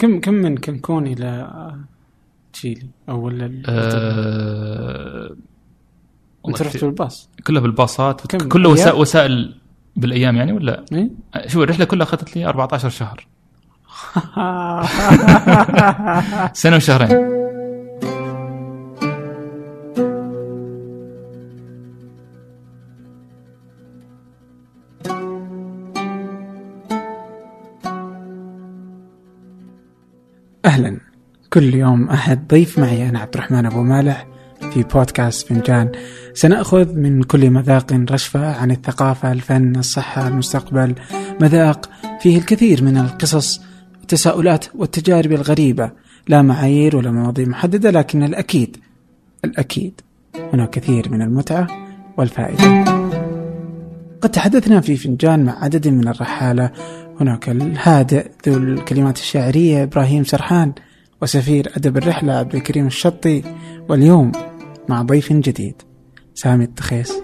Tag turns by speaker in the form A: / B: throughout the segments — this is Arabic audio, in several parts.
A: كم كم من كنكون إلى تشيلي أو ولا
B: آه والله
A: انت رحت. بالباص
B: كلها بالباصات
A: كم؟
B: كلها وسائل؟ وسائل بالأيام يعني ولا
A: إيه؟
B: شو الرحلة كلها أخذت لي 14 شهر سنة وشهرين
A: كل يوم أحد. ضيف معي أنا عبد الرحمن أبو مالح في بودكاست فنجان. سنأخذ من كل مذاق رشفة عن الثقافة، الفن، الصحة، المستقبل، مذاق فيه الكثير من القصص، التساؤلات والتجارب الغريبة، لا معايير ولا مواضيع محددة لكن الأكيد الأكيد هناك كثير من المتعة والفائدة. قد تحدثنا في فنجان مع عدد من الرحالة. هناك الهادئ ذو الكلمات الشاعرية إبراهيم سرحان. وسفير أدب الرحلة عبد الكريم الشطي واليوم مع ضيف جديد سامي التخيس.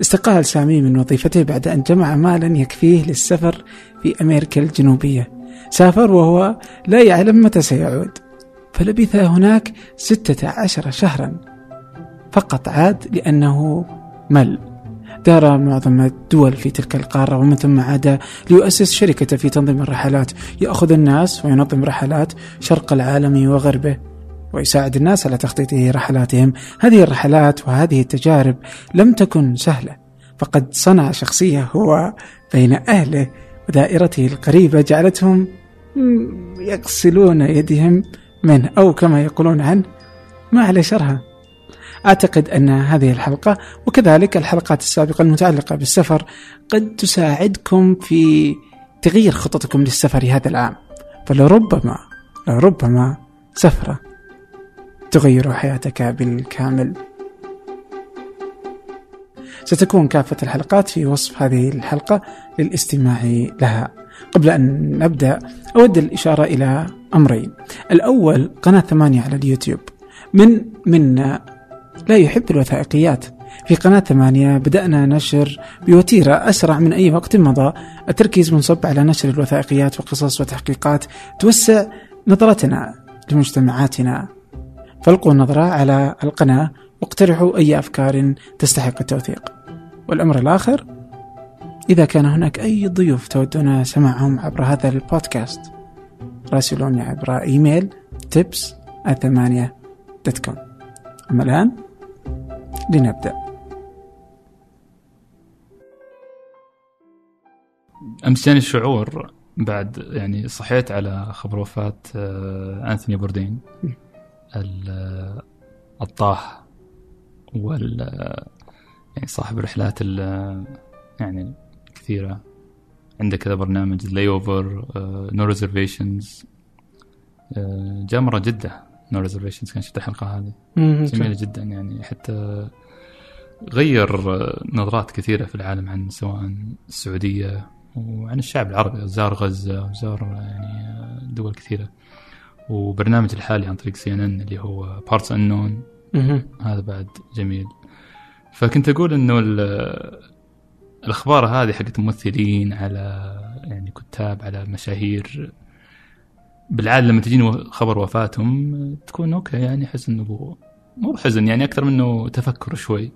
A: استقال سامي من وظيفته بعد أن جمع مالا يكفيه للسفر في أمريكا الجنوبية. سافر وهو لا يعلم متى سيعود فلبث هناك ستة عشر شهرا. فقط عاد لأنه مل. دار معظم الدول في تلك القارة ومن ثم عاد ليؤسس شركة في تنظيم الرحلات. يأخذ الناس وينظم رحلات شرق العالم وغربه ويساعد الناس على تخطيط رحلاتهم. هذه الرحلات وهذه التجارب لم تكن سهلة فقد صنع شخصية هو بين أهله ودائرته القريبة جعلتهم يغسلون يدهم منه أو كما يقولون عنه ما عليه شرها. أعتقد أن هذه الحلقة وكذلك الحلقات السابقة المتعلقة بالسفر قد تساعدكم في تغيير خططكم للسفر هذا العام. فلربما لربما سفرة تغير حياتك بالكامل. ستكون كافة الحلقات في وصف هذه الحلقة للاستماع لها. قبل أن نبدأ أود الإشارة إلى أمرين. الأول قناة ثمانية على اليوتيوب. من منا لا يحب الوثائقيات. في قناة ثمانية بدأنا نشر بوتيرة أسرع من أي وقت مضى. التركيز منصب على نشر الوثائقيات وقصص وتحقيقات توسع نظرتنا لمجتمعاتنا. فالقوا نظرة على القناة واقترحوا أي أفكار تستحق التوثيق. والأمر الآخر إذا كان هناك أي ضيوف تودون سماعهم عبر هذا البودكاست راسلوني عبر إيميل tips أما الآن لنبدأ.
B: أمس جاني الشعور بعد يعني صحيت على خبر وفاة آه، أنثوني بوردين آه، الطاح وال آه، يعني صاحب الرحلات ال- يعني كثيره عنده كذا برنامج Layover No Reservations جاء مرة جدة. No Reservations كان شفت الحلقة هذه. جميلة جدا يعني. حتى غير نظرات كثيرة في العالم عن سواء السعودية وعن الشعب العربي زار غزة وزار يعني دول كثيرة. وبرنامج الحالي عن طريق سي ان ان اللي هو Parts
A: Unknown.
B: هذا بعد جميل. فكنت أقول إنه ال- الأخبار هذه حقت ممثلين على يعني كتاب على مشاهير بالعادة لما تجيني خبر وفاتهم تكون أوكي يعني حزن ابو مو بحزن يعني أكثر منه تفكر شوي.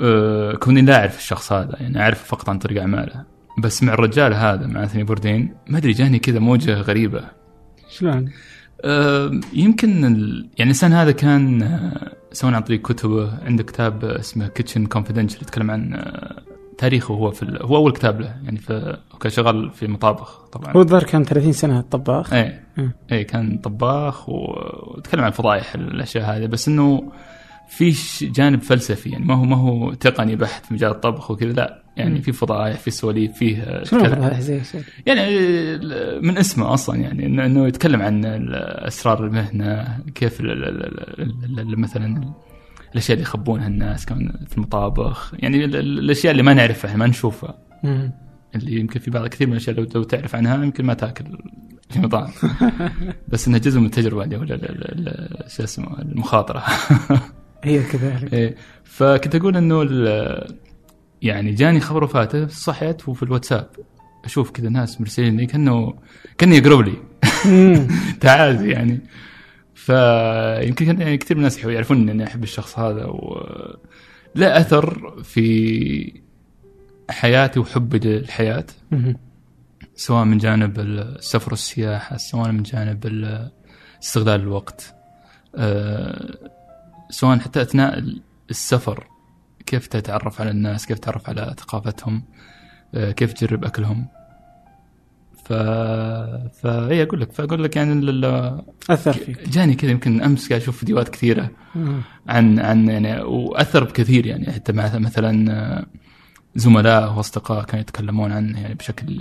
B: أه كوني لا أعرف الشخص هذا يعني أعرفه فقط عن طريق أعماله بس مع الرجال هذا مع انثوني بوردين ما أدري جاني كذا موجة غريبة
A: شلون؟
B: أه، يمكن ال... يعني الإنسان هذا كان أه، سواء عن طريق كتبه عنده كتاب اسمه Kitchen Confidential يتكلم عن أه، تاريخه هو في ال... هو أول كتاب له يعني كان شغال في مطابخ طبعا
A: هو الظاهر كان 30 سنة طباخ
B: إيه
A: مم.
B: إيه كان طباخ وتكلم عن الفضايح الأشياء هذه بس إنه في جانب فلسفي يعني ما هو ما هو تقني بحت في مجال الطبخ وكذا لا يعني. في فضايح في سواليف فيه؟ يعني من اسمه أصلا يعني انه يتكلم عن أسرار المهنة كيف مثلا الأشياء اللي يخبونها الناس كمان في المطابخ. يعني ال- ال- الأشياء اللي ما نعرفها ما نشوفها.
A: مهم.
B: اللي يمكن في بعض كثير من الأشياء لو, لو تعرف عنها يمكن ما تأكل في مطاعم. بس إنها جزء من التجربة اللي ال- شو اسمه المخاطرة.
A: هي كذلك.
B: إيه. فكنت أقول إنه يعني جاني خبر وفاته صحيت وفي الواتساب. أشوف كذا ناس مرسلين لي كانه كأنه يقرب لي.
A: مم.
B: تعال يعني. فيمكن كان- يعني كثير من الناس يعرفون إني أحب الشخص هذا و له أثر في حياتي وحبي للحياه. سواء من جانب السفر والسياحة سواء من جانب ال- استغلال الوقت. أه، سواء حتى أثناء السفر كيف تتعرف على الناس كيف تتعرف على ثقافتهم أه، كيف تجرب أكلهم. ف فاي أقول لك فأقول لك يعني ال-
A: أثر فيك.
B: جاني كذا يمكن أمس قاعد أشوف فيديوهات
A: كثيرة.
B: عن عن يعني وأثر بكثير يعني حتى مع مثلا زملاء واصدقاء كانوا يتكلمون عنه يعني بشكل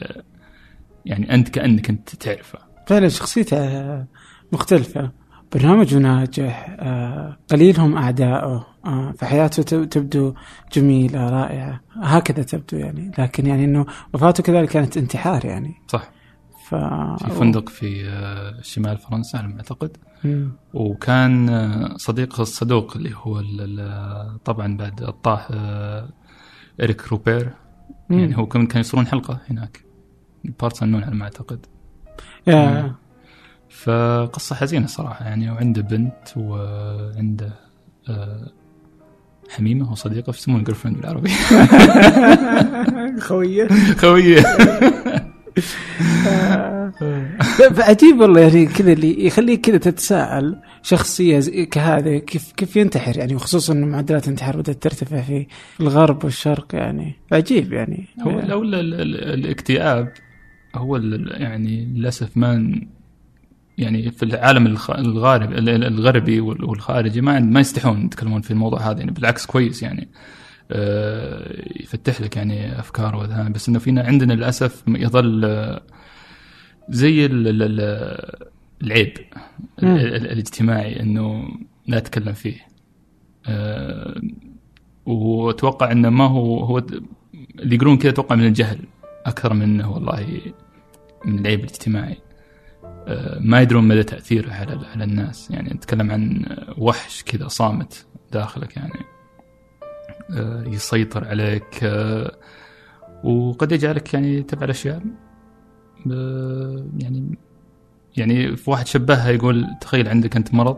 B: يعني أنت كأنك انت تعرفه.
A: فعلا شخصيته مختلفة. برنامجه ناجح آه، قليلهم أعدائه آه، فحياته تبدو جميلة رائعة. هكذا تبدو يعني. لكن يعني أنه وفاته كذلك كانت انتحار يعني.
B: صح.
A: ف...
B: في فندق في آه، شمال فرنسا على ما
A: أعتقد.
B: وكان آه، صديق الصدوق اللي هو طبعا بعد الطاح آه، إريك روبير. يعني هو كان كانوا يصورون حلقة هناك. Parts Unknown على ما أعتقد.
A: Yeah.
B: فقصة حزينة صراحة يعني. وعنده بنت وعنده حميمة وصديقة في يسمونه girlfriend بالعربي؟
A: خوية.
B: خوية.
A: فعجيب والله يعني كذا اللي يخليك كذا تتساءل شخصية زي- كهذا كيف كيف ينتحر يعني وخصوصا إنه معدلات الانتحار بدأت ترتفع في الغرب والشرق يعني. عجيب يعني.
B: هو لو ال- ال- ال- الاكتئاب هو يعني للأسف ما يعني في العالم الغربي وال- والخارجي ما ما يستحون يتكلمون في الموضوع هذا يعني بالعكس كويس يعني. يفتح لك يعني أفكار وأذهان. بس إنه فينا عندنا للأسف يظل آه، زي ال- ال- ال- العيب الاجتماعي إنه لا أتكلم فيه. آه، وأتوقع إنه ما هو هو اللي يقولون كذا أتوقع من الجهل أكثر من إنه والله من العيب الاجتماعي. آه، ما يدرون مدى تأثيره على على الناس. يعني نتكلم عن وحش كذا صامت داخلك يعني. آه، يسيطر عليك آه، وقد يجعلك يعني تفعل اشياء آه، يعني يعني في واحد شبهها يقول تخيل عندك أنت مرض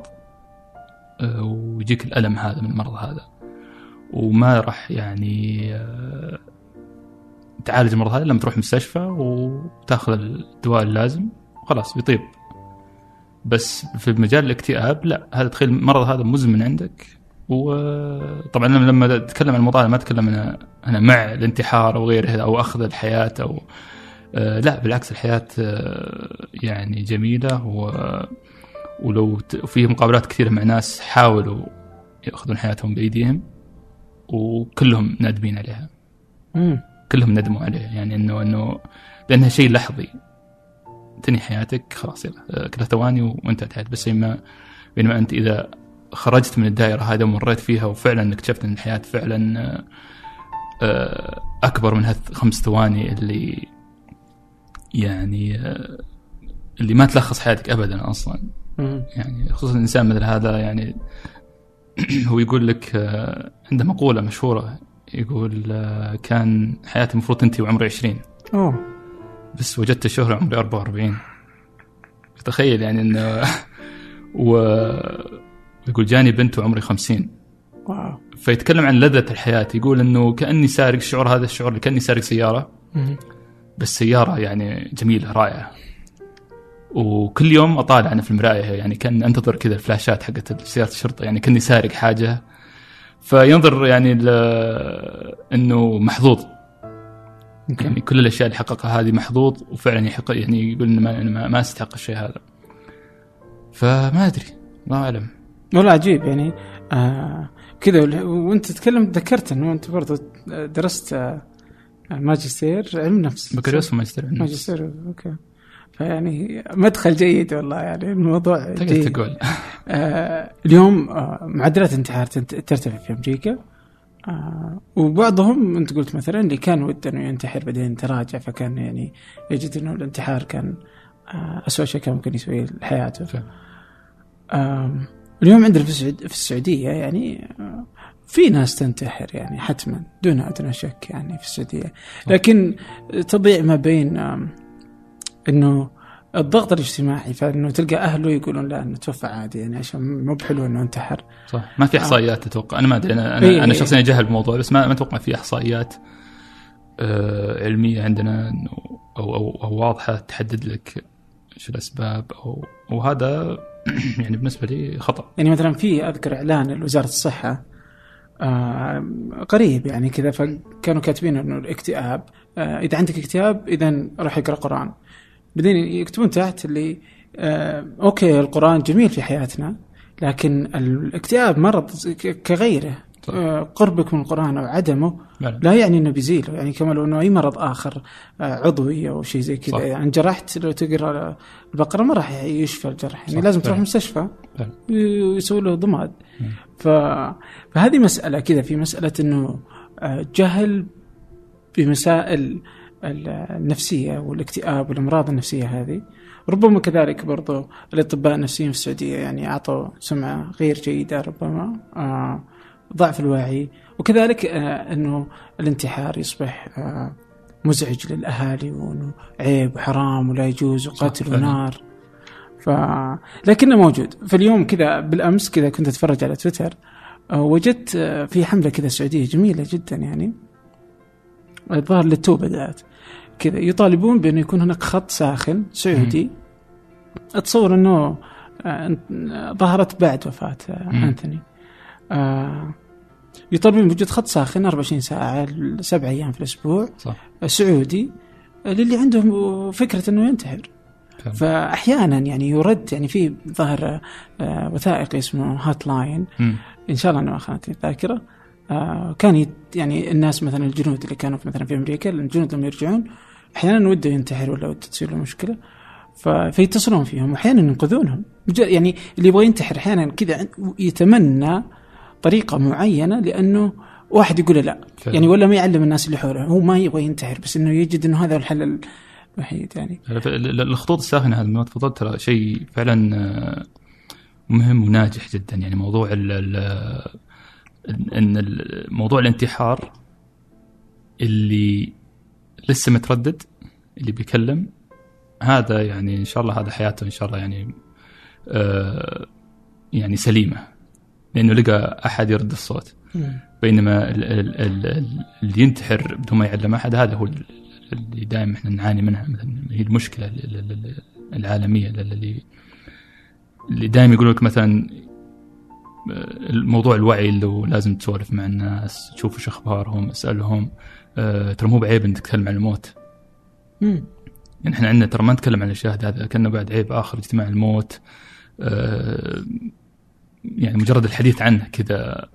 B: آه، ويجيك الألم هذا من المرض هذا وما راح يعني آه، تعالج المرض هذا لما تروح مستشفى وتاخذ الدواء اللازم خلاص بيطيب بس في مجال الاكتئاب لا هذا تخيل المرض هذا مزمن عندك وطبعا لما لما اتكلم عن المطالعة ما اتكلم أنا أنا مع الانتحار أو غيره أو أخذ الحياة أو آه لا بالعكس الحياة آه يعني جميلة و ولو وفي مقابلات كثيرة مع ناس حاولوا يأخذون حياتهم بأيديهم وكلهم نادمين عليها.
A: مم.
B: كلهم ندموا عليه يعني انه إنه لأنها شيء لحظي. تنهي حياتك خلاص يلا آه، كلها ثواني وانتهت حياتك بس بينما أنت إذا خرجت من الدائرة هذه ومريت فيها وفعلا اكتشفت إن الحياة فعلا آه، أكبر من هالخمس ثواني اللي يعني آه، اللي ما تلخص حياتك ابدا
A: أصلا.
B: يعني خصوصا الإنسان مثل هذا يعني هو يقول لك آه، عنده مقولة مشهورة يقول كان حياتي المفروض تنتهي وعمري 20
A: أوه.
B: بس وجدت الشهرة عمري 44 تخيل يعني إنه و يقول جاني بنت وعمري 50
A: wow.
B: فيتكلم عن لذة الحياة. يقول إنه كأني سارق الشعور هذا الشعور اللي كأني سارق سيارة.
A: مم.
B: بس سيارة يعني جميلة رائعة. وكل يوم أطالع أنا في المراية يعني كأن أنتظر كذا الفلاشات حقت سيارة الشرطة. يعني كأني سارق حاجة. فينظر يعني إنه محظوظ. يعني
A: أوكي
B: كل الأشياء اللي حققها هذه محظوظ وفعلا يحق يعني يقول ما, إنه ما, ما أستحق الشيء هذا. فما أدري الله أعلم.
A: والله عجيب يعني. آه كذا وانت تتكلم تذكرت انه انت برضو درست آه ماجستير علم نفس
B: بكالوريوس وماجستير علم نفس.
A: ماجستير أوكي. فيعني مدخل جيد والله يعني الموضوع
B: تقدر
A: جيد.
B: تقول.
A: آه اليوم آه معدلات الانتحار ترتفع في أمريكا. آه وبعضهم انت قلت مثلا اللي كان وده إنه ينتحر بعدين تراجع فكان يعني يجد إنه الانتحار كان آه اسوء شيء كان ممكن يسويه لحياته.
B: فعلا.
A: اليوم عندنا في السعود- في السعودية يعني آه، في ناس تنتحر يعني حتما دون أدنى شك يعني في السعودية. لكن تضيع ما بين إنه الضغط الاجتماعي فإنه تلقى أهله يقولون لا إنه توفى عادي يعني عشان مو بحلو إنه انتحر
B: صح. ما في إحصائيات أتوقع أنا ما أدري أنا
A: إيه،
B: أنا, أنا
A: إيه.
B: شخصيا جهل بالموضوع بس ما أتوقع في إحصائيات آه، علمية عندنا إنه أو أو, أو واضحة تحدد لك إيش الأسباب أو وهذا يعني بالنسبة لي خطأ.
A: يعني مثلا في أذكر إعلان لوزارة الصحة آه قريب يعني كذا فكانوا كاتبين إنه الاكتئاب آه إذا عندك اكتئاب اذا روح اقرأ قرآن. بعدين يكتبون تحت اللي آه أوكي القرآن جميل في حياتنا لكن الاكتئاب مرض كغيره. قربك من القرآن أو عدمه
B: لا.
A: لا يعني إنه بيزيله يعني كما لو إنه أي مرض آخر آه، عضوي أو شيء زي. كذا. يعني انجرحت لو تقرأ البقرة ما راح يشفى الجرح. يعني لازم تروح.
B: فعلا.
A: مستشفى. ويسوي له ضماد. ف... فهذه مسألة كذا. في مسألة إنه آه، جهل بمسائل ال- النفسية والاكتئاب والأمراض النفسية هذه. ربما كذلك برضو الأطباء النفسيين في السعودية يعني أعطوا سمعة غير جيدة ربما. آه، ضعف الوعي وكذلك آه، أنه الانتحار يصبح آه، مزعج للأهالي وأنه عيب وحرام ولا يجوز وقتل. ونار. ف... لكنه موجود. فاليوم كذا بالأمس كذا كنت أتفرج على تويتر آه، وجدت في حملة كذا سعودية جميلة جدا يعني الظاهر للتو بدات كذا يطالبون بانه يكون هناك خط ساخن سعودي. أتصور إنه ظهرت بعد
B: وفاة.
A: انثوني آه، يطالبون بوجود خط ساخن 24 ساعة سبع أيام في الأسبوع
B: صح.
A: سعودي للي عندهم فكرة إنه ينتحر. فأحيانا يعني يرد يعني في ظهر آه، وثائقي اسمه هات لاين. إن شاء الله إنه ما خانتني الذاكرة. آه، كان يعني الناس مثلا الجنود اللي كانوا في مثلا في أمريكا الجنود لما يرجعون أحيانا وده ينتحر ولا وده تصير له مشكلة. فيتصلون فيهم وأحيانا ينقذونهم. يعني اللي يبغى ينتحر أحيانا كذا يتمنى طريقة معينة لأنه واحد يقول لا.
B: فعلا.
A: يعني ولا ما يعلم الناس اللي حوله هو ما يبغى ينتحر بس إنه يجد إنه هذا الحل الوحيد يعني.
B: ال- الخطوط الساخنة هذا ما تفضلت ترى شيء فعلا آه، مهم وناجح جدا. يعني موضوع ال إن موضوع الانتحار اللي لسه متردد اللي بيكلم هذا يعني إن شاء الله هذا حياته إن شاء الله يعني آه يعني سليمة. لأنه لقى أحد يرد الصوت. بينما ال- ال- ال- ال- اللي ينتحر بدون ما يعلم أحد هذا هو ال- اللي دائما إحنا نعاني منها مثلا هي المشكلة ال- ال- ال- العالمية ال- اللي اللي دائما يقولوا لك مثلا آه، الموضوع الوعي اللي لازم تسولف مع الناس تشوف إيش أخبارهم اسألهم. آه، ترى مو بعيب إنك تتكلم عن الموت.
A: مم.
B: يعني إحنا عندنا ترى ما نتكلم عن الأشياء هذا كأنه بعد عيب آخر اجتماع الموت. آه، يعني مجرد الحديث عنه كذا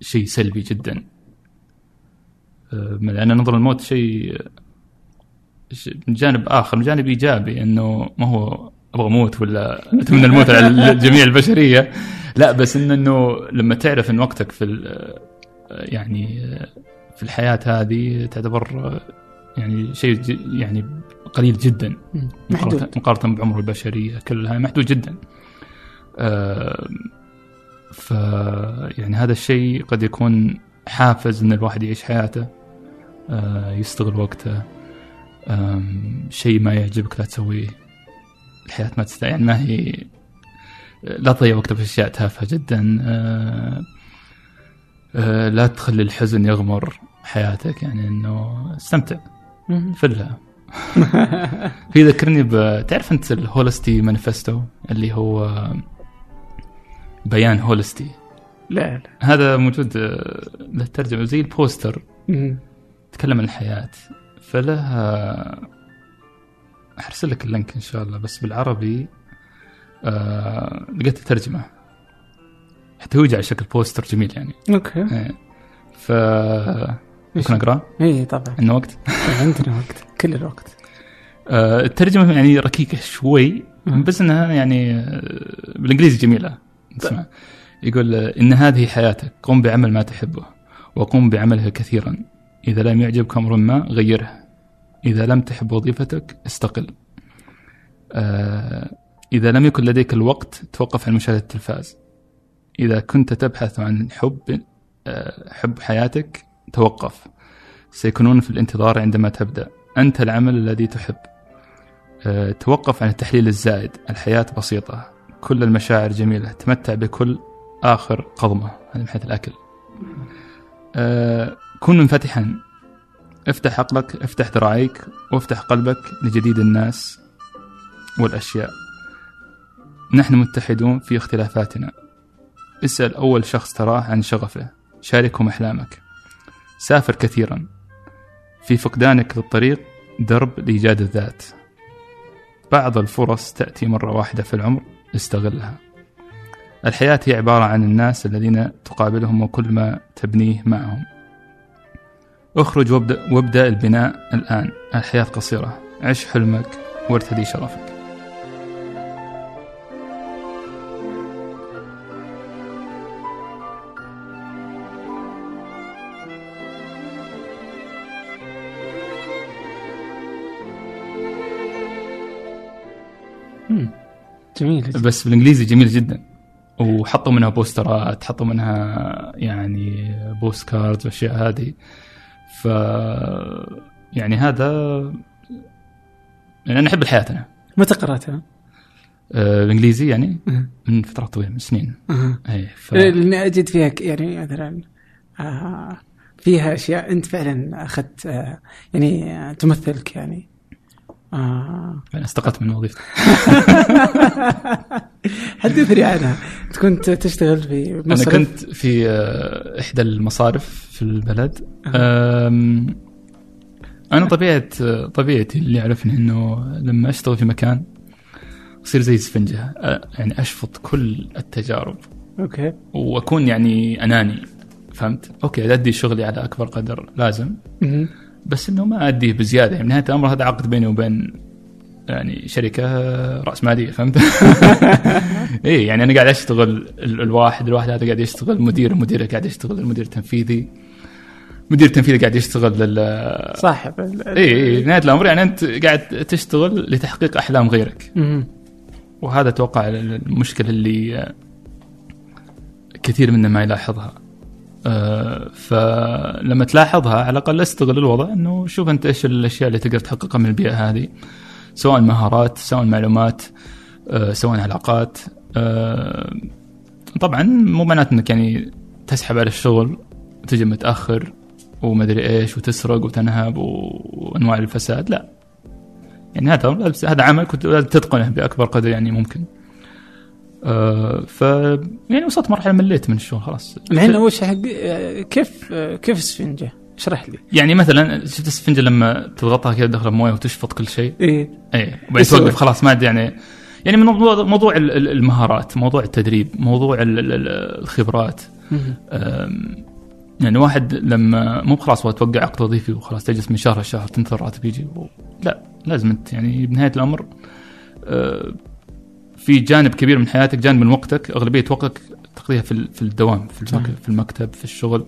B: شيء سلبي جدا. آه، لأن نظر الموت شيء من جانب آخر من جانب إيجابي إنه ما هو أبغى أموت ولا أتمنى الموت على جميع البشرية. لا بس إن إنه لما تعرف إن وقتك في ال- يعني في الحياة هذه تعتبر يعني شيء يعني قليل جدا.
A: محدود.
B: مقارنة بعمر البشرية كلها. محدود جدا. آه، ف يعني هذا الشيء قد يكون حافز إن الواحد يعيش حياته آه، يستغل وقته شيء ما يعجبك لا تسويه. الحياة ما تستاهل يعني ما هي لا تضيع وقتك في أشياء تافهة جدا. آه، آه، لا تخلي الحزن يغمر حياتك يعني إنه استمتع. فلها في ذكرني ب... تعرف أنت ال Holstee Manifesto اللي هو بيان هولستي.
A: لا لا.
B: هذا موجود آه، له ترجمة زي ال
A: poster.
B: تكلم عن الحياة. فله آه، احارسل لك ال link إن شاء الله بس بالعربي آه، لقيت الترجمة. حتى هو يجي على شكل poster جميل يعني.
A: أوكي.
B: إيه. ف ممكن اقراه
A: اي طبعا.
B: عندنا وقت؟
A: عندنا وقت. كل الوقت.
B: آه، الترجمة يعني ركيكة شوي. بس إنها يعني آه، بالإنجليزي جميلة. اسمع يقول إن هذه حياتك قم بعمل ما تحبه وقم بعملها كثيرا. إذا لم يعجبك أمر ما غيره إذا لم تحب وظيفتك استقل. آه، إذا لم يكن لديك الوقت توقف عن مشاهدة التلفاز. إذا كنت تبحث عن حب آه، حب حياتك توقف. سيكونون في الانتظار عندما تبدأ. أنت العمل الذي تحب. آه، توقف عن التحليل الزائد. الحياة بسيطة. كل المشاعر جميلة تمتع بكل آخر قضمة هذه من حيث الأكل. آه، كن منفتحا. افتح عقلك افتح ذراعيك وافتح قلبك لجديد الناس والأشياء. نحن متحدون في اختلافاتنا. اسأل أول شخص تراه عن شغفه. شاركهم أحلامك. سافر كثيرا. في فقدانك للطريق درب لإيجاد الذات. بعض الفرص تأتي مرة واحدة في العمر. استغلها الحياة هي عبارة عن الناس الذين تقابلهم وكل ما تبنيه معهم. اخرج وابدأ, البناء الآن. الحياة قصيرة. عش حلمك وارتدي شرفك.
A: جميل.
B: بس بالإنجليزي جميل جدا وحطوا منها بوسترات حطوا منها يعني postcards والاشياء هذه ف يعني هذا يعني أنا أحب الحياة أنا
A: متى قرأتها؟
B: آه، الانجليزي يعني. من فترة طويلة من سنين. اي ف...
A: لاني أجد فيها يعني مثلا آه، فيها أشياء أنت فعلا أخذت آه، يعني تمثلك يعني آه.
B: أنا استقلت من وظيفتي.
A: حدثني عنها؟ أنت كنت تشتغل في
B: أنا
A: مصرف؟
B: كنت في آه، إحدى المصارف في البلد. آم، أنا طبيعة طبيعتي اللي يعرفني إنه لما أشتغل في مكان أصير زي السفنجه آه، يعني أشفط كل التجارب.
A: أوكي.
B: وأكون يعني أناني. فهمت؟ أوكي أدي شغلي على أكبر قدر لازم. بس إنه ما أديه بزيادة يعني نهاية الأمر هذا عقد بيني وبين يعني شركة راس ماليه فهمت؟ اي يعني أنا قاعد أشتغل ال- الواحد الواحد هذا قاعد يشتغل مدير المدير قاعد يشتغل المدير التنفيذي مدير التنفيذي قاعد يشتغل لل
A: صاحب
B: اي اي نهاية الأمر يعني أنت قاعد تشتغل لتحقيق أحلام غيرك. وهذا أتوقع المشكلة اللي كثير منا ما يلاحظها فلما تلاحظها على الأقل استغل الوضع إنه شوف أنت إيش الأشياء اللي تقدر تحققها من البيئة هذه سواء مهارات سواء معلومات آه، سواء علاقات آه، طبعا مو معناته إنك يعني تسحب على الشغل وتجي متأخر ومدري إيش وتسرق وتنهب وأنواع الفساد لا يعني هذا هذا عمل كنت لازم تتقنه بأكبر قدر يعني ممكن. ف يعني وصلت مرحلة مليت من الشغل خلاص.
A: الحين اول شيء حق كيف كيف السفنجة؟ اشرح لي
B: يعني مثلا شفت السفنجة لما تضغطها كذا داخل مويه وتشفط كل شيء
A: إيه
B: اي وبعدين
A: يسوي.
B: توقف خلاص ما عاد يعني يعني من موضوع موضوع ال- ال- المهارات موضوع التدريب موضوع ال- ال- ال- الخبرات يعني واحد لما مو خلاص توقع عقد وظيفي وخلاص تجلس من شهر لشهر تنتظر راتب يجي. لا لازم أنت يعني بنهاية الأمر أه، في جانب كبير من حياتك جانب من وقتك أغلبية وقتك تقضيها في في الدوام في. المكتب, في المكتب في الشغل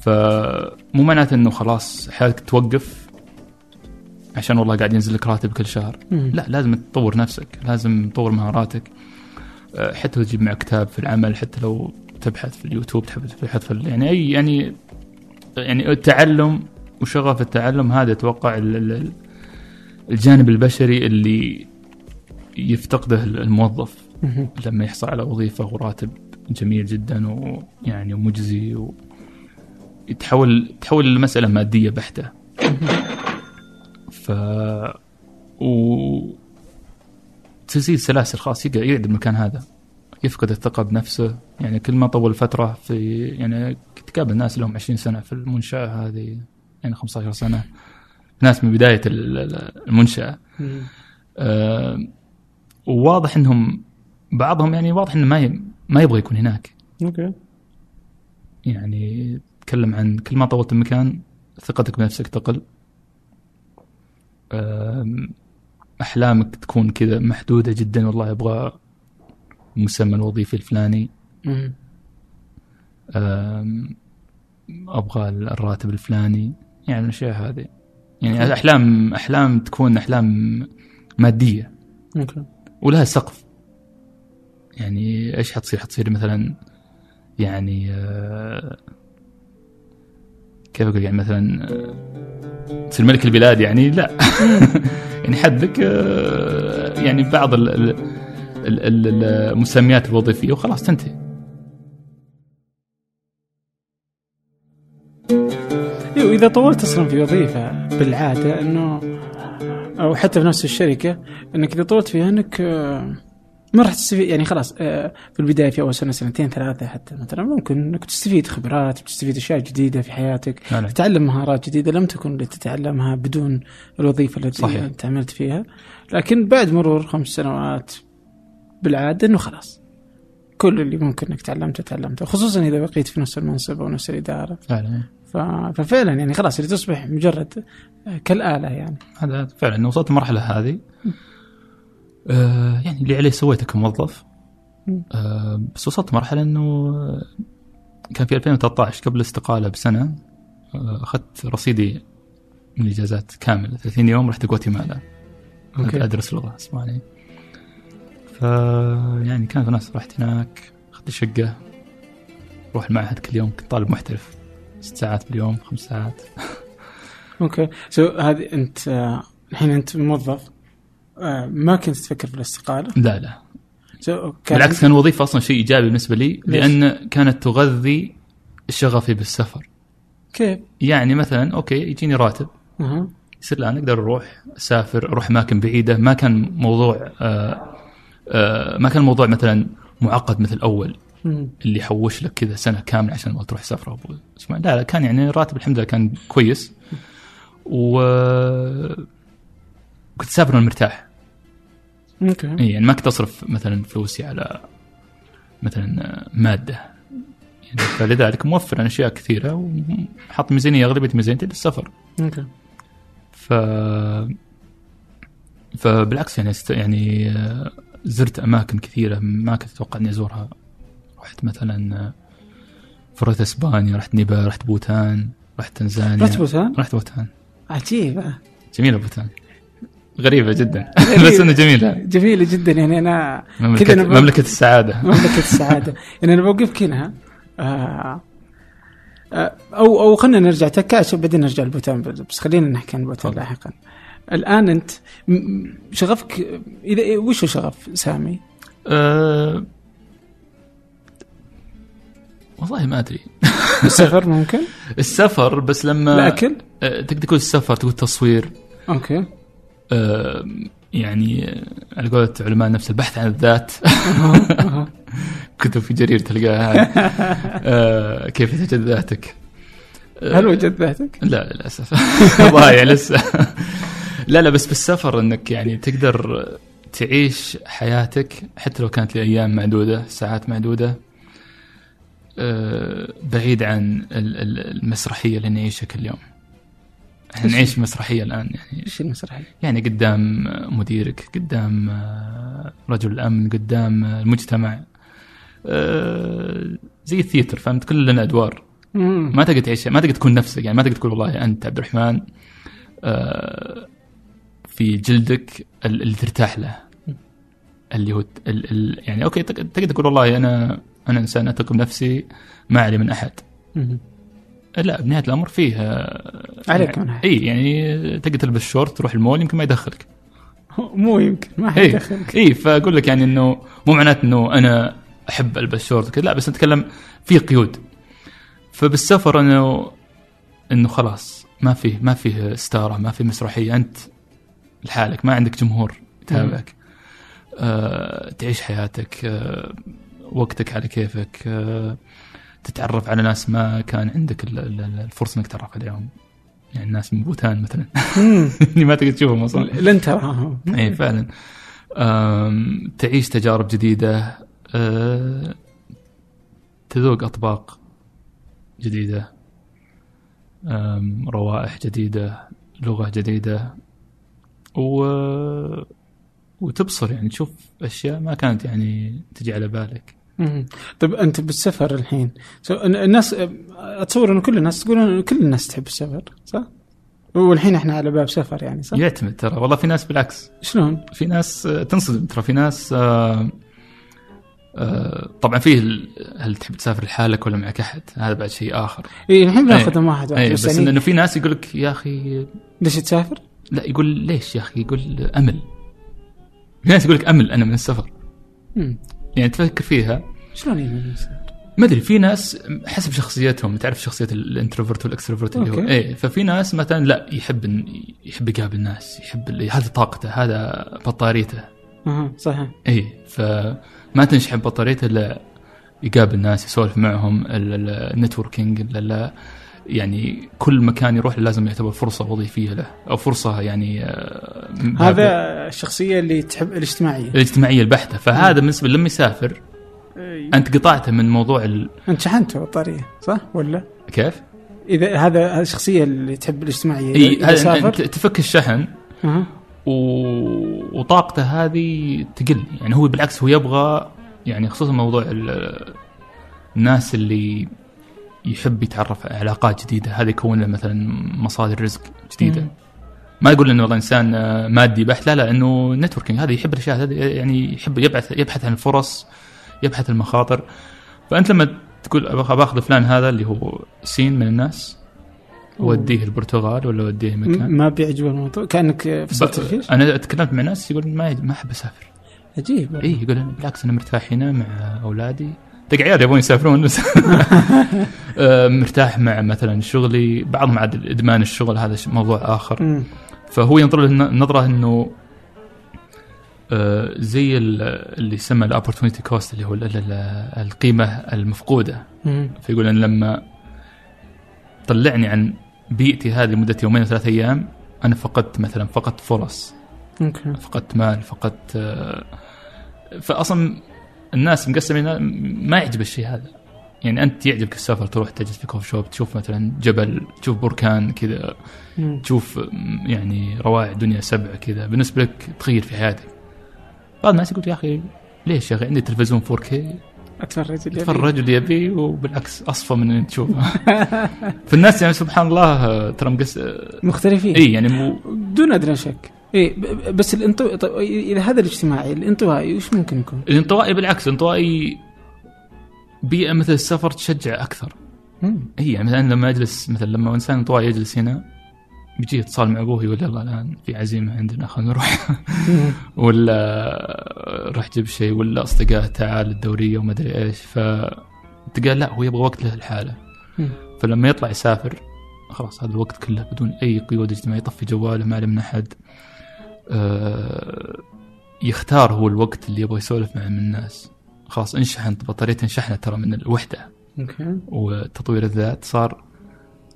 B: فمو معناته إنه خلاص حياتك توقف عشان والله قاعد ينزل لك راتب كل شهر
A: مهم.
B: لا لازم تطور نفسك لازم تطور مهاراتك أه، حتى لو تجيب معك كتاب في العمل حتى لو تبحث في اليوتيوب تبحث في ال- يعني أي يعني يعني التعلم وشغف التعلم هذا أتوقع ال- ال- الجانب البشري اللي يفتقده الموظف. لما يحصل على وظيفة وراتب جميل جدا ويعني ومجزي و يتحول تحول المساله مادية بحتة. ف و تزيد سلاسل خلاص يقعد المكان هذا. يفقد الثقة بنفسه. يعني كل ما طول فترة في يعني كنت قابل ناس لهم 20 سنة في المنشأة هذه يعني 15 سنة. ناس من بداية ال- ال- المنشأة. آه، وواضح إنهم بعضهم يعني واضح إنه ما ي- ما يبغى يكون هناك.
A: أوكي.
B: يعني تكلم عن كل ما طولت المكان ثقتك بنفسك تقل. أحلامك تكون كذا محدودة جدا والله أبغى المسمى الوظيفي الفلاني. أبغى الراتب الفلاني. يعني الأشياء هذه. يعني أحلام أحلام تكون أحلام مادية.
A: أوكي.
B: ولها سقف. يعني إيش حتصير؟ حتصير مثلا يعني آه، كيف أقول؟ يعني مثلا تصير ملك البلاد يعني؟ لا. يعني حدك آه، يعني بعض ال- ال- ال- ال- المسميات الوظيفية وخلاص تنتهي.
A: واذا طولت أصلا في وظيفة بالعادة إنه أو حتى في نفس الشركة إنك إذا طولت فيها إنك آه، ما راح تستفيد يعني خلاص آه، في البداية في أول سنة سنتين ثلاثة حتى مثلا ممكن إنك تستفيد خبرات تستفيد أشياء جديدة في حياتك
B: فعلا.
A: تتعلم مهارات جديدة لم تكن لتتعلمها بدون الوظيفة التي
B: صحيح.
A: انت عملت فيها لكن بعد مرور خمس سنوات بالعادة إنه خلاص كل اللي ممكن إنك تعلمته تعلمته خصوصا إذا بقيت في نفس المنصب أو نفس
B: الإدارة
A: ف... ففعلا يعني خلاص اللي تصبح مجرد كالآلة يعني.
B: هذا فعلا وصلت المرحلة هذه. آه يعني اللي عليه سويته كموظف. آه بس وصلت مرحلة إنه كان في 2013 قبل الاستقالة بسنة آه، أخذت رصيدي من الاجازات كامل 30 يوم رحت غواتيمالا.
A: أوكي.
B: أدرس لغة أسبانية. ف يعني كانت ناس رحت هناك أخذت شقة أروح المعهد كل يوم كنت طالب محترف. ست ساعات باليوم خمس ساعات.
A: أوكي. so هذه أنت الحين أنت موظف آه، ما كنت تفكر في الاستقالة؟
B: لا لا.
A: كان
B: بالعكس كان الوظيفه أصلا شيء إيجابي بالنسبة لي؟ لأن كانت تغذي شغفي بالسفر.
A: كيف؟
B: يعني مثلا أوكي يجيني راتب.
A: أها.
B: يصير الان أقدر أروح أسافر أروح أماكن بعيدة. ما كان موضوع آه آه ما كان الموضوع مثلا معقد مثل الأول
A: مم.
B: اللي يحوش لك كذا سنة كاملة عشان ما تروح سفره أسبوع لا لا كان يعني راتب الحمد لله كان كويس. و كنت اسافر وأنا مرتاح.
A: أوكي.
B: إي يعني ما كنت أصرف مثلا فلوسي على مثلا مادة. يعني فلذلك موفر عن أشياء كثيرة وحط ميزانية أغلبية ميزانيتي للسفر.
A: أوكي.
B: ف فبالعكس يعني است... يعني آه، زرت أماكن كثيرة ما كنت أتوقع إني أزورها رحت مثلا فرت إسبانيا رحت نيبال رحت بوتان رحت تنزانيا
A: رحت بوتان؟
B: رحت بوتان
A: عجيب آه.
B: جميلة بوتان غريبة جدا
A: غريبة.
B: بس انها جميلة
A: جميلة جدا يعني أنا
B: مملكة
A: كذا أنا ب-
B: مملكة السعادة
A: مملكة السعادة يعني أنا بوقفك هنا آه آه، أو أو خلينا نرجع تكاش وبعدين نرجع لبوتان بس خلينا نحكي عن بوتان. لاحقا الآن أنت شغفك اذا وش هو شغف سامي؟
B: أه... والله ما أدري
A: السفر ممكن؟
B: السفر بس لما
A: الأكل؟
B: أه تقدر تقول السفر تقول تصوير
A: أوكي
B: أه يعني على قولة علماء النفس البحث عن الذات. كتب في جرير تلقاها. أه كيف تجد ذاتك أه
A: هل وجدت ذاتك؟
B: لا للاسف ضايع لسه لا لا بس بالسفر إنك يعني تقدر تعيش حياتك حتى لو كانت لأيام معدودة ساعات معدودة بعيد عن ال- ال- المسرحية اللي نعيشها كل يوم
A: إحنا؟
B: نعيش مسرحية الآن يعني
A: إيش المسرحية؟
B: يعني قدام مديرك قدام آه، رجل الأمن قدام المجتمع آه، زي ال theater فهمت كلنا أدوار
A: مم.
B: ما تقدر تعيش ما تقدر تكون نفسك يعني ما تقدر تقول والله أنت عبد الرحمن آه، في جلدك ال- اللي ترتاح له اللي هو يعني أوكي تق- تقدر تقول والله أنا أنا إنسان اثق بنفسي ما علي من
A: أحد.
B: لا بنهاية الأمر فيه آه،
A: عليك من أحد.
B: اي يعني تقدر تلبس شورت تروح المول يمكن ما يدخلك.
A: مو يمكن ما حيدخلك
B: اي فأقول لك يعني إنه مو معناته إنه أنا أحب ألبس شورت كذا لا بس نتكلم في قيود. فبالسفر انه إنه خلاص ما فيه ما فيه ستاره ما في مسرحية أنت لحالك ما عندك جمهور يتابعك. آه، تعيش حياتك آه، وقتك على كيفك آه، تتعرف على ناس ما كان عندك ال- ال- ال- الفرصة إنك تتعرف عليهم. يعني الناس من بوتان مثلا. اللي ما تقدر تشوفهم أصلا.
A: لن تراهم
B: اي فعلا. تعيش تجارب جديدة آه، تذوق أطباق جديدة روائح جديدة لغة جديدة و وتبصر يعني تشوف أشياء ما كانت يعني تجي على بالك.
A: مم. طيب أنت بالسفر الحين سو الناس أتصور انه كل الناس تقول كل الناس تحب السفر صح؟ والحين إحنا على باب سفر يعني صح؟
B: يعتمد ترى والله في ناس بالعكس
A: شلون؟
B: في ناس آه، تنصدم ترى في ناس آه، آه، طبعا فيه هل تحب تسافر لحالك ولا معك أحد هذا بعد شيء آخر
A: اي الحين
B: إيه.
A: بناخذهم واحد واحد
B: اي
A: بس,
B: بس
A: يعني
B: إنه في ناس يقول لك يا أخي
A: ليش تسافر؟
B: لا يقول ليش يا أخي يقول أمل في ناس يقول لك أمل أنا من السفر
A: مم.
B: يعني تفكر فيها
A: شلون يعني يسافر؟
B: ما أدري في ناس حسب شخصيتهم تعرف شخصية ال introvert وال extrovert اللي هو. إيه ففي ناس مثلا لا يحب يحب يقابل الناس يحب هذه طاقته هذا بطاريته.
A: أها صحيح.
B: اي فما تنشحن بطاريته إلا يقابل ناس يسولف معهم ال networking يعني كل مكان يروح لازم يعتبر فرصة وظيفية له أو فرصة يعني آه،
A: هذا الشخصية اللي تحب الاجتماعية.
B: الاجتماعية البحتة. فهذا بالنسبة لما يسافر
A: إيه.
B: أنت قطعته من موضوع ال...
A: انت شحنته بطاريه صح ولا؟
B: كيف؟
A: إذا هذا هذا الشخصية اللي تحب
B: الاجتماعية
A: إي
B: هذا أنت تفك الشحن. و... وطاقته هذه تقل يعني هو بالعكس هو يبغى يعني خصوصا موضوع ال... الناس اللي يحب يتعرف على علاقات جديدة هذا يكون له مثلا مصادر رزق جديدة
A: مم.
B: ما يقول إنه والله إنسان مادي بحت لا لا إنه networking هذا يحب الأشياء هذه يعني يحب يبحث يبحث عن الفرص يبحث المخاطر. فأنت لما تقول باخذ فلان هذا اللي هو سين من الناس وديه البرتغال ولا وديه مكان؟
A: ما بيعجبه الموضوع؟ كأنك فصلت الفيش
B: أنا تكلمت مع ناس يقول ما ما أحب أسافر.
A: عجيب.
B: إي يقول أنا بالعكس أنا مرتاح هنا مع أولادي. دق عيال يبغون يسافرون. بس مرتاح مع مثلا شغلي. بعضهم عاد إدمان الشغل هذا موضوع
A: آخر.
B: فهو ينظر له الن- نظرة إنه زي ال- اللي يسمى ال opportunity cost اللي هو ال- ال- القيمة
A: المفقودة.
B: فيقول أن لما طلعني عن بيئتي هذه لمدة يومين ثلاث أيام أنا فقدت مثلا فقدت فرص
A: أوكي.
B: فقدت مال فقدت آه، فاصلا الناس مقسمين ما يعجب الشيء هذا. يعني أنت يعجبك السفر تروح تجلس في كوفي شوب تشوف مثلا جبل تشوف بركان كذا. تشوف يعني روائع دنيا سبع كذا. بالنسبة لك تغير في حياتك. بعض الناس يقول يا أخي ليش يا أخي؟ عندي تلفزيون 4K
A: اتفرج اللي
B: تفرج اللي يبي وبالعكس أصفى من اللي تشوفه. فالناس يعني سبحان الله ترى مقس
A: مختلفين.
B: إي يعني مو
A: دون أدنى شك. إي بس الانطو طيب إذا هذا الاجتماعي الانطوائي وش ممكن يكون؟
B: الانطوائي بالعكس الانطوائي بيئة مثل السفر تشجع
A: أكثر.
B: إي يعني مثلا لما أجلس مثلا لما إنسان انطوائي يجلس هنا بيجي اتصال مع أبوه يقول يلا الآن في عزيمة عندنا خلينا نروح. ولا روح جيب شيء ولا اصدقاء تعال الدورية وما أدري إيش. ف لا هو يبغى وقت له
A: مم.
B: فلما يطلع يسافر خلاص هذا الوقت كله بدون أي قيود اجتماعيه يطفي جواله ما من أحد آه، يختار هو الوقت اللي يبغى يسولف مع من الناس. خلاص انشحن بطاريته انشحنت ترى من الوحدة.
A: أوكي.
B: وتطوير الذات صار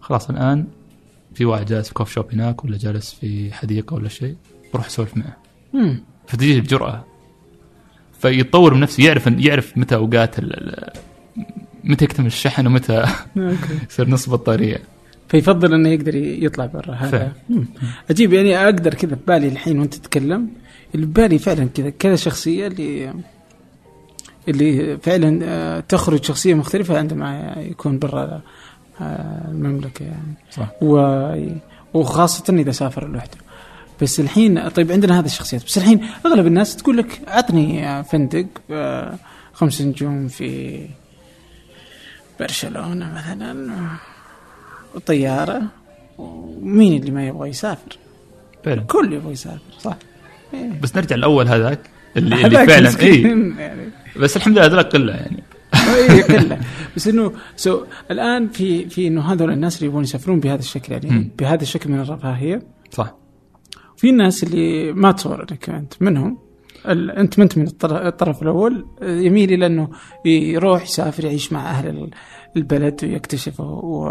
B: خلاص الآن في واحد جالس في كوف شوب هناك ولا جالس في حديقة ولا شيء بروح أسولف معه.
A: مم.
B: فتجيه الجرأة فيتطور من نفسه يعرف يعرف متى أوقات متى يكتمل الشحن ومتى يصير نص بطاريه
A: فيفضل إنه يقدر يطلع برا هذا. عجيب يعني أقدر كذا ببالي الحين وأنت تتكلم اللي ببالي فعلا كذا كذا شخصية اللي اللي فعلا آه، تخرج شخصية مختلفة عندما يكون برا المملكة يعني.
B: صح.
A: و... وخاصة إذا سافر لوحده. بس الحين طيب عندنا هذه الشخصيات. بس الحين أغلب الناس تقول لك عطني فندق آه، خمس نجوم في برشلونة مثلا وطيارة ومين اللي ما يبغى يسافر؟
B: فعلا.
A: كل يبغى يسافر صح. إيه.
B: بس نرجع لاول هذاك اللي, اللي فعلا اي
A: مسكين. يعني
B: بس الحمد لله هذول قلة يعني.
A: اي كله. بس إنه سو الآن في في إنه هذول الناس اللي يبغون يسافرون بهذا الشكل يعني. بهذا الشكل من الرفاهية.
B: صح.
A: في ناس اللي ما تصور انك أنت منهم. أنت ما أنت من الطر- الطرف الأول. يميل إلى إنه يروح يسافر يعيش مع أهل ال- البلد ويكتشف و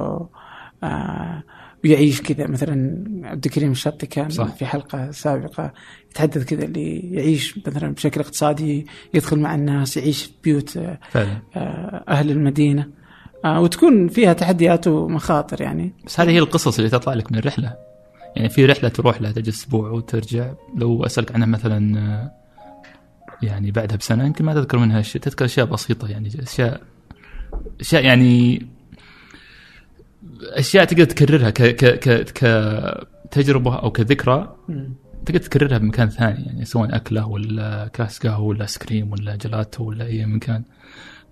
A: آه، ويعيش كذا. مثلا عبد الكريم الشطي كان
B: صح.
A: في حلقة سابقة يتحدث كذا اللي يعيش مثلا بشكل اقتصادي يدخل مع الناس يعيش في بيوت آه،
B: فعلا.
A: آه، أهل المدينة آه، وتكون فيها تحديات ومخاطر يعني.
B: بس هذه هي القصص اللي تطلع لك من الرحلة. يعني في رحلة تروح لها تجلس أسبوع وترجع. لو أسألك عنها مثلا يعني بعدها بسنة يمكن ما تذكر منها شيء تذكر أشياء بسيطة يعني أشياء أشياء يعني أشياء تقدر تكررها ك ك ك كتجربة أو كذكرى تقدر تكررها بمكان ثاني يعني سواء أكلة ولا كاس قهوه ولا ايس كريم ولا جلاتو ولا أي مكان.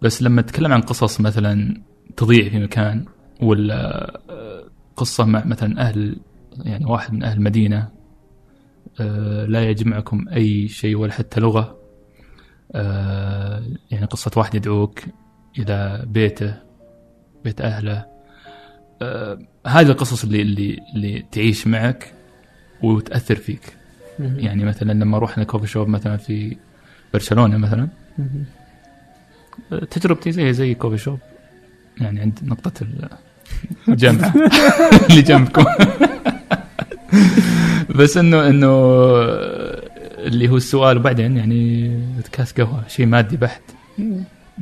B: بس لما تتكلم عن قصص مثلا تضيع في مكان ولا آه، قصة مع مثلا أهل يعني واحد من أهل مدينه آه، لا يجمعكم أي شيء ولا حتى لغة آه، يعني قصة واحد يدعوك إلى بيته بيت أهله هذه القصص اللي اللي اللي تعيش معك وتأثر فيك. يعني مثلا لما رحنا كوفي شوب مثلا في برشلونة مثلا
A: مهم.
B: تجربتي زي زي كوفي شوب يعني عند نقطة الجامعة اللي جنبكم بس انه إنه اللي هو السؤال وبعدين يعني كاس قهوة شيء مادي بحت.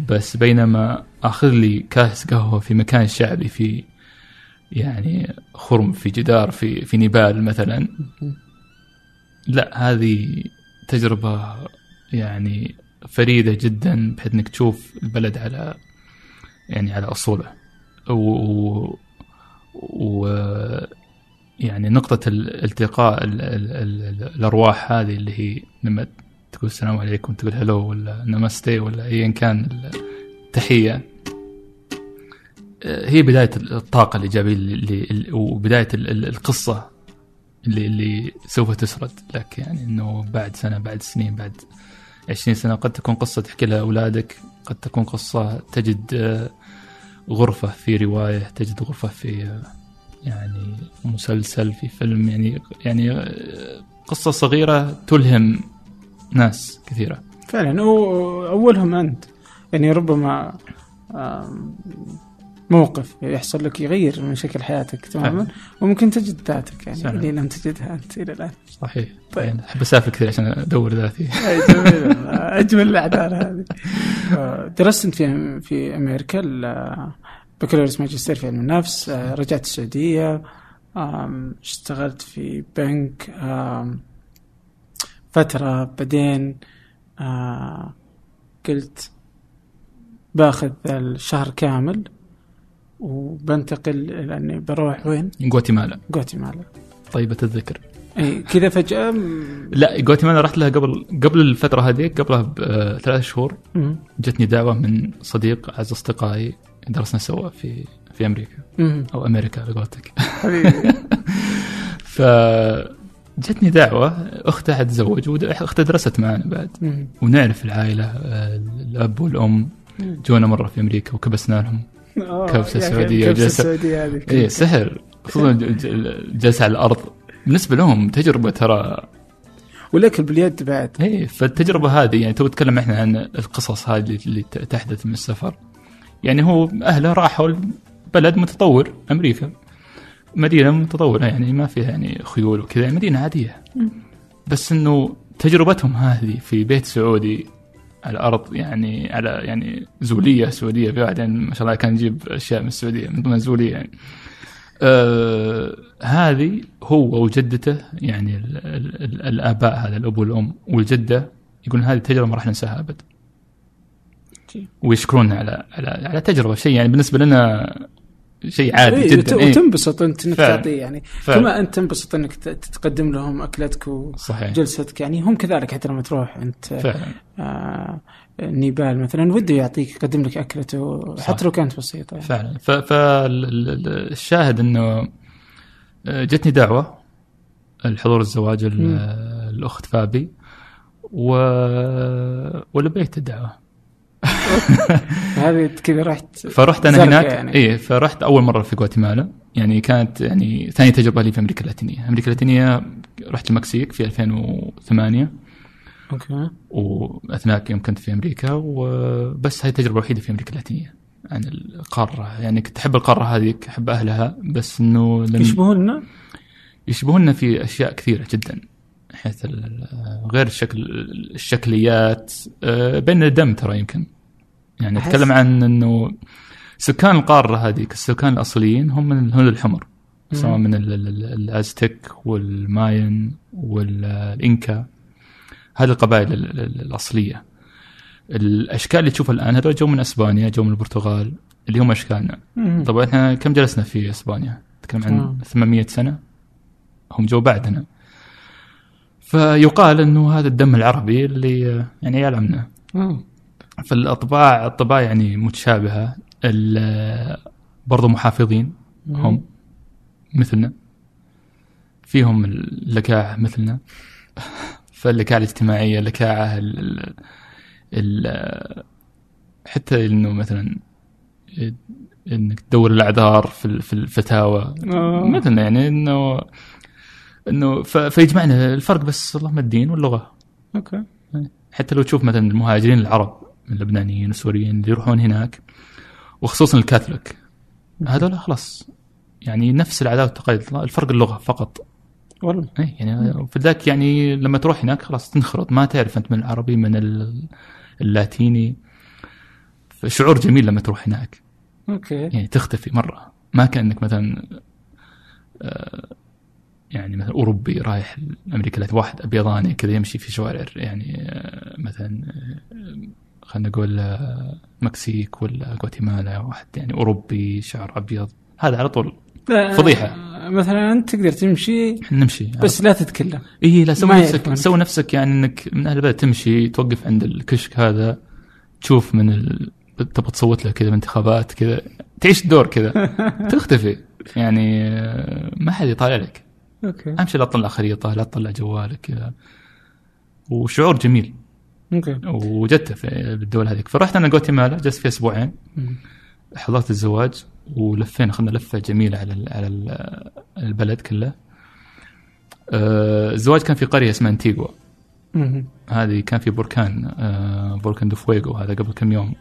B: بس بينما اخذ لي كاس قهوة في مكان شعبي في يعني خرم في جدار في في نيبال مثلا. لا هذه تجربة يعني فريدة جدا بحيث إنك تشوف البلد على يعني على أصوله. و, و... يعني نقطة الالتقاء ال... ال... ال... الأرواح هذه اللي هي لما تقول السلام عليكم تقول هلو ولا نمستي ولا ايا كان التحية. هي بداية الطاقة الإيجابية اللي اللي- وبداية ال- ال- القصة اللي اللي سوف تسرد. لك يعني إنه بعد سنة بعد سنين بعد 20 سنة قد تكون قصة تحكي لها أولادك قد تكون قصة تجد آه، غرفة في رواية تجد غرفة في آه، يعني مسلسل في فيلم يعني يعني آه، قصة صغيرة تلهم ناس كثيرة.
A: فعلا هو أولهم أنت. يعني ربما موقف يحصل لك يغير من شكل حياتك تماما؟ وممكن تجد ذاتك يعني
B: فعلا.
A: اللي لم تجدها أنت إلى الآن.
B: صحيح.
A: طيب.
B: يعني أحب أسافر كثير عشان أدور ذاتي.
A: جميل. أجمل الأعذار هذه. آه، درست انت في في أمريكا ال- بكالوريوس ماجستير في علم النفس آه، رجعت السعودية اشتغلت في بنك فترة بعدين آه، قلت باخذ الشهر كامل. وبنتقل لاني بروح وين؟
B: غواتيمالا.
A: غواتيمالا.
B: طيبة الذكر.
A: إي كذا فجأة م-
B: لا غواتيمالا رحت لها قبل قبل الفترة هذه قبلها بثلاث شهور.
A: م-
B: جتني دعوة من صديق أعز أصدقائي درسنا سوا في في أمريكا.
A: م-
B: أو أمريكا على قولتك.
A: حبيبي.
B: ف جتني دعوة أختها حتتزوج وأختها درست معنا بعد.
A: م-
B: ونعرف العائلة الأب والأم. جونا مرة في أمريكا وكبسنا لهم.
A: آه،
B: سعودية
A: الكبسة
B: وجلسة.
A: السعودية هذه.
B: إيه سحر. خصوصا ج- ج- الجلسة على الأرض. بالنسبة لهم تجربة ترى
A: والاكل باليد بعد.
B: إيه فالتجربة هذه يعني تو تكلم إحنا عن القصص هذه اللي تحدث من السفر. يعني هو أهله راحوا بلد متطور أمريكا. مدينة متطورة يعني ما فيها يعني خيول وكذا يعني مدينة عادية. بس إنه تجربتهم هذه في بيت سعودي الأرض يعني على يعني زولية سعودية في واحد يعني ما شاء الله كان يجيب أشياء من السعودية من ضمن زوليه يعني. آه هذه هو وجدته يعني ال ال ال الآباء هذا الأب والأم والجدة يقولون هذه التجربه ما راح ننساها أبد. ويشكروننا على على على تجربة شيء يعني بالنسبة لنا شيء عادي
A: إيه
B: جدا إيه.
A: وتنبسط انت انك. تعطيه يعني
B: فعلا.
A: كما انت تنبسط إنك تقدم لهم
B: أكلتك
A: وجلستك يعني هم كذلك حتى لما تروح أنت
B: فعلا
A: آه نيبال مثلا وده يعطيك يقدم لك
B: أكلته.
A: حتى لو كانت بسيطة يعني.
B: فعلا فالشاهد إنه آه، جتني دعوة الحضور الزواج الأخت فابي و... ولبيت الدعوة
A: هذه كذا رحت
B: فرحت
A: أنا
B: هناك
A: يعني.
B: إيه فرحت أول مرة في غواتيمالا. يعني كانت يعني ثاني تجربة لي في أمريكا اللاتينية، أمريكا اللاتينية رحت المكسيك في 2008
A: أوكي.
B: وأثناء يوم كنت في أمريكا وبس هاي التجربة الوحيدة في أمريكا اللاتينية عن القارة. يعني كنت أحب القارة هذه أحب أهلها بس إنه لم
A: يشبهوننا؟
B: يشبهون في أشياء كثيرة جدا حيث غير الشكل الشكليات آه، بين الدم ترى يمكن. يعني
A: أحس-
B: اتكلم عن إنه سكان القارة هذه السكان الأصليين هم من الهنود الحمر سواء. من ال- ال- ال- الأزتك والماين والإنكا هذه القبائل ال- ال- الأصلية الأشكال اللي تشوفها الآن هذول جو من أسبانيا جو من البرتغال اللي هم
A: أشكالنا.
B: طبعا إحنا كم جلسنا في أسبانيا؟ نتكلم عن
A: آه.
B: 800 سنة هم جو بعدنا فيقال إنه هذا الدم العربي اللي يعني يعلمنا
A: آه.
B: فالاطباع الطباع يعني متشابهة. ال- برضو محافظين هم مثلنا. فيهم اللكاعة مثلنا. فاللكاعة الاجتماعية اللكاعة ال حتى إنه مثلا إنك تدور الأعذار في في الفتاوى.
A: آه.
B: مثلنا يعني انه إنه فيجمعنا. الفرق بس اللهم الدين واللغة.
A: أوكي.
B: حتى لو تشوف مثلا المهاجرين العرب. من اللبنانيين والسوريين اللي يروحون هناك وخصوصا الكاثوليك. هذول خلاص يعني نفس العادات والتقاليد الفرق اللغة فقط.
A: والله.
B: اي يعني فذاك يعني لما تروح هناك خلاص تنخرط ما تعرف أنت من العربي من ال- اللاتيني. فشعور جميل لما تروح هناك.
A: أوكي.
B: يعني تختفي مرة. ما كأنك مثلا آه، يعني مثلا أوروبي رايح أمريكا اللاتينيه واحد أبيضاني كذا يمشي في شوارع يعني آه، مثلا آه، خلينا نقول آه، مكسيك ولا غواتيمالا واحد يعني أوروبي شعر أبيض. هذا على طول.
A: آه، مثلا أنت تقدر تمشي
B: نمشي.
A: بس لا تتكلم.
B: اي لا سوي نفسك. سوي نفسك يعني إنك من أهل البلد تمشي توقف عند الكشك هذا تشوف من ال... تبغى تصوت له كذا بانتخابات كذا تعيش الدور كذا. تختفي. يعني آه، ما حد يطالع لك.
A: أوكي.
B: أهم شيء لا تطلع خريطه لا تطلع جوالك كذا. وشعور جميل. أوكي. في بالدول هذيك. فرحت أنا غواتيمالا جلست فيها
A: أسبوعين.
B: حضرت الزواج ولفينا اخذنا لفة جميلة على ال- على ال- البلد كله. آه، الزواج كان في قرية اسمها
A: أنتيغوا.
B: هذه كان في بركان آه، بركان دو فويغو هذا قبل كم يوم.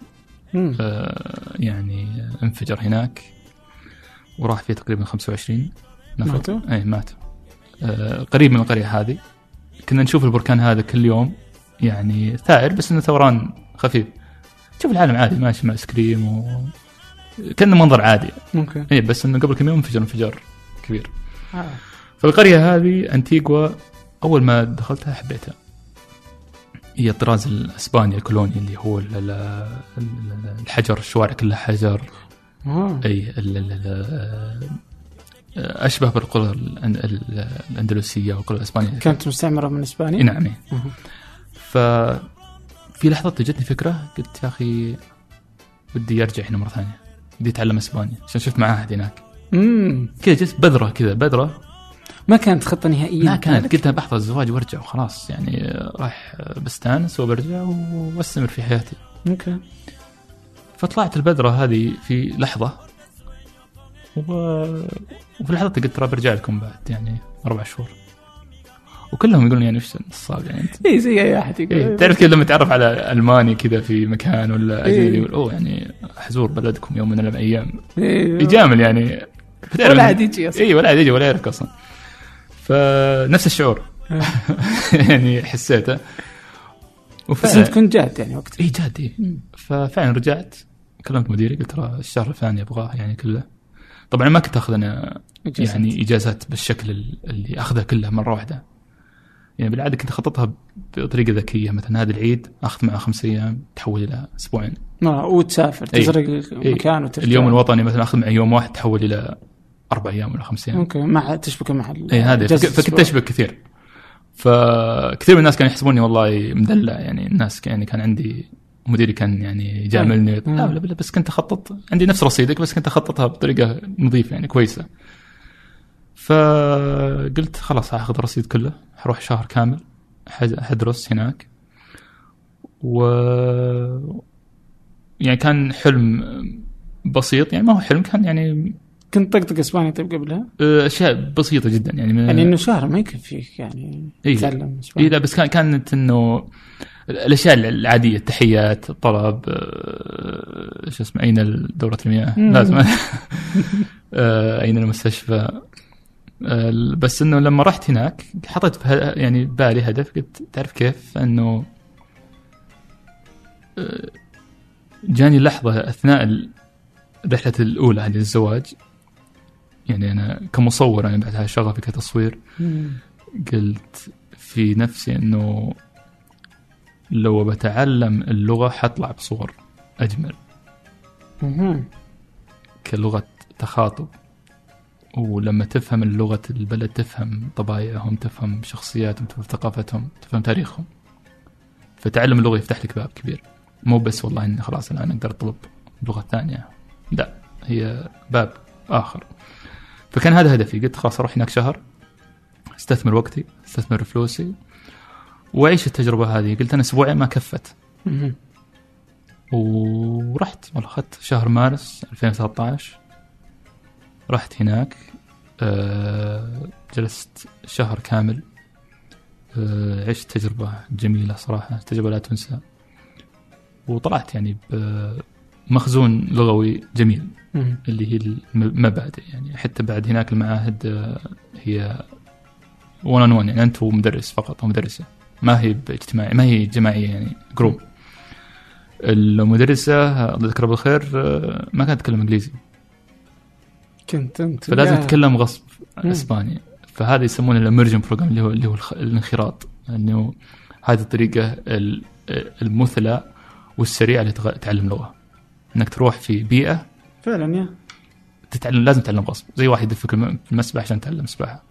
B: آه، يعني انفجر هناك. وراح فيه تقريبا 25 نفر.
A: ماتوا؟
B: اي ماتوا. آه، قريب من القرية هذه. كنا نشوف البركان هذا كل يوم. يعني ثائر بس إنه ثوران خفيف تشوف العالم عادي ماشي مع ايس كريم و كأنه منظر عادي
A: أوكي
B: اي بس إنه قبل كم يوم انفجر انفجار كبير
A: آه.
B: فالقرية هذه أنتيغوا أول ما دخلتها حبيتها هي الطراز الأسباني ال colony اللي هو ال- ال- ال- الحجر الشوارع كلها حجر
A: آه.
B: أي ال- أشبه بالقرى الأن- ال- الأندلسية والقرى الأسبانية
A: كانت مستعمرة من
B: إسبانيا نعم إي.
A: أها.
B: ففي لحظة جتني فكرة قلت يا أخي ودي أرجع هنا مرة ثانية ودي أتعلم أسباني عشان شفت معاهد هناك.
A: امم
B: كذا جت بذرة كذا بذرة.
A: ما كانت خطة نهائيه
B: ما كانت؟ قلت أنا بحضر الزواج وأرجع وخلاص يعني راح بستانس وبرجع وأستمر في حياتي.
A: أوكي.
B: فطلعت البذرة هذه في لحظة و... وفي لحظة قلت ترى برجع لكم بعد يعني أربع شهور. وكلهم يقولون يعني وش النصاب يعني؟ انت
A: اي زي أي أحد يقول.
B: إيه تعرف كذا لما تعرف على الماني كذا في مكان ولا
A: إيه.
B: اجنبي يقول أوه يعني حزور بلدكم يوم من الأيام.
A: إيه.
B: يجامل يعني.
A: ولا عاد يجي أصلا.
B: اي ولا عاد يجي ولا يعرفك أصلا. فنفس الشعور. يعني حسيته.
A: بس أنت كنت جاد يعني وقتها.
B: اي جاد اي ففعلا رجعت كلمت مديري قلت ترى الشهر الفلاني أبغاه يعني كله. طبعا ما كنت أخذ
A: أنا.
B: يعني إجازات بالشكل ال- اللي أخذها كلها مرة واحدة. يعني بالعادة كنت أخططها بطريقة ذكية مثلا هذا العيد أخذ معه خمس أيام تحول إلى أسبوعين
A: آه، وتسافر
B: إيه.
A: تزرق
B: إيه.
A: مكان وترجع
B: اليوم الوطني مثلا أخذ معي يوم واحد تحول إلى أربع أيام ولا خمس أيام
A: أوكي مع تشبكه مع
B: اي فك- فكنت. أشبك كثير فكثير من الناس كانوا يحسبوني والله مدلع يعني الناس يعني كان عندي مديري كان يعني يجاملني
A: أي.
B: لا لا لا بس كنت أخطط عندي نفس رصيدك بس كنت أخططها بطريقة نظيفة يعني كويسة فقلت خلاص هاخذ الرصيد كله حروح شهر كامل حد- حدرس هناك و يعني كان حلم بسيط يعني ما هو حلم كان يعني
A: كنت طقطق اسباني طيب قبلها؟
B: أشياء بسيطة جدا يعني من
A: يعني إنه شهر ما يكفيك يعني
B: إيه.
A: تتعلم اسباني
B: إي لا بس كان كانت إنه الأشياء العادية التحيات الطلب آه، شو اسمه أين دورة المياه. لازم آه، أين المستشفى بس إنه لما رحت هناك حطيت يعني بالي هدف قلت تعرف كيف إنه آه، جاني لحظة أثناء الرحلة الأولى هذه الزواج يعني أنا كمصور أنا بعدها شغفي كتصوير. قلت في نفسي إنه لو بتعلم اللغة حطلع بصور أجمل
A: مهم.
B: كلغة تخاطب ولما تفهم لغة البلد تفهم طبايعهم تفهم شخصياتهم تفهم ثقافتهم تفهم تاريخهم. فتعلم اللغة يفتح لك باب كبير. مو بس والله إني خلاص الآن أقدر أطلب لغة ثانية. لا هي باب آخر. فكان هذا هدفي. قلت خلاص أروح هناك شهر. أستثمر وقتي أستثمر فلوسي. وأعيش التجربة هذه. قلت أنا أسبوعين ما كفت. ورحت والله أخذت شهر مارس 2013 رحت هناك آه، جلست شهر كامل آه، عشت تجربة جميلة صراحة تجربة لا تنسى. وطلعت يعني بمخزون لغوي جميل. اللي هي المبادئ يعني حتى بعد هناك المعاهد آه، هي one on one يعني أنت ومدرس فقط ومدرسه ما هي باجتماعي ما هي جماعية يعني group المدرسة الله يذكرها بالخير ما كانت تتكلم إنجليزي.
A: كنت انت
B: فلازم تتكلم غصب. اسباني فهذا يسمونه ال immersion program اللي هو اللي هو الانخراط. إنه هذه الطريقة ال- المثلى والسريعة لتعلم لغة. إنك تروح في بيئة
A: فعلا يا.
B: تتعلم لازم تتعلم غصب. زي واحد يدفك في المسبح عشان تتعلم سباحه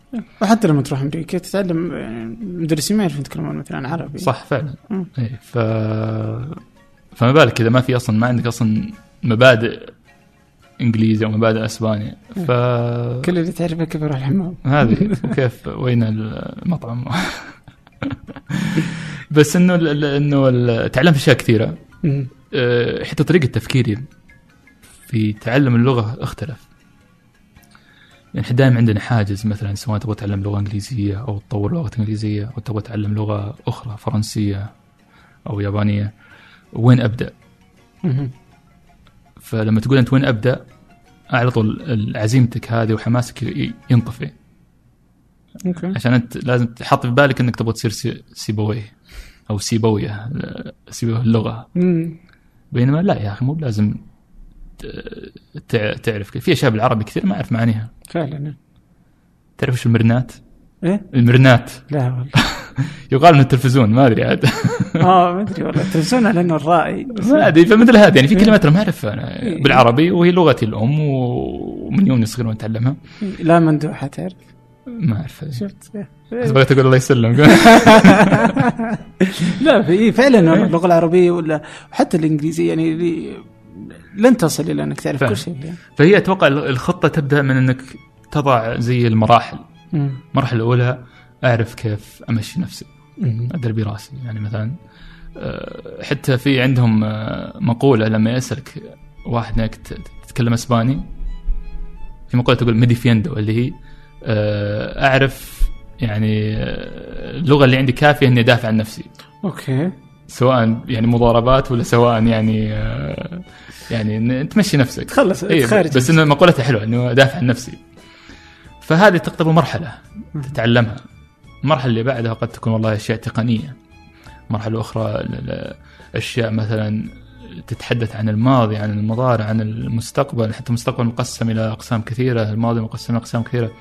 A: وحتى لما تروح أمريكا تتعلم يعني المدرسين ما يعرفون يتكلمون مثلا عربي.
B: صح فعلا. اي ف فما بالك إذا ما في أصلا ما عندك أصلا مبادئ إنجليزي أو مبادئ أسباني. ف
A: كل اللي تعرفه كيف أروح الحمام.
B: هذه. وكيف وين المطعم؟ بس إنه ال- إنه ال- تعلمت أشياء
A: كثيرة.
B: أه، حتى طريقة تفكيري في تعلم اللغة اختلف. يعني إحنا دائما عندنا حاجز مثلا سواء تبغى تتعلم لغة إنجليزية أو تطور لغة إنجليزية أو تبغى تتعلم لغة أخرى فرنسية أو يابانية وين
A: أبدأ؟
B: فلما تقول أنت وين أبدأ على طول عزيمتك هذه وحماسك ينطفي.
A: okay.
B: عشان أنت لازم تحط في بالك إنك تبغى تصير سي- سيبويه أو سيبويه سيبويه اللغة.
A: مم.
B: بينما لا يا أخي مو تع- تعرف في أشياء بالعربي كثير ما أعرف معانيها.
A: فعلا
B: تعرف إيش المرنات؟
A: إيه؟
B: المرنات.
A: لا والله.
B: يقال من التلفزيون ما أدري عاد.
A: آه ما أدري والله. التلفزيون على إنه الرائي.
B: ما أدري فمثل هذا يعني في كلمات أنا ما أعرفها أنا
A: إيه.
B: بالعربي وهي لغتي الأم ومن يومي صغير وأنا اتعلمها
A: لا مندوحه تعرف
B: ما أعرفها.
A: شفت.
B: بس بغيت أقول الله يسلمك.
A: لا في فعلا اللغة العربية ولا حتى الإنجليزية يعني اللي لن تصل إلى إنك تعرف. كل شيء.
B: فهي أتوقع الخطة تبدأ من إنك تضع زي المراحل. المرحله الأولى أعرف كيف أمشي نفسي
A: مم.
B: أدري براسي. يعني مثلا آه، حتى في عندهم آه، مقولة لما يسألك واحد انك تتكلم إسباني في مقولة تقول me defiendo اللي هي آه، أعرف يعني اللغة اللي عندي كافية إني أدافع عن نفسي.
A: okay.
B: سواء يعني مضاربات ولا سواء يعني يعني تمشي نفسك.
A: تخلص
B: إيه
A: تخارج
B: بس إنه مقولتها حلوة إنه أدافع عن نفسي. فهذه تعتبر مرحلة تتعلمها. المرحله اللي بعدها قد تكون والله أشياء تقنية. مرحلة أخرى أشياء مثلا تتحدث عن الماضي عن المضارع عن المستقبل حتى المستقبل مقسم إلى أقسام كثيرة الماضي مقسم إلى أقسام كثيرة.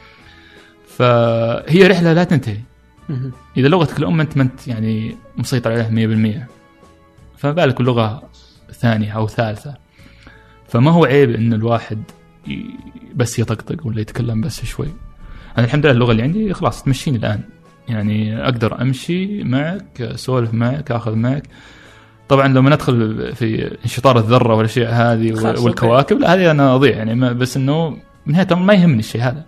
B: فهي رحلة لا تنتهي. إذا لغتك الأم أنت ما أنت يعني مسيطر عليها 100% فما بالك اللغة ثانية أو ثالثة. فما هو عيب إن الواحد بس يطقطق ولا يتكلم بس شوي. أنا الحمد لله اللغة اللي عندي خلاص تمشيني الآن. يعني أقدر أمشي معك أسولف معك أخذ معك طبعا لما ندخل في انشطار الذرة والأشياء هذه والكواكب لا هذه أنا أضيع يعني ما بس إنه من نهايه ما يهمني الشيء هذا.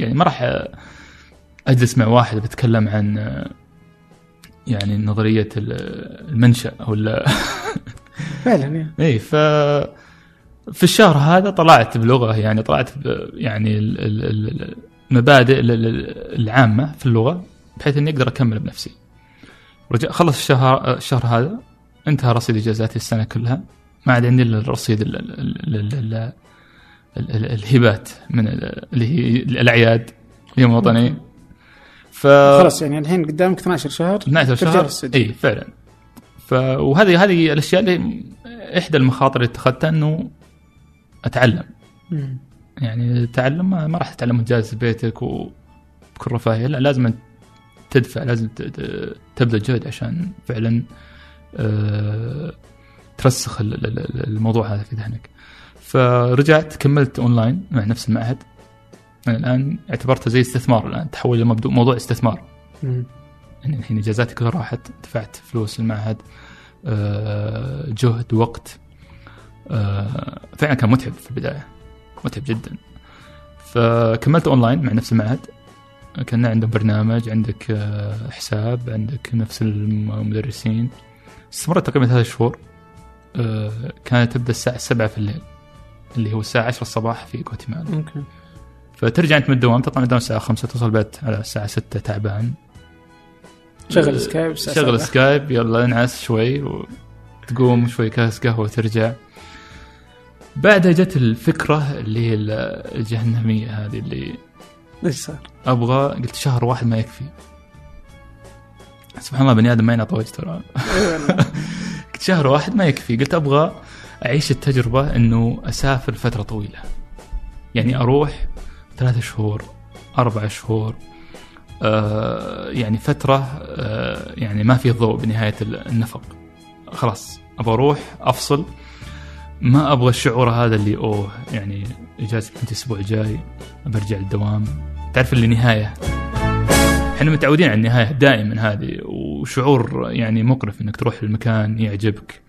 B: يعني ما راح أجلس مع واحد بتكلم عن يعني نظرية المنشأ ال-
A: فعلا.
B: اي ف في الشهر هذا طلعت بلغة يعني طلعت يعني ال- ال- ال- ال- العامة في اللغة بحيث إني أقدر أكمل بنفسي. رجع خلص الشهر الشهر هذا انتهى رصيد إجازاتي السنة كلها ما عاد عندي إلا الرصيد ال- ال- ال- ال- ال- ال- ال- الهبات من ال- اللي هي الأعياد اليوم الوطني ف
A: خلاص يعني الحين قدامك 12 شهر
B: 12
A: ترجع
B: شهر. إي فعلا ف وهذه هذه الأشياء اللي إحدى المخاطر اللي اتخذتها إنه أتعلم
A: مم.
B: يعني تعلم ما, راح تتعلم جالس بيتك وبكل رفاهية. لا لازم تدفع لازم تبذل جهد عشان فعلا آه، ترسخ ال- ال- ال- الموضوع هذا في ذهنك. فرجعت كملت اونلاين مع نفس المعهد. أنا الآن اعتبرتها زي استثمار الآن تحول إلى مبدو- موضوع استثمار. يعني الحين إجازاتي كلها راحت دفعت فلوس المعهد آه، جهد وقت آه، فعلا كان متعب في البداية. متعب جدا. فكملت أونلاين مع نفس المعهد. كان عندهم برنامج عندك آه، حساب عندك نفس المدرسين. استمرت تقريبا ثلاث شهور. آه، كانت تبدأ الساعة 7 في الليل اللي هو الساعة 10 الصباح في غواتيمالا.
A: okay.
B: فترجع أنت من الدوام تطلع من الدوام الساعة 5 توصل البيت على الساعة 6 تعبان.
A: شغل سكايب الساعة
B: شغل. سكايب يلا انعس شوي وتقوم شوي كاس قهوه وترجع. بعدها جت الفكرة اللي هي الجهنمية هذه اللي
A: إيش صار؟
B: أبغى قلت شهر واحد ما يكفي. سبحان الله بني آدم ما ينعطى وجه ترى. قلت شهر واحد ما يكفي. قلت أبغى أعيش التجربة إنه أسافر فترة طويلة. يعني أروح ثلاثة شهور أربع شهور. آه يعني فترة آه يعني ما في ضوء بنهاية النفق. خلاص أبغى أروح أفصل. ما أبغى الشعور هذا اللي أوه يعني إجازة أنت الأسبوع الجاي برجع للدوام. تعرف اللي نهاية. إحنا متعودين على النهاية دائما هذه وشعور يعني مقرف إنك تروح للمكان يعجبك.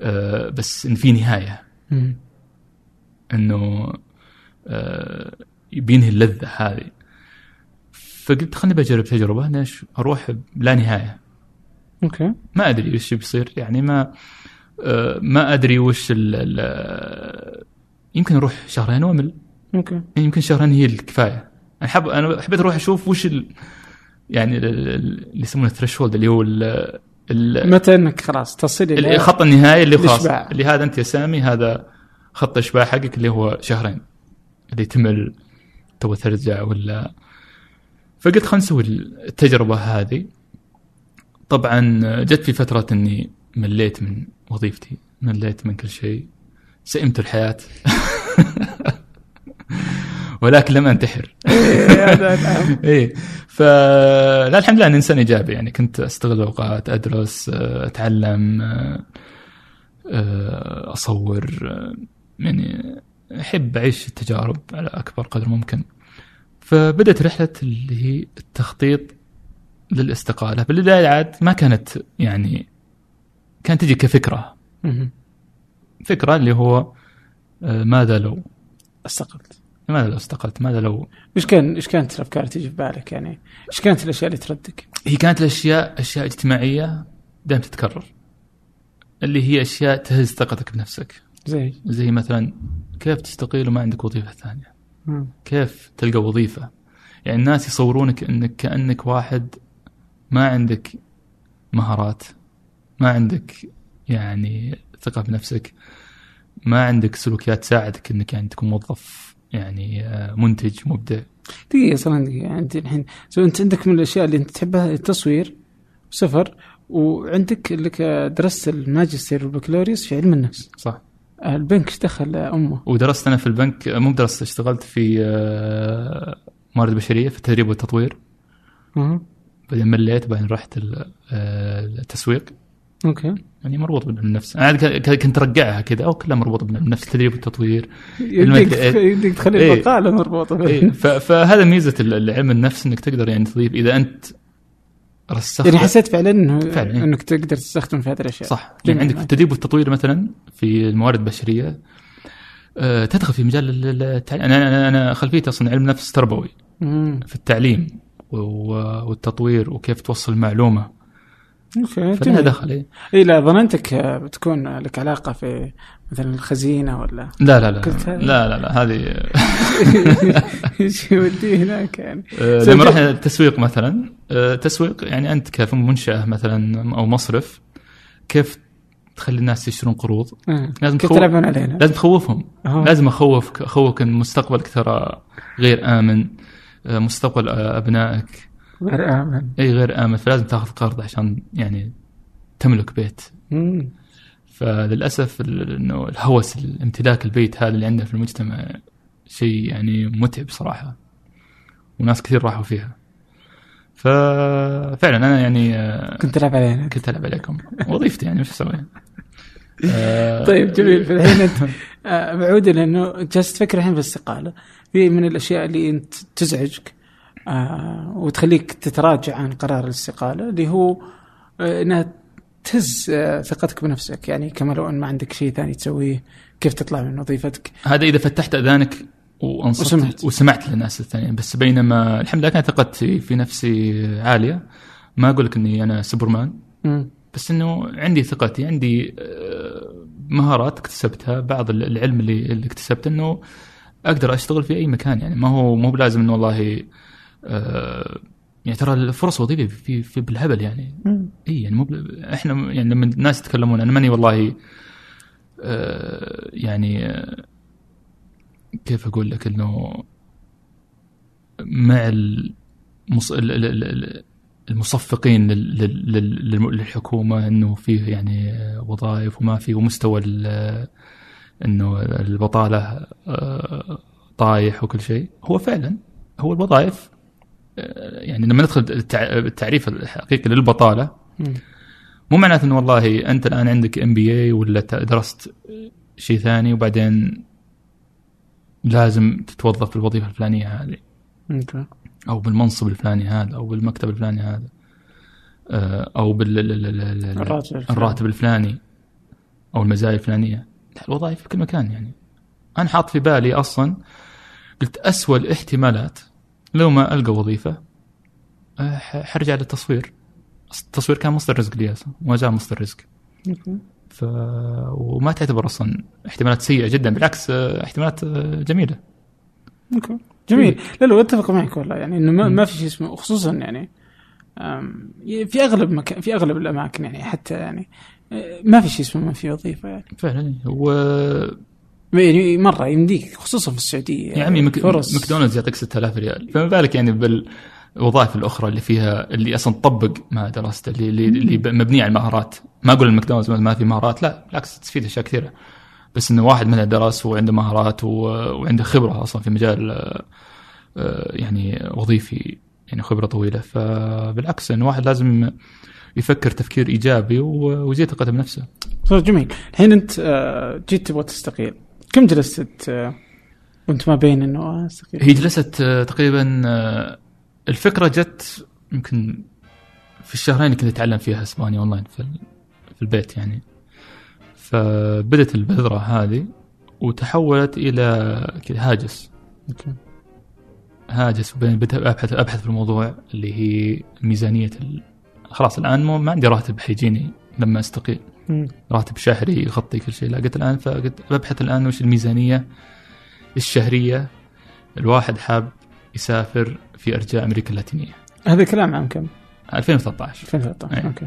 B: آه بس إن في نهاية.
A: مم.
B: إنه آه بينهي اللذة هذه. فقلت خلني بجرب تجربة ليش أروح بلا نهاية.
A: okay.
B: ما أدري وش بيصير يعني ما ما أدري وش ال ال يمكن أروح شهرين وامل.
A: okay.
B: يمكن شهرين هي الكفاية. أنا حب أنا حبيت أروح أشوف وش ال... يعني ال- ال- اللي يسمونه ال threshold اللي هو ال... ال...
A: متى إنك خلاص تصل إلى
B: خط النهايه اللي خلاص. اللي هذا أنت يا سامي هذا خط إشباع حقك اللي هو شهرين. اللي تمل تبغى ترجع ولا. فقلت خلينا نسوي التجربة هذه. طبعا جت في فترة إني مليت من وظيفتي مليت من كل شيء. سئمت الحياة. ولكن لم أنتحر.
A: هذا نعم.
B: إيه ف لا الحمد لله اني إنسان إيجابي يعني كنت أستغل الأوقات أدرس آه، أتعلم آه، آه، أصور يعني أحب أعيش التجارب على أكبر قدر ممكن. فبدأت رحلة اللي هي التخطيط للاستقالة. بالبداية عاد ما كانت يعني كانت تجي
A: كفكرة.
B: فكرة اللي هو آه، ماذا لو؟
A: استقلت.
B: ماذا لو استقلت؟ ماذا لو؟
A: إيش كان إيش كانت الأفكار تجي في بالك يعني؟ إيش كانت الأشياء اللي تردك؟
B: هي كانت الأشياء أشياء اجتماعية دائما تتكرر. اللي هي أشياء تهز ثقتك بنفسك.
A: زي؟
B: زي مثلا كيف تستقيل وما عندك وظيفة ثانية؟
A: مم.
B: كيف تلقى وظيفة؟ يعني الناس يصورونك إنك كأنك واحد ما عندك مهارات. ما عندك يعني ثقة بنفسك ما عندك سلوكيات تساعدك إنك يعني تكون موظف يعني آه، منتج مبدع.
A: دقيقة صراحة دقيقة أنت الحين أنت عندك من الأشياء اللي أنت تحبها التصوير وسفر وعندك لك درست الماجستير والبكالوريوس في علم النفس.
B: صح.
A: البنك إيش دخل أمه؟
B: ودرست أنا في البنك مو بدرست اشتغلت في آه، موارد بشرية في التدريب والتطوير. بعدين مليت بعدين رحت ال- آه، التسويق.
A: أوكي.
B: يعني مربوط بالنفس. أنا ك- ك- كنت ارجعها كذا أو كلها مربوطة بالنفس التدريب والتطوير
A: يديك
B: المد-
A: يديك تخلي
B: إيه.
A: مربوطة
B: إيه، فهذا ميزة علم النفس إنك تقدر يعني تضيف إذا أنت رسخت.
A: يعني حسيت فعلا انه
B: فعلاً، إيه.
A: إنك تقدر تستخدم في هذه الأشياء.
B: صح. يعني. عندك في التدريب والتطوير مثلا في الموارد البشرية. آه، تدخل في مجال ال- ال- التعليم أنا أنا أنا خلفيتي أصلا علم نفس تربوي.
A: مم.
B: في التعليم والتطوير وكيف توصل معلومه
A: أوكي
B: فلها. دخل إيه.
A: اي لا ظننتك بتكون لك علاقة في مثلا الخزينة ولا
B: لا لا لا
A: هذا.
B: لا لا لا هذه
A: إيش يوديه هناك يعني
B: آه،
A: زي
B: لما رحنا التسويق مثلا آه، تسويق يعني أنت كمنشاه مثلا أو مصرف كيف تخلي الناس يشترون قروض
A: آه.
B: لازم
A: كيف تلعبون علينا؟
B: لازم تخوفهم
A: أها.
B: لازم أخوفك أخوك إن مستقبلك ترى غير آمن آه، مستقبل أبنائك
A: غير آمن.
B: اي غير آمن. فلازم تاخذ قرض عشان يعني تملك بيت.
A: مم.
B: فللأسف إنه الهوس الامتلاك البيت هذا اللي عندنا في المجتمع شيء يعني متعب صراحة. وناس كثير راحوا فيها. ففعلا أنا يعني آه،
A: كنت تلعب علينا
B: كنت ألعب عليكم. وظيفتي يعني وش أسوي؟ آه،
A: طيب جميل. في الحين أنت آه، بعود لأنه جالس تفكر الحين في الاستقالة. في من الأشياء اللي أنت تزعجك؟ آه وتخليك تتراجع عن قرار الاستقالة اللي هو آه إنها تهز آه ثقتك بنفسك. يعني كما لو أن ما عندك شيء ثاني تسويه كيف تطلع من وظيفتك؟
B: هذا إذا فتحت أذانك وأنصت
A: وسمعت.
B: وسمعت للناس الثانيين. بس بينما الحمد لله كانت ثقتي في نفسي عالية. ما أقول لك إني أنا سوبرمان. بس إنه عندي ثقتي عندي آه، مهارات اكتسبتها بعض العلم اللي اللي اكتسبته إنه أقدر أشتغل في أي مكان. يعني ما هو مو بلازم إنه والله يعني ترى الفرص وظيفيه في, في بالهبل يعني. إي يعني مو إحنا يعني لما الناس يتكلمون أنا ماني والله آه، يعني آه، كيف أقول لك إنه مع المص... ال- ال- ال- ال- المصفقين للحكومة إنه فيه يعني آه، وظائف وما في ومستوى إنه البطالة آه، طايح وكل شيء هو فعلا هو الوظائف آه، يعني لما ندخل التع- التعريف الحقيقي
A: للبطالة.
B: مو معناته إنه والله أنت الآن عندك ام بي اي ولا درست شيء ثاني وبعدين لازم تتوظف في الوظيفة الفلانية هذه أو بالمنصب الفلاني هذا أو بالمكتب الفلاني هذا آه، أو بالراتب
A: الراتب الفلاني.
B: أو المزايا الفلانية لا، الوظائف في كل مكان يعني أنا حاط في بالي أصلا قلت أسوأ الاحتمالات لو ما ألقى وظيفة آه، ح- حرجع للتصوير. التصوير كان مصدر رزق لي وما زال مصدر رزق. ف وما تعتبر أصلا احتمالات سيئة جدا بالعكس آه، احتمالات آه، جميلة.
A: okay. جميل. لا لا أتفق معك والله. يعني إنه ما. ما في شيء اسمه خصوصا يعني في أغلب مكان في أغلب الأماكن يعني حتى يعني أه، ما في شيء اسمه ما في وظيفة يعني.
B: فعلا. و
A: يعني مرة يمديك خصوصا في السعودية
B: يا عمي مك... ماكدونالدز يعطيك 6000 ريال. فما بالك يعني بالوظائف الأخرى اللي فيها اللي أصلا تطبق ما درسته اللي اللي, مبنية على المهارات. ما أقول الماكدونالدز ما في مهارات لا بالعكس تستفيد أشياء كثيرة. بس إنه واحد منها درس وعنده مهارات و... وعنده خبرة أصلا في مجال آه، آه، يعني وظيفي يعني خبرة طويلة. فبالعكس إنه واحد لازم يفكر تفكير إيجابي ويزيد ثقته بنفسه.
A: جميل. الحين أنت أه، جيت تبغى تستقيل. كم جلست أه، وانت ما بين إنه استقيل
B: هي جلست آه، تقريبا آه، الفكرة جت يمكن في الشهرين اللي كنت أتعلم فيها اسبانيا أونلاين في في البيت يعني. فبدت البذرة هذه وتحولت إلى كذا هاجس.
A: أوكي.
B: هاجس وبعدين أبحث أبحث في الموضوع اللي هي ميزانية ال... خلاص الآن مو ما عندي راتب حيجيني لما
A: أستقيل.
B: راتب شهري يغطي كل شيء. لا قلت الآن فقلت ببحث الآن وش الميزانية الشهرية الواحد حاب يسافر في أرجاء أمريكا اللاتينية.
A: هذا كلام عام كم؟
B: 2013
A: 2013
B: أي.
A: okay.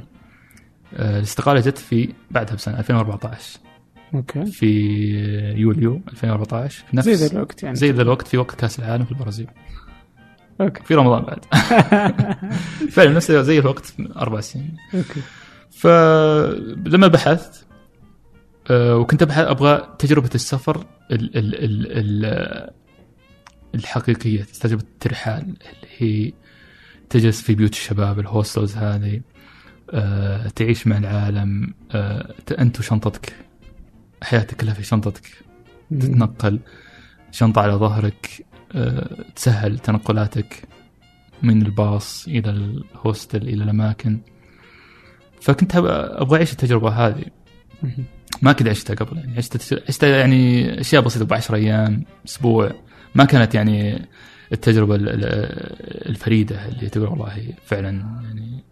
B: آه، الاستقالة جت في بعدها بسنة 2014
A: okay.
B: في يوليو 2014 في نفس
A: زي ذا الوقت يعني.
B: زي ذا الوقت في وقت كأس العالم في البرازيل.
A: أوكي.
B: في رمضان بعد. فعلا نفس ذا الوقت أربع سنين.
A: okay.
B: فلما بحثت آه، وكنت ابحث أبغى تجربة السفر ال ال ال ال الحقيقية تجربة الترحال اللي هي تجلس في بيوت الشباب الهوستلز هذه آه، تعيش مع العالم آه، أنت وشنطتك حياتك كلها في شنطتك تتنقل شنطة على ظهرك تسهل تنقلاتك من الباص إلى الهوستل إلى الأماكن. فكنت أبغى أعيش التجربة هذه. ما كنت عشتها قبل يعني عشت عشتها يعني أشياء بسيطة بعشر أيام أسبوع. ما كانت يعني التجربة ال- ال- الفريدة اللي تقول والله فعلا يعني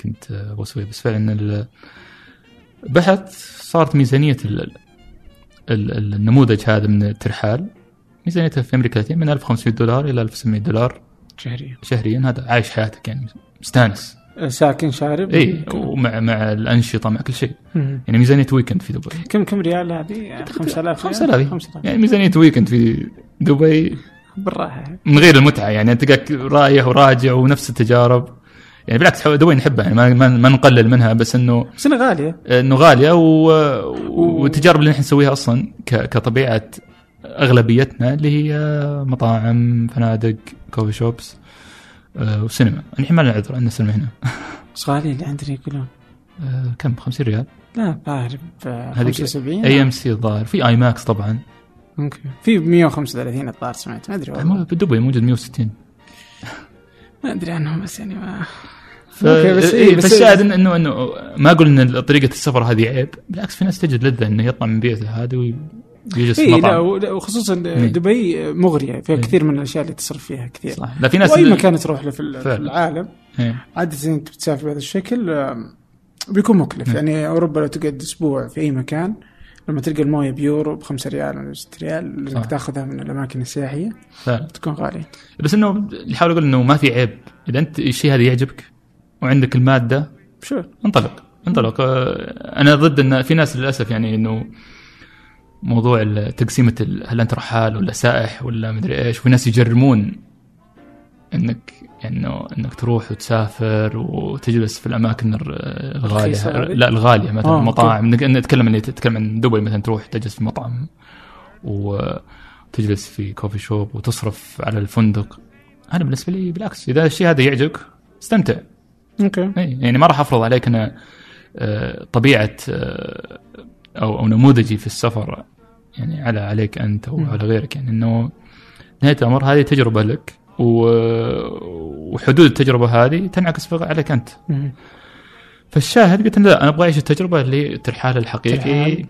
B: كنت أبغى أسويها. بس فعلا بحث صارت ميزانية ال- ال- ال- النموذج هذا من الترحال. ميزانيته في أمريكا اللاتينيه من 1500 دولار إلى 1700 دولار
A: شهريا.
B: شهريا. هذا عايش حياتك يعني مستانس.
A: ساكن شارب.
B: اي ومع مع الأنشطة مع كل شيء. يعني ميزانية ويكند في دبي.
A: كم كم ريال هذه؟ 5000
B: 5000
A: 5000
B: يعني ميزانية ويكند في دبي
A: بالراحة.
B: من غير المتعة يعني أنت قاعد رايح وراجع ونفس التجارب. يعني بالعكس دبي نحبها يعني ما, ما, ما نقلل منها بس انه
A: بس إنها غالية.
B: إنه غالية و... والتجارب اللي نحن نسويها أصلا ك... كطبيعة أغلبيتنا اللي هي مطاعم فنادق كوفي شوبس آه، وسينما الحين ما لنا عذر عندنا سينما هنا.
A: بس غاليه اللي عندنا يقولون.
B: آه كم؟ 50 ريال؟
A: لا الظاهر ب
B: هذيك
A: 75
B: أي إم سي الظاهر. في آي ماكس طبعا.
A: أوكي في ب 135 الظاهر سمعت. ما أدري والله.
B: بدبي موجود 160
A: ما أدري عنهم بس يعني ما
B: ف...
A: بس إيه،
B: إيه
A: بس-
B: فالشاهد انه انه إنه ما أقول إن طريقة السفر هذه عيب. بالعكس في ناس تجد لذة إنه يطلع من بيته هذه
A: اي لا
B: مطعم
A: وخصوصا
B: إيه.
A: دبي مغريه فيها
B: إيه.
A: كثير من الأشياء اللي تصرف فيها كثير
B: صح لا في ناس
A: وأي مكان تروح له في
B: فعلا.
A: العالم
B: إيه.
A: عادة أنت بتسافر بهذا الشكل بيكون مكلف
B: مم.
A: يعني أوروبا لو تقعد أسبوع في أي مكان لما تلقى الموية بيورو ب 5 ريال ولا 6 ريال. انك تأخذها من الأماكن السياحية
B: فعلا.
A: تكون غاليه
B: بس إنه اللي احاول أقول إنه ما في عيب إذا أنت الشيء هذا يعجبك وعندك المادة
A: شو
B: انطلق انطلق آه، أنا ضد إن في ناس للأسف يعني إنه موضوع ال- هل أنت رحال ولا سائح ولا مدري إيش؟ وفي ناس يجرمون انك يعني انه إنك تروح وتسافر وتجلس في الأماكن الر- الغالية.
A: رخيصة هذه؟
B: لا الغالية مثلا
A: آه،
B: المطاعم انك إنك تتكلم اني تتكلم عن دبي مثلا تروح تجلس في مطعم وتجلس في coffee shop وتصرف على الفندق. أنا بالنسبة لي بالعكس. إذا الشيء هذا يعجبك استمتع. okay. يعني ما راح أفرض عليك أنا آه، طبيعة آه، أو أو نموذجي في السفر يعني على عليك أنت
A: أو.
B: على غيرك يعني إنه نهاية الأمر هذه تجربة لك وحدود التجربة هذه تنعكس عليك
A: أنت.
B: فالشاهد قلت لا أنا أبغى أعيش التجربة اللي الترحال الحقيقي.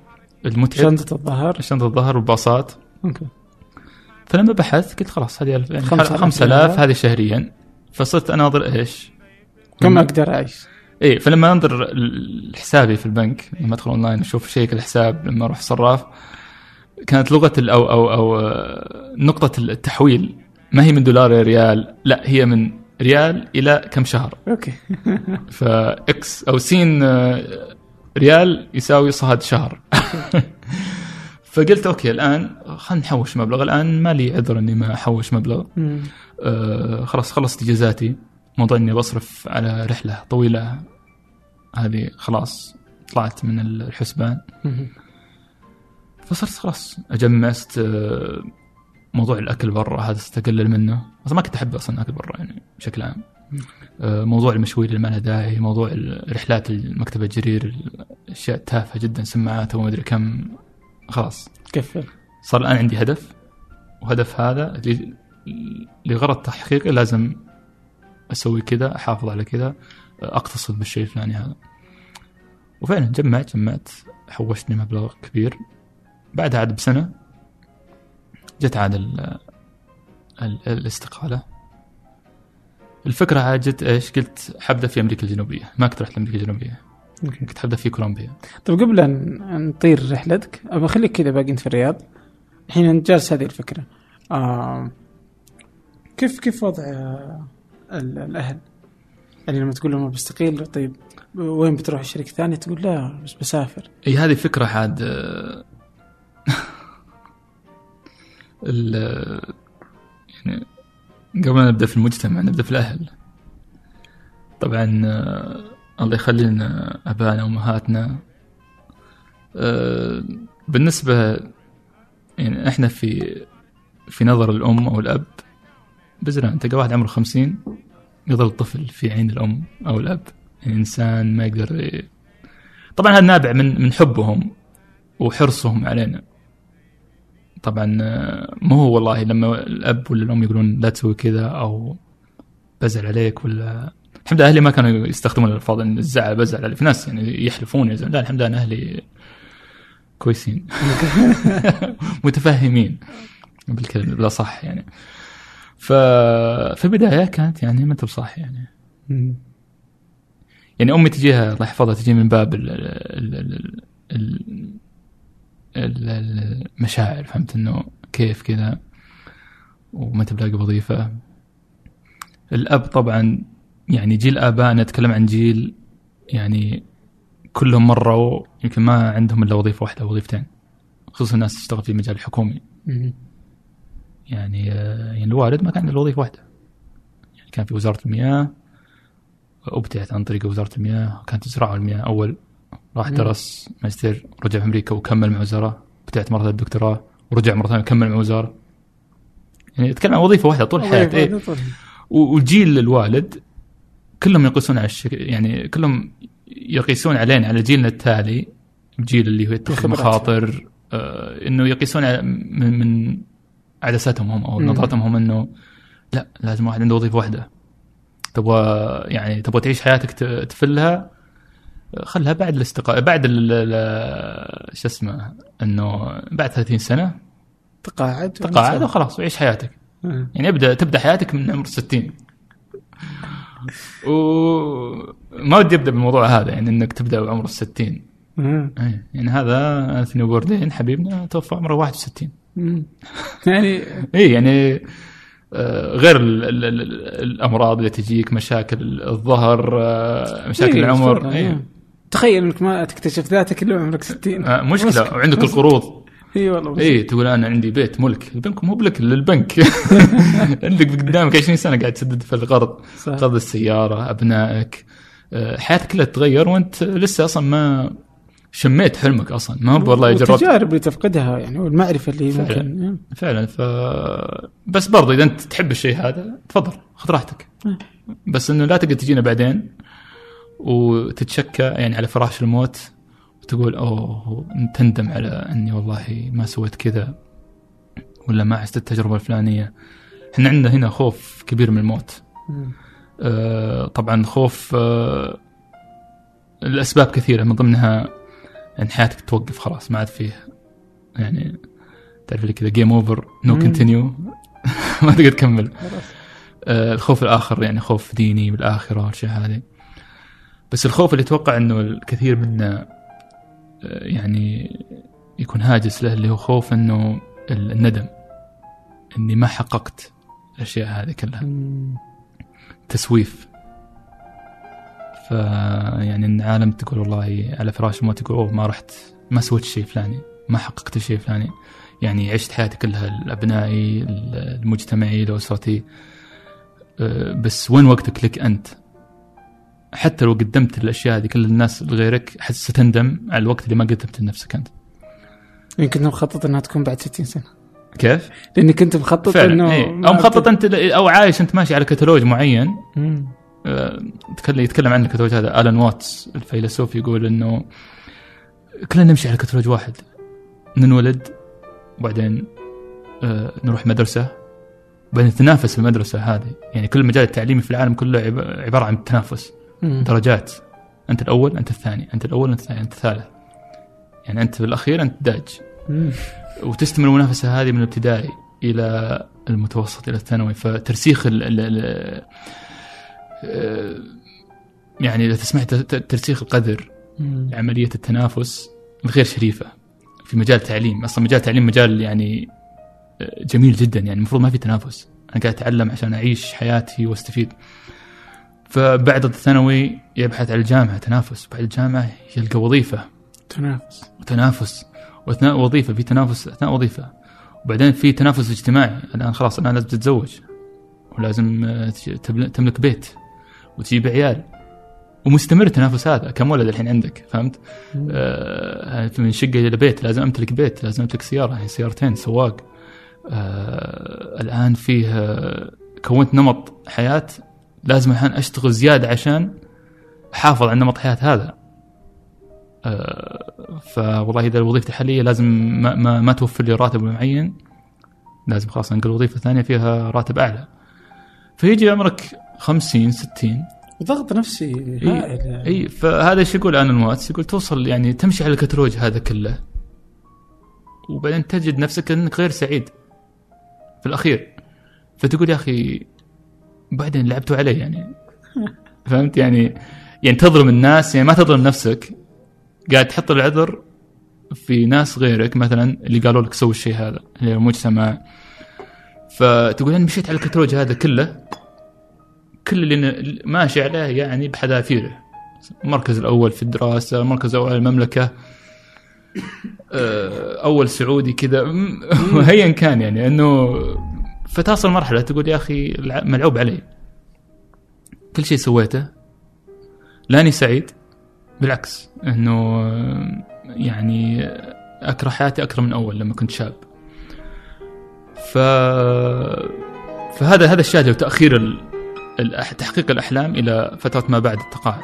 B: المتعب
A: شنطة الظهر
B: شنطة الظهر والباصات
A: okay
B: فلما بحثت قلت خلاص هذه يعني
A: خمسة آلاف
B: 5000
A: ريال.
B: هذه شهريا فصرت أناظر إيش؟
A: كم أقدر أعيش
B: إيه فلما أنظر حسابي في البنك لما أدخل أونلاين أشوف check الحساب لما أروح صراف كانت لغة ال- أو أو أو آه، نقطة التحويل. ما هي من دولار إلى ريال؟ لا هي من ريال إلى كم شهر؟
A: أوكي.
B: فاكس أو سين آه، ريال يساوي صهد شهر. فقلت أوكي الآن خلينا نحوش مبلغ. الآن ما لي عذر إني ما أحوش مبلغ. آه، خلاص خلصت إجازاتي. موضوع إني بصرف على رحلة طويلة هذه خلاص طلعت من الحسبان. فصرت خلاص اجمست آه، موضوع الأكل برا هذا استقلل منه. أصلا ما كنت أحب أصلا اكل برا يعني بشكل عام. آه، موضوع المشوير اللي ما له داعي موضوع رحلات المكتبة الجرير الأشياء التافهة جدا سماعات وما أدري كم. خلاص.
A: كفل
B: صار الآن عندي هدف وهدف هذا لغرض تحقيقه لازم أسوي كذا أحافظ على كذا أقتصد بالشيء الفلاني هذا. وفعلا جمعت جمعت حوشتني مبلغ كبير. بعدها عاد بسنة جت عاد ال- ال- الاستقالة. الفكرة عاد جت إيش؟ قلت حبدأ في أمريكا الجنوبية. ما كنت رحت لأمريكا الجنوبية.
A: أوكي.
B: كنت حبدأ في كولومبيا.
A: طيب قبل ان أن نطير رحلتك أبغى أخليك كذا باقي أنت في الرياض. الحين انت جالس هذه الفكرة. آه كيف كيف وضع آه، ال- الأهل؟ يعني لما تقول لهم بستقيل طيب وين بتروح؟ الشركة الثانية تقول لا بس بسافر.
B: إي هذه فكرة حاد آه، يعني قبل ما نبدأ في المجتمع نبدأ في الأهل. طبعا آه، الله يخلي لنا ابائنا وأمهاتنا. آه، بالنسبة يعني إحنا في في نظر الأم أو الأب بزران تلقى واحد عمره خمسين يظل طفل في عين الأم أو الأب. يعني إنسان ما يقدر طبعا هذا نابع من من حبهم وحرصهم علينا. طبعا آه، مو هو والله لما الأب ولا الام يقولون لا تسوي كذا أو بزعل عليك ولا الحمد لله أهلي ما كانوا يستخدمون الألفاظ إن الزعل بزعل عليك في ناس يعني يحلفون يزعلون لا الحمد لله أهلي كويسين. متفهمين بالكلمة بلا صح يعني. ف في البداية كانت يعني ما أنت بصح يعني. يعني أمي تجيها الله يحفظها تجي من باب ال ال ال- المشاعر فهمت إنه كيف كذا وما تبلاقي وظيفة. الأب طبعا يعني جيل ابائنا نتكلم عن جيل يعني كلهم مروا يمكن ما عندهم إلا وظيفة واحدة وظيفتين. خصوصا الناس تشتغل في المجال الحكومي يعني آه، يعني الوالد ما كان عنده وظيفة واحدة. يعني كان في وزارة المياه ابتعت عن طريق وزارة المياه كانت تزرع المياه أول. راح. درس ماجستير رجع في أمريكا وكمل مع وزاره ابتعت مره الدكتوراه ورجع مرة ثانية وكمل مع وزاره يعني يتكلم عن وظيفة واحدة طول حياته إيه. وجيل الوالد كلهم يقيسون على الشك... يعني كلهم يقيسون علينا على جيلنا التالي الجيل اللي هو يتخذ. مخاطر آه، إنه يقيسون على- من, من عدساتهم هم
A: أو.
B: نظرتهم هم إنه لا لازم واحد عنده وظيفة واحدة تبغى يعني تبغى تعيش حياتك تفلها خلها بعد الاستقاء بعد شو اسمه إنه بعد 30 سنة
A: تقاعد
B: تقاعد وخلاص وعيش حياتك
A: آه.
B: يعني ابدأ تبدأ حياتك من عمر 60 وما ودي أبدأ بالموضوع هذا يعني إنك تبدأ بعمر 60
A: آه.
B: إيه، يعني هذا انثوني بوردين حبيبنا توفى عمره 61
A: مم. يعني
B: اي يعني آه، غير ال ال ال الأمراض اللي تجيك مشاكل الظهر آه، مشاكل
A: إيه،
B: العمر إيه.
A: آه. تخيل إنك ما تكتشف ذاتك إلا عمرك 60
B: آه، مشكلة وعندك القروض.
A: إي والله
B: إي تقول أنا عندي بيت ملك. البنك مو بلك للبنك عندك قدامك 20 سنة قاعد تسدد في القرض. قرض السيارة أبنائك. آه، حياتك كلها تتغير وأنت لسه أصلا ما شميت حلمك أصلا. ما هو والله جربت
A: التجارب اللي تفقدها يعني والمعرفة اللي
B: فعلا.
A: ممكن
B: فعلا. ف بس برضه إذا أنت تحب الشيء هذا تفضل خذ راحتك.
A: مم.
B: بس إنه لا تقعد تجينا بعدين. وتتشكى يعني على فراش الموت وتقول أوه تندم على أني والله ما سويت كذا ولا ما عشت التجربة الفلانية إحنا عندنا هنا خوف كبير من الموت. آه، طبعا خوف آه، الاسباب كثيرة من ضمنها إن حياتك توقف خلاص ما عاد فيه يعني تعرف اللي كذا game over
A: no
B: continue ما تقدر تكمل. آه، الخوف الآخر يعني خوف ديني بالآخرة والأشياء هذه بس الخوف اللي أتوقع إنه الكثير منا آه، يعني يكون هاجس له اللي هو خوف إنه ال- الندم إني ما حققت الأشياء هذه كلها. تسويف ف يعني إن عالم تقول والله على فراش الموت تقول أوه ما رحت ما سويت الشيء الفلاني ما حققت الشيء الفلاني يعني عشت حياتي كلها الأبنائي المجتمعي الأسرتي أه، بس وين وقتك لك أنت؟ حتى لو قدمت الأشياء هذه كل الناس لغيرك ستندم على الوقت اللي ما قدمته لنفسك أنت.
A: يمكن مخطط إنها تكون بعد 60 سنة
B: كيف؟
A: لأني كنت مخطط
B: فعلا
A: إنه
B: إيه.
A: ما
B: أو مخطط أنت أو عايش أنت ماشي على كتالوج معين
A: مم.
B: يتكلم يتكلم عن الكتالوج هذا آلان واتس الفيلسوف يقول إنه كلنا نمشي على كتالوج واحد ننولد وبعدين آه، نروح مدرسة وبعدين نتنافس في المدرسة هذه يعني كل المجال التعليمي في العالم كله عب- عبارة عن تنافس
A: مم.
B: درجات. أنت الأول أنت الثاني. أنت الأول أنت الثاني أنت الثالث. يعني أنت بالأخير أنت داج. وتستمر المنافسة هذه من الابتدائي إلى المتوسط إلى الثانوي. فترسيخ ال ال ال آه، يعني إذا تسمع ت- ت- ترسيخ القدر. عملية التنافس غير شريفة. في مجال التعليم. أصلا مجال التعليم مجال يعني آه، جميل جدا. يعني المفروض ما في تنافس. أنا قاعد أتعلم عشان أعيش حياتي وأستفيد. فبعد الثانوي يبحث عن الجامعة تنافس. بعد الجامعة يلقى وظيفة.
A: تنافس.
B: وتنافس. وأثناء وظيفة في تنافس أثناء وظيفة. وبعدين في تنافس اجتماعي. الآن خلاص الآن لازم تتزوج. ولازم آه، تملك بيت. وتجيب عيال. ومستمر التنافس هذا. كم ولد الحين عندك؟ فهمت؟ آه من شقة إلى بيت؟ لازم أمتلك بيت. لازم أمتلك سيارة. يعني سيارتين سواق. آه الآن فيه آه، كونت نمط حياة لازم الحين أشتغل زيادة عشان أحافظ على نمط حياة هذا. آه، فوالله إذا وظيفتي الحالية لازم ما, ما, ما توفر لي راتب معين لازم خلاص أنقل وظيفة ثانية فيها راتب أعلى. فيجي عمرك 50 60
A: وضغط نفسي هائل يعني.
B: إي فهذا إيش يقول أنا المواتس يقول توصل يعني تمشي على الكتالوج هذا كله وبعدين تجد نفسك إنك غير سعيد. في الأخير فتقول يا أخي بعدين لعبتوا علي يعني. فهمت يعني؟ يعني تظلم الناس يعني ما تظلم نفسك. قاعد تحط العذر في ناس غيرك مثلا اللي قالوا لك سوي الشيء هذا اللي المجتمع. فتقول أنا مشيت على الكتالوج هذا كله. كل اللي ماشي عليه يعني بحذافيره. المركز الأول في الدراسة المركز الأول المملكة. آه، أول سعودي كذا. ايا كان يعني إنه فتوصل مرحلة تقول يا أخي ملعوب علي. كل شيء سويته. لاني سعيد. بالعكس إنه يعني أكره حياتي أكثر من أول لما كنت شاب. ف فهذا هذا الشاهد هو تاخير ال... الأح- تحقيق الأحلام إلى فترة ما بعد التقاعد.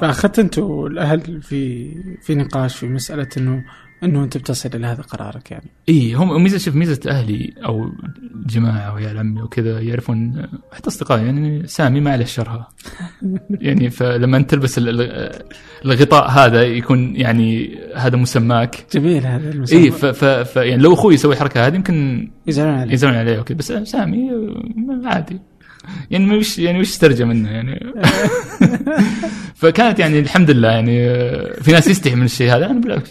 A: فأخذت أنت والأهل في في نقاش في مسألة إنه إنه أنت بتصل إلى هذا قرارك يعني.
B: إي هم ميزة شوف ميزة أهلي أو جماعة ويا عمي وكذا يعرفون حتى أصدقائي يعني سامي ما عليه شرها. يعني فلما أنت تلبس ال- ال- الغطاء هذا يكون يعني هذا مسماك.
A: جميل هذا المسمى.
B: إي ف, ف, ف يعني لو أخوي يسوي الحركة هذه يمكن
A: يزعلون عليك
B: يزعلون عليه وكذا بس سامي عادي. يعني وش يعني وش ترجى منه يعني؟ فكانت يعني الحمد لله يعني آه، في ناس يستحي من الشيء هذا. أنا بالعكس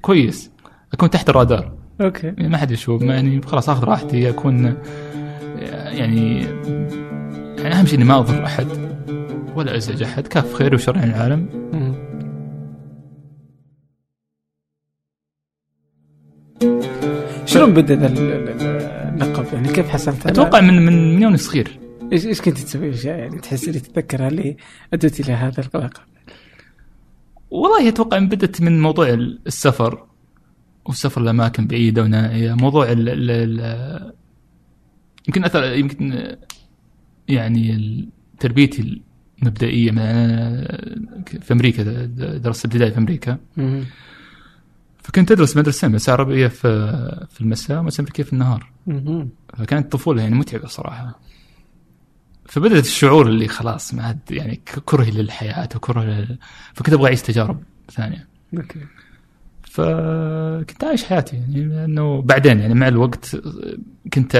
B: كويس. أكون تحت الرادار.
A: أوكي.
B: يعني ما حد يشوف يعني خلاص آخذ راحتي أكون آه، يعني يعني أهم شيء إني ما اضر أحد ولا أزعج أحد. كاف خير وشر عن العالم.
A: شلون بدأ اللقب؟ يعني كيف حصلت
B: أتوقع من من من يومي صغير.
A: إيش إيش كنت تسوي؟ اشياء يعني تحس اللي تتذكرها اللي أدت إلى هذا اللقب
B: والله أتوقع إن بدت من موضوع السفر والسفر لأماكن بعيدة ونائيه موضوع ال ال ال يمكن اثر يمكن يعني تربيتي المبدئية من في أمريكا درست ابتدائي في أمريكا.
A: مم.
B: فكنت أدرس مدرسة مدرسة عربية في في المساء ومدرسة أمريكية في النهار.
A: مم.
B: فكانت طفولة يعني متعبة صراحة. فبدأت الشعور اللي خلاص ما عاد يعني ك- كره للحياة وكره لل... فكنت أبغى أعيش تجارب ثانية.
A: أوكي.
B: فكنت عايش حياتي يعني لأنه بعدين يعني مع الوقت كنت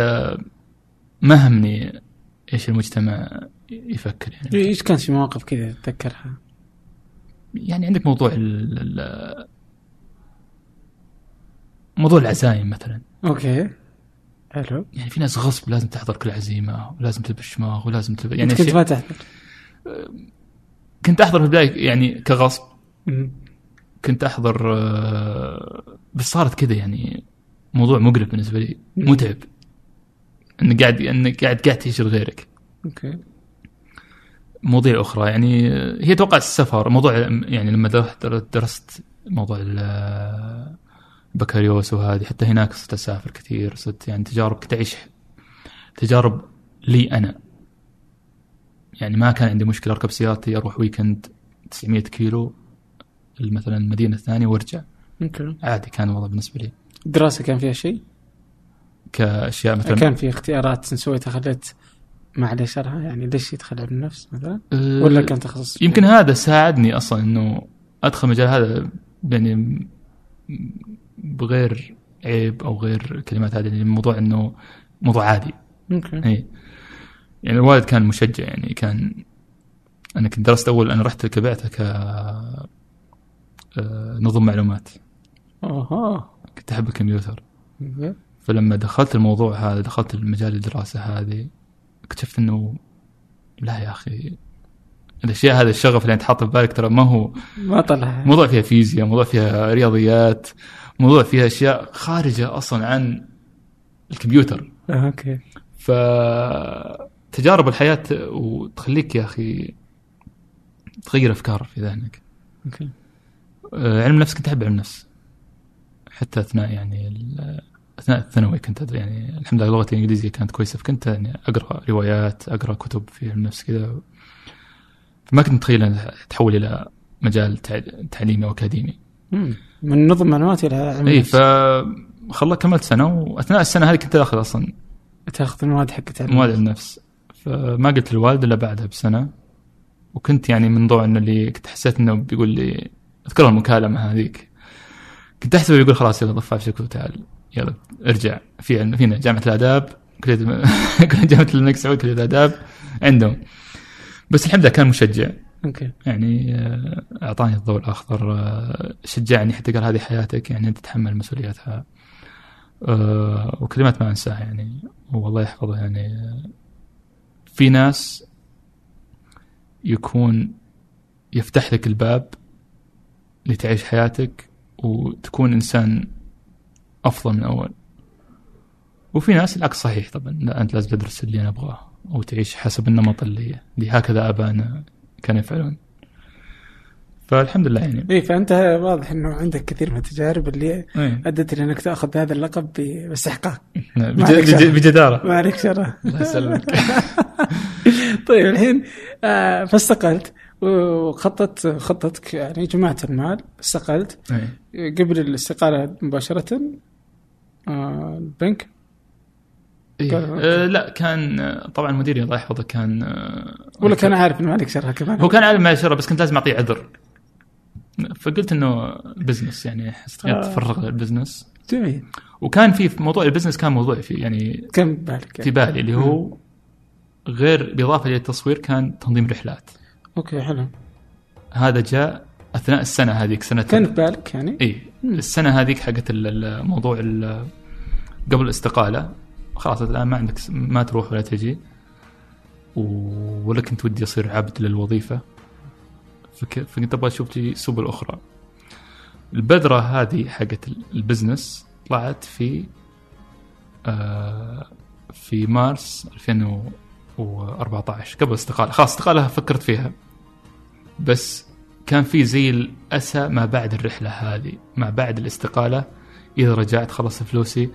B: ما همني إيش المجتمع يفكر يعني.
A: إيش كان في مواقف كذا تتذكرها؟
B: يعني عندك موضوع ال- موضوع العزايم مثلا.
A: أوكي. حلو
B: يعني في ناس غصب لازم تحضر كل عزيمة ولازم تلبس شماغ ولازم تلبس
A: يعني كنت ما تحضر.
B: كنت أحضر في البداية يعني كغصب. كنت أحضر آه، بس صارت كذا يعني موضوع مقرف بالنسبة لي متعب. إنك قاعد إنك قاعد قاعد تعيش لغيرك
A: أوكي.
B: مواضيع أخرى يعني هي توقع السفر. موضوع يعني لما درست موضوع ال- البكالوريوس وهذه حتى هناك صرت أسافر كثير صرت يعني تجارب كنت أعيش تجارب لي أنا يعني ما كان عندي مشكلة أركب سيارتي أروح weekend 900 كيلو مثلا المدينة الثانية وأرجع
A: أوكي
B: عادي كان الوضع بالنسبة لي
A: الدراسة كان فيها شيء؟
B: كأشياء مثلا
A: كان في اختيارات سويتها خلت ما عليه شرها يعني ليش يدخل علم النفس مثلا؟
B: أه،
A: ولا كان تخصص؟
B: يمكن هذا ساعدني أصلا إنه أدخل مجال هذا يعني بغير عيب أو غير الكلمات هذه يعني الموضوع إنه موضوع عادي.
A: أوكي
B: إي. يعني الوالد كان مشجع يعني كان أنا كنت درست أول أنا رحت كبعته ك آه، نظم معلومات.
A: أها.
B: كنت أحب الكمبيوتر. فلما دخلت الموضوع هذا دخلت المجال الدراسة هذه اكتشفت إنه لا يا أخي الأشياء هذا الشغف اللي انت حاطه في بالك ترى ما هو
A: ما طلع.
B: موضوع فيها فيزياء موضوع فيها رياضيات موضوع فيها أشياء خارجة أصلا عن الكمبيوتر.
A: آه، أوكي.
B: فتجارب الحياة وتخليك يا أخي تغير أفكار في ذهنك.
A: أوكي.
B: آه، علم نفس كنت أحب علم نفس. حتى أثناء يعني أثناء الثانوي كنت أدري يعني الحمد لله لغتي الإنجليزية كانت كويسة فكنت يعني أقرأ روايات أقرأ كتب في علم نفس كذا. فما كنت متخيل أنها تحول إلى مجال تع- تعليمي أو
A: أكاديمي. من نظم معلومات إلى علم
B: اي. فخلص كملت سنة واثناء السنة هذه كنت اخذ أصلا.
A: تأخذ المواد حقت
B: مواد
A: النفس.
B: فما قلت للوالد إلا بعدها بسنة. وكنت يعني من ضوء إنه اللي كنت حسيت إنه بيقول لي أذكر المكالمة هذيك. كنت أحسبه يقول خلاص يلا ضفها في شكل وتعال يلا ارجع. في فينا جامعة الآداب. كلية جامعة الملك سعود كلية الآداب. عندهم. بس الحمد لله كان مشجع.
A: أوكي.
B: يعني آه، أعطاني الضوء الأخضر آه، شجعني حتى قال هذه حياتك يعني أنت تتحمل مسؤولياتها. آه، وكلمات ما أنساها يعني والله يحفظها يعني. في ناس يكون يفتح لك الباب لتعيش حياتك وتكون إنسان أفضل من أول. وفي ناس العكس صحيح طبعا لا أنت لازم تدرس اللي أنا أبغاه. وتعيش حسب النمط اللي, اللي هكذا ابائنا كانوا يفعلون. فالحمد لله يعني.
A: اي فأنت واضح إنه عندك كثير من التجارب اللي
B: إيه.
A: ادت إلى إنك تأخذ هذا اللقب باستحقاق. شر.
B: بجدارة.
A: ما عليك شره
B: الله يسلمك.
A: طيب الحين آه فاستقلت وخطت خطتك يعني جمعت المال استقلت.
B: إيه.
A: قبل الاستقالة مباشرة آه، البنك.
B: إيه.
A: كان-
B: آه لا كان طبعا مديري الله يحفظه كان آه،
A: ولا كان عارف إنه ما عليك شرها كمان
B: هو كان عالم ما يشرب بس كنت لازم أعطيه عذر. فقلت إنه business يعني حسيت
A: آه.
B: لل business
A: جميل.
B: وكان في موضوع ال business كان موضوع في يعني
A: كم بالك؟
B: في بالي اللي هو غير بالاضافه للتصوير كان تنظيم رحلات.
A: أوكي حلو.
B: هذا جاء أثناء السنة هذيك سنة
A: كان في بالك يعني؟
B: اي السنة هذيك حقت ال- الموضوع ال- قبل الاستقالة. خلاص الآن ما عندك ما تروح ولا تجي. ولا كنت ودي اصير عبد للوظيفة. فك- فكنت أبغى أشوف سبل أخرى. البذرة هذه حقت ال- ال business طلعت في آه في مارس 2014 قبل الاستقاله خلاص استقالة فكرت فيها. بس كان في زي الأسى ما بعد الرحلة هذه ما بعد الاستقالة. إذا رجعت خلصت فلوسي.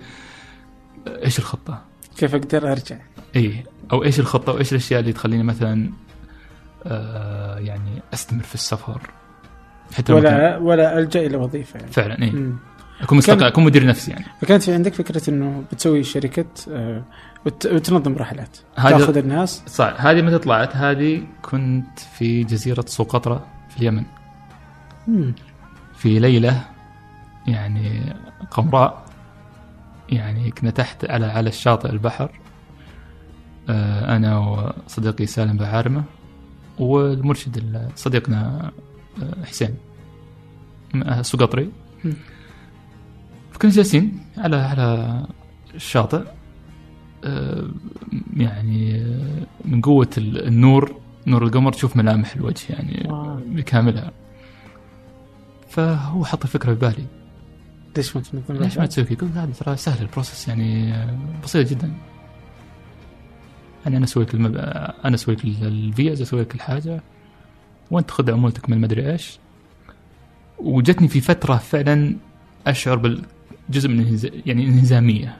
B: إيش الخطة؟
A: كيف أقدر أرجع؟
B: إيه أو إيش الخطة؟ وإيش الأشياء اللي تخليني مثلا آه يعني أستمر في السفر؟ حتى لو كان-
A: ولا ولا ألجأ إلى وظيفة يعني.
B: فعلا
A: مم.
B: أكون مستقل أكون مدير نفسي يعني.
A: فكانت في عندك فكرة إنه بتسوي شركة آه، وت- وتنظم رحلات تأخذ الناس؟
B: صح هذه متى طلعت؟ هذه كنت في جزيرة سقطرى في اليمن.
A: مم.
B: في ليلة يعني قمراء يعني كنا تحت على على الشاطئ البحر. آه، أنا وصديقي سالم بعارمة والمرشد ال- صديقنا آه، حسين آه، سقطري. فكنا جالسين على على الشاطئ. يعني من قوة ال- النور نور القمر تشوف ملامح الوجه يعني. بكاملها. فهو حط الفكرة في بالي.
A: ليش ما
B: ليش ما؟ تسوي كذا؟ قلت هذا ترى سهل ال process يعني بسيط جدا يعني أنا أسوي لك المب... أنا أسوي لك الفيز أسوي لك الحاجة وانت خذ عمولتك من مدري إيش وجتني في فترة فعلا أشعر بالجزء من الانهز... يعني انهزامية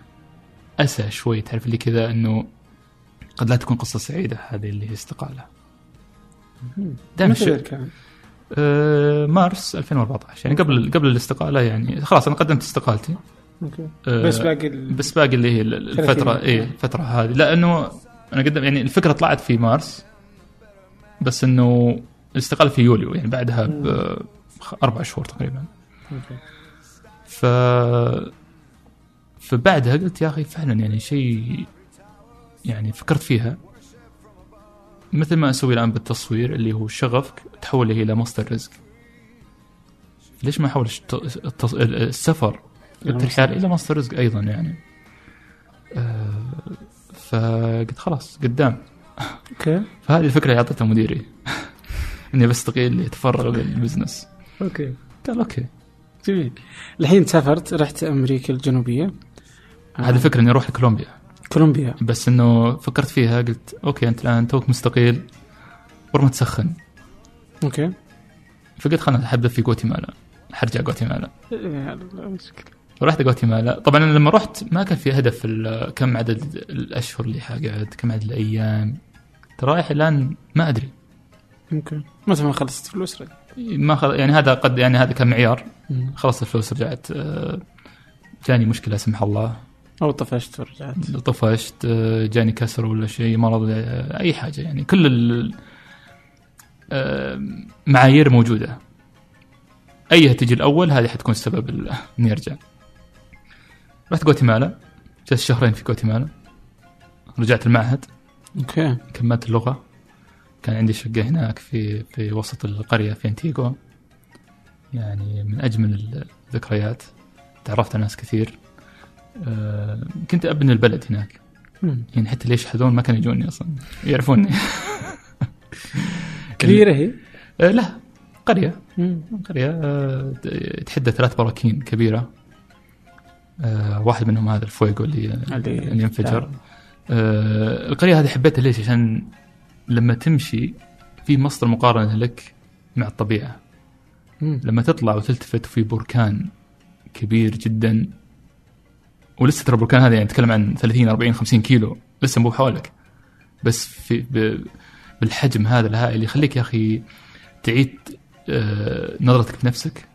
B: أسى شوي تعرف اللي كذا إنه قد لا تكون قصة سعيدة هذه اللي هي
A: استقالة.
B: دائما؟ آه مارس 2014 يعني قبل قبل الاستقالة يعني. خلاص أنا قدمت استقالتي.
A: أوكي.
B: آه،
A: بس باقي ال-
B: بس باقي اللي هي الفترة
A: 30.
B: إيه الفترة هذه. لأنه أنا قدم يعني الفكرة طلعت في مارس بس إنه الاستقالة في يوليو يعني بعدها بأربع شهور تقريبا.
A: أوكي.
B: ف فبعدها قلت يا أخي فعلا يعني شيء يعني فكرت فيها. مثل ما أسوي الآن بالتصوير اللي هو شغفك تحوله إلى مصدر رزق. ليش ما الشت- التص- السفر الترحال إلى مصدر رزق أيضا يعني. آه، فقلت خلاص قدام.
A: أوكي.
B: فهذه الفكرة اللي اعطيتها مديري. إني بستقيل اتفرغ لل
A: business. أوكي.
B: قال أوكي.
A: جميل. الحين سافرت رحت أمريكا الجنوبية. آه،
B: هذه فكرة إني أروح لكولومبيا
A: كولومبيا.
B: بس إنه فكرت فيها قلت أوكي أنت الآن توك مستقيل ولا ما تسخن.
A: أوكي.
B: فقلت خلنا حأبدأ في غوتيمالا حرجع غوتيمالا
A: إيه،
B: رحت غوتيمالا طبعا أنا لما رحت ما كان في هدف كم عدد الأشهر اللي حقعد كم عدد الأيام. ترى رايح الآن ما أدري.
A: ممكن متى ما خلصت فلوس رجع
B: ما خل... يعني هذا قد يعني هذا كان معيار. خلصت الفلوس رجعت. آه، جاني مشكلة لا سمح الله.
A: أو طفشت ورجعت.
B: طفشت آه، جاني كسر ولا شيء مرض آه، أي حاجة يعني. كل ال- آه، موجودة. أيها تجي الأول هذه حتكون السبب ال- إني أرجع. رحت غوتيمالا جلست شهرين في غوتيمالا رجعت المعهد.
A: أوكي.
B: كملت اللغة. كان عندي شقة هناك في في وسط القرية في أنتيغوا يعني من أجمل الذكريات. تعرفت على ناس كثير. كنت ابن البلد هناك. يعني حتى اللي يشحذون ما كانوا يجوني أصلا؟ يعرفوني.
A: كبيرة هي؟
B: آه، لا قرية.
A: مم.
B: قرية آه، تحدى ثلاث براكين كبيرة. آه، واحد منهم هذا الفويجو اللي
A: اللي-
B: آه، القرية هذه حبيتها ليش؟ عشان لما تمشي في مصدر مقارنة لك مع الطبيعة.
A: مم.
B: لما تطلع وتلتفت في بركان كبير جدا ولسه ترى البركان هذا يعني نتكلم عن 30 40 50 كيلو. لسه مو حولك. بس في ب بالحجم هذا الهائل يخليك يا أخي تعيد آه، نظرتك بنفسك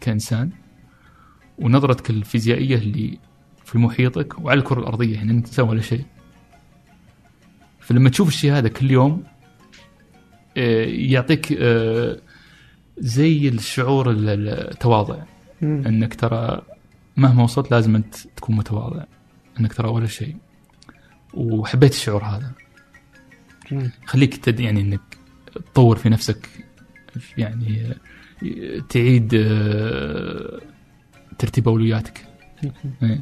B: كإنسان ونظرتك الفيزيائية اللي في محيطك وعلى الكرة الأرضية يعني أنت تسوي ولا شيء. فلما تشوف الشيء هذا كل يوم آه، يعطيك آه، زي الشعور ال- التواضع. أنك ترى مهما وصلت لازم أنت تكون متواضع إنك ترى ولا شيء. وحبيت الشعور هذا. خليك تد يعني إنك تطور في نفسك يعني تعيد آه، ترتيب أولوياتك. إيه.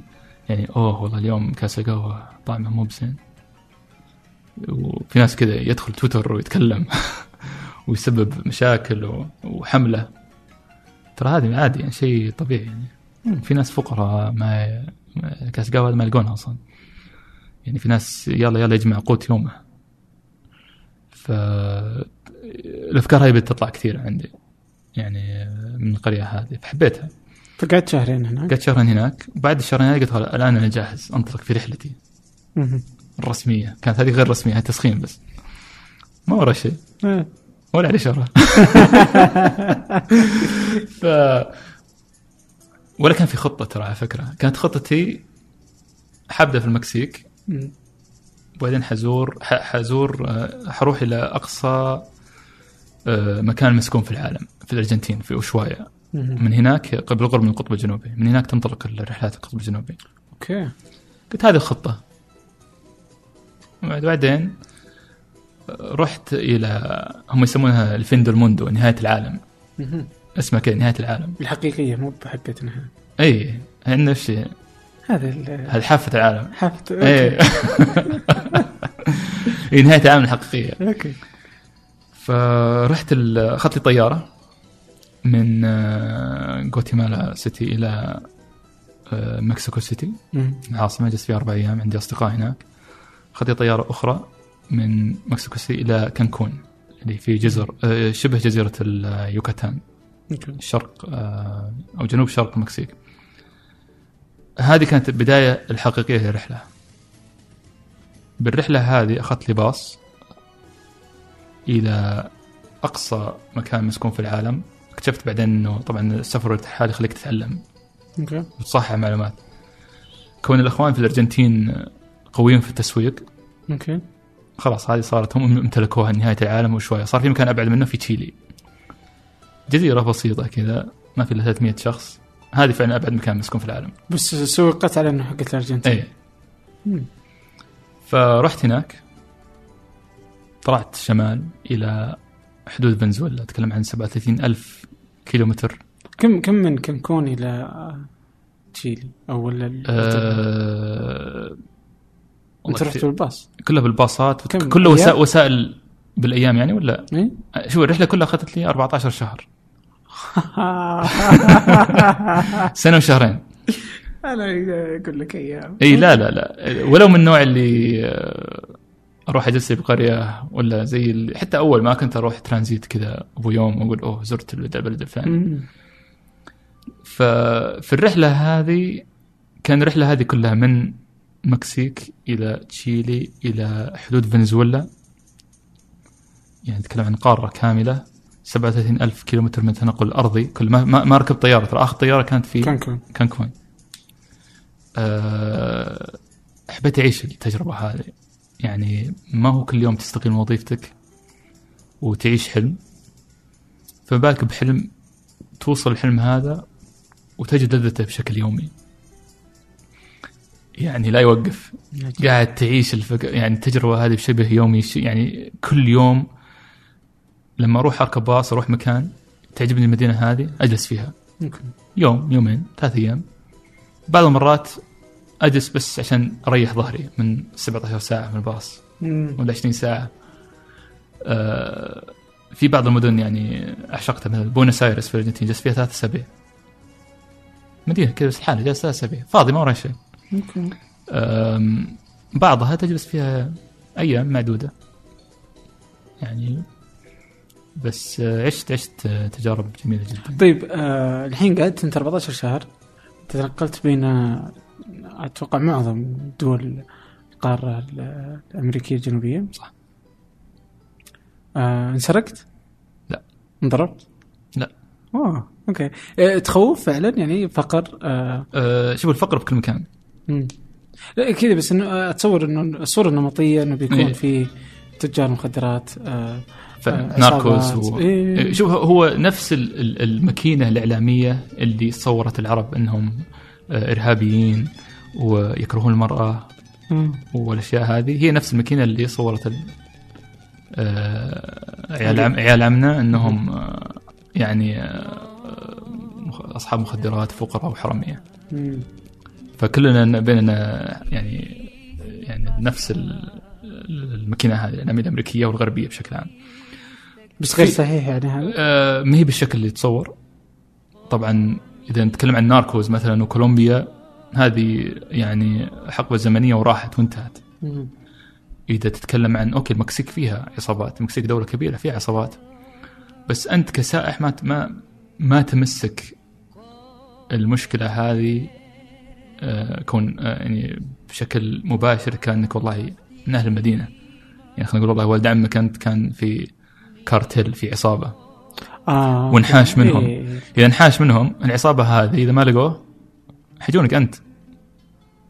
B: يعني أوه والله اليوم كاس القهوة طعمه مو بزين. وفي ناس كذا يدخل تويتر ويتكلم ويسبب مشاكل وحملة. ترى هذه عادي يعني شيء طبيعي يعني. في ناس فقراء ما كاس قهوه ما يلقونها أصلا. يعني في ناس يلا يلا يجمع قوت يومه. ف الأفكار هذه بتطلع كثير عندي. يعني من القرية هذه. فحبيتها.
A: فقعدت شهرين هناك.
B: قعدت شهرين هناك. وبعد الشهرين هذه قلت الآن أنا جاهز أنطلق في رحلتي. الرسمية. كانت هذه غير رسمية هي تسخين بس. ما ورا شيء.
A: إيه.
B: ولا عليه شهرة. ف ولا كان في خطة ترى على فكرة. كانت خطتي حأبدأ في المكسيك. وبعدين حزور حزور آه، حروح إلى أقصى آه، مكان مسكون في العالم في الأرجنتين في
A: أوشوايا.
B: من هناك قبل القرب من القطب الجنوبي. من هناك تنطلق الرحلات القطب الجنوبي.
A: أوكي.
B: قلت هذه الخطة. بعد- بعدين رحت إلى هم يسمونها el fin del mundo نهاية العالم. اسمها كذا نهاية العالم.
A: الحقيقية مو بحقتنا.
B: إي عندنا نفس الشيء
A: هذا
B: حافة العالم.
A: حافة
B: إي. نهاية العالم الحقيقية.
A: أوكي.
B: فرحت أخذت لي طيارة من آه، غواتيمالا city إلى آه، Mexico City.
A: مم.
B: العاصمة جلست فيها أربع أيام عندي أصدقاء هناك. أخذت لي طيارة أخرى من مكسيكو سيتي إلى كانكون اللي في جزر آه، شبه جزيرة اليوكاتان شرق آه، أو جنوب شرق المكسيك هذه كانت البداية الحقيقية للرحلة. بالرحلة هذه أخذت لي باص إلى أقصى مكان مسكون في العالم. اكتشفت بعدين أنه طبعا السفر والارتحال يخليك تتعلم.
A: okay.
B: وتصحح معلومات. كون الأخوان في الأرجنتين قويين في التسويق.
A: okay.
B: خلاص هذه صارت هم امتلكوها نهاية العالم أوشوايا. صار في مكان أبعد منه في تشيلي. جزيرة بسيطة كذا ما في إلا 300 شخص. هذه فعلا أبعد مكان مسكون في العالم.
A: بس سوقت على إنه حقت الارجنتين
B: اي. فرحت هناك. طلعت شمال إلى حدود فنزويلا. أتكلم عن 37 ألف كيلومتر.
A: كم كم من كانكون إلى تشيلي؟ أو ولا
B: أه...
A: انت رحت. بالباص؟
B: كلها بالباصات؟ كله وسائل بالأيام يعني ولا؟
A: إيه.
B: شو الرحلة كلها أخذت لي 14 شهر. سنة وشهرين.
A: أنا أقول لك أيام.
B: إي لا لا لا. ولو من النوع اللي آه، أروح اجلس بقرية ولا زي اللي حتى أول ما كنت أروح ترانزيت كذا أبو يوم واقول أوه زرت البلد الفلاني. ففي الرحلة هذه كان الرحلة هذه كلها من المكسيك إلى تشيلي إلى حدود فنزويلا. يعني نتكلم عن قارة كاملة. 37 ألف كيلومتر من التنقل الأرضي. كل ما ما, ما ركبت طيارة. ترى آخر طيارة كانت في
A: كانكون
B: كانكون أه حبيت أعيش التجربة هذه. يعني ما هو كل يوم تستقيل من وظيفتك وتعيش حلم. فما بالك بحلم توصل الحلم هذا وتجد لذته بشكل يومي. يعني لا يوقف. قاعد تعيش الفك... يعني التجربة هذه بشبه يومي. يعني كل يوم لما أروح أركب باص أروح مكان تعجبني المدينة هذه أجلس فيها.
A: أوكي.
B: يوم يومين ثلاث أيام. بعض المرات أجلس بس عشان أريح ظهري من 17 ساعة من الباص. ولا 20 ساعة. آه في بعض المدن يعني أعشقتها مثل بونس آيرس في الأرجنتين جلست فيها ثلاث أسابيع. مدينة كذا بس لحالها جلست ثلاث أسابيع. فاضي ما وراي شيء. بعضها تجلس فيها أيام معدودة. يعني بس آه، عشت عشت آه، تجارب جميلة جدا
A: طيب آه الحين قعدت انت 14 شهر تنقلت بين آه، أتوقع معظم دول القارة ال- الأمريكية الجنوبية
B: صح.
A: آه انسرقت؟ انضربت؟
B: لا.
A: اوه أوكي إيه، تخوف فعلا يعني فقر آه
B: أه شوف الفقر بكل مكان
A: مم. لا كذا بس إنه آه، أتصور إنه الصورة النمطيه إنه بيكون
B: إيه.
A: في تجار مخدرات آه آه،
B: ناركوز. و...
A: إيه.
B: شوف هو نفس ال- ال- الماكينة الإعلامية اللي صورت العرب إنهم آه، إرهابيين ويكرهون المرأة
A: مم.
B: والأشياء هذه هي نفس الماكينة اللي صورت ال... آه، عيال عم... عيال عمنا إنهم آه، يعني أصحاب مخدرات فقراء
A: وحرامية.
B: فكلنا بيننا يعني يعني نفس ال- الماكينة هذه الإعلامية الأمريكية والغربية بشكل عام
A: بس غير صحيح يعني هذا؟
B: آه، ما هي بالشكل اللي يتصور طبعا إذا نتكلم عن Narcos مثلا وكولومبيا هذه يعني حقبة زمنية وراحت وانتهت.
A: مم.
B: إذا تتكلم عن okay المكسيك فيها عصابات المكسيك دولة كبيرة فيها عصابات. بس أنت كسائح ما ما ما تمسك المشكلة هذه آه، كون آه، يعني بشكل مباشر كأنك والله من أهل المدينة. يعني خلينا نقول والله ولد عمك أنت كان في كارتيل في عصابة
A: آه
B: وانحاش
A: okay.
B: منهم.
A: إيه.
B: إذا انحاش منهم العصابة هذه إذا ما لقوه حيجونك أنت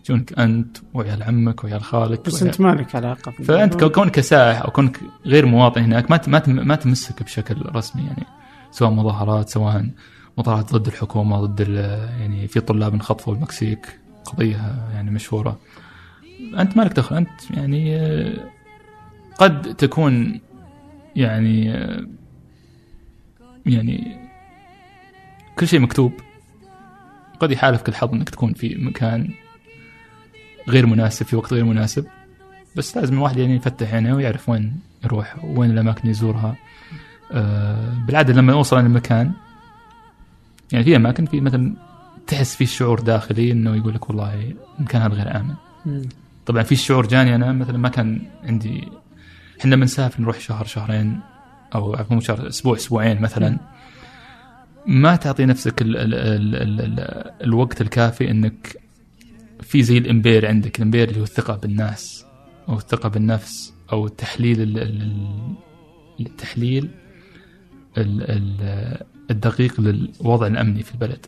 B: يجونك أنت وعيال عمك وعيال خالك
A: بس أنت مالك علاقة في فأنت.
B: كونك سائح أو كونك غير مواطن هناك ما ما ما تمسك بشكل رسمي يعني سواء مظاهرات سواء مظاهرات ضد الحكومة ضد يعني في طلاب انخطفوا المكسيك قضية يعني مشهورة أنت مالك دخل أنت يعني آه، قد تكون يعني يعني كل شيء مكتوب. قد يحالفك الحظ إنك تكون في مكان غير مناسب في وقت غير مناسب. بس لازم الواحد يعني يفتح عينه ويعرف وين يروح وين الأماكن يزورها. آه بالعادة لما يوصل المكان يعني في أماكن في مثلا تحس في شعور داخلي إنه يقول لك والله المكان هذا غير
A: آمن.
B: طبعا في شعور جاني أنا مثلا ما كان عندي إحنا بنسافر نروح شهر شهرين أو عفوا شهر أسبوع أسبوعين مثلا. ما تعطي نفسك ال ال ال ال ال الوقت الكافي إنك في زي الإمبير عندك الإمبير اللي هو الثقة بالناس أو الثقة بالنفس أو التحليل ال ال التحليل ال ال الدقيق للوضع الأمني في البلد.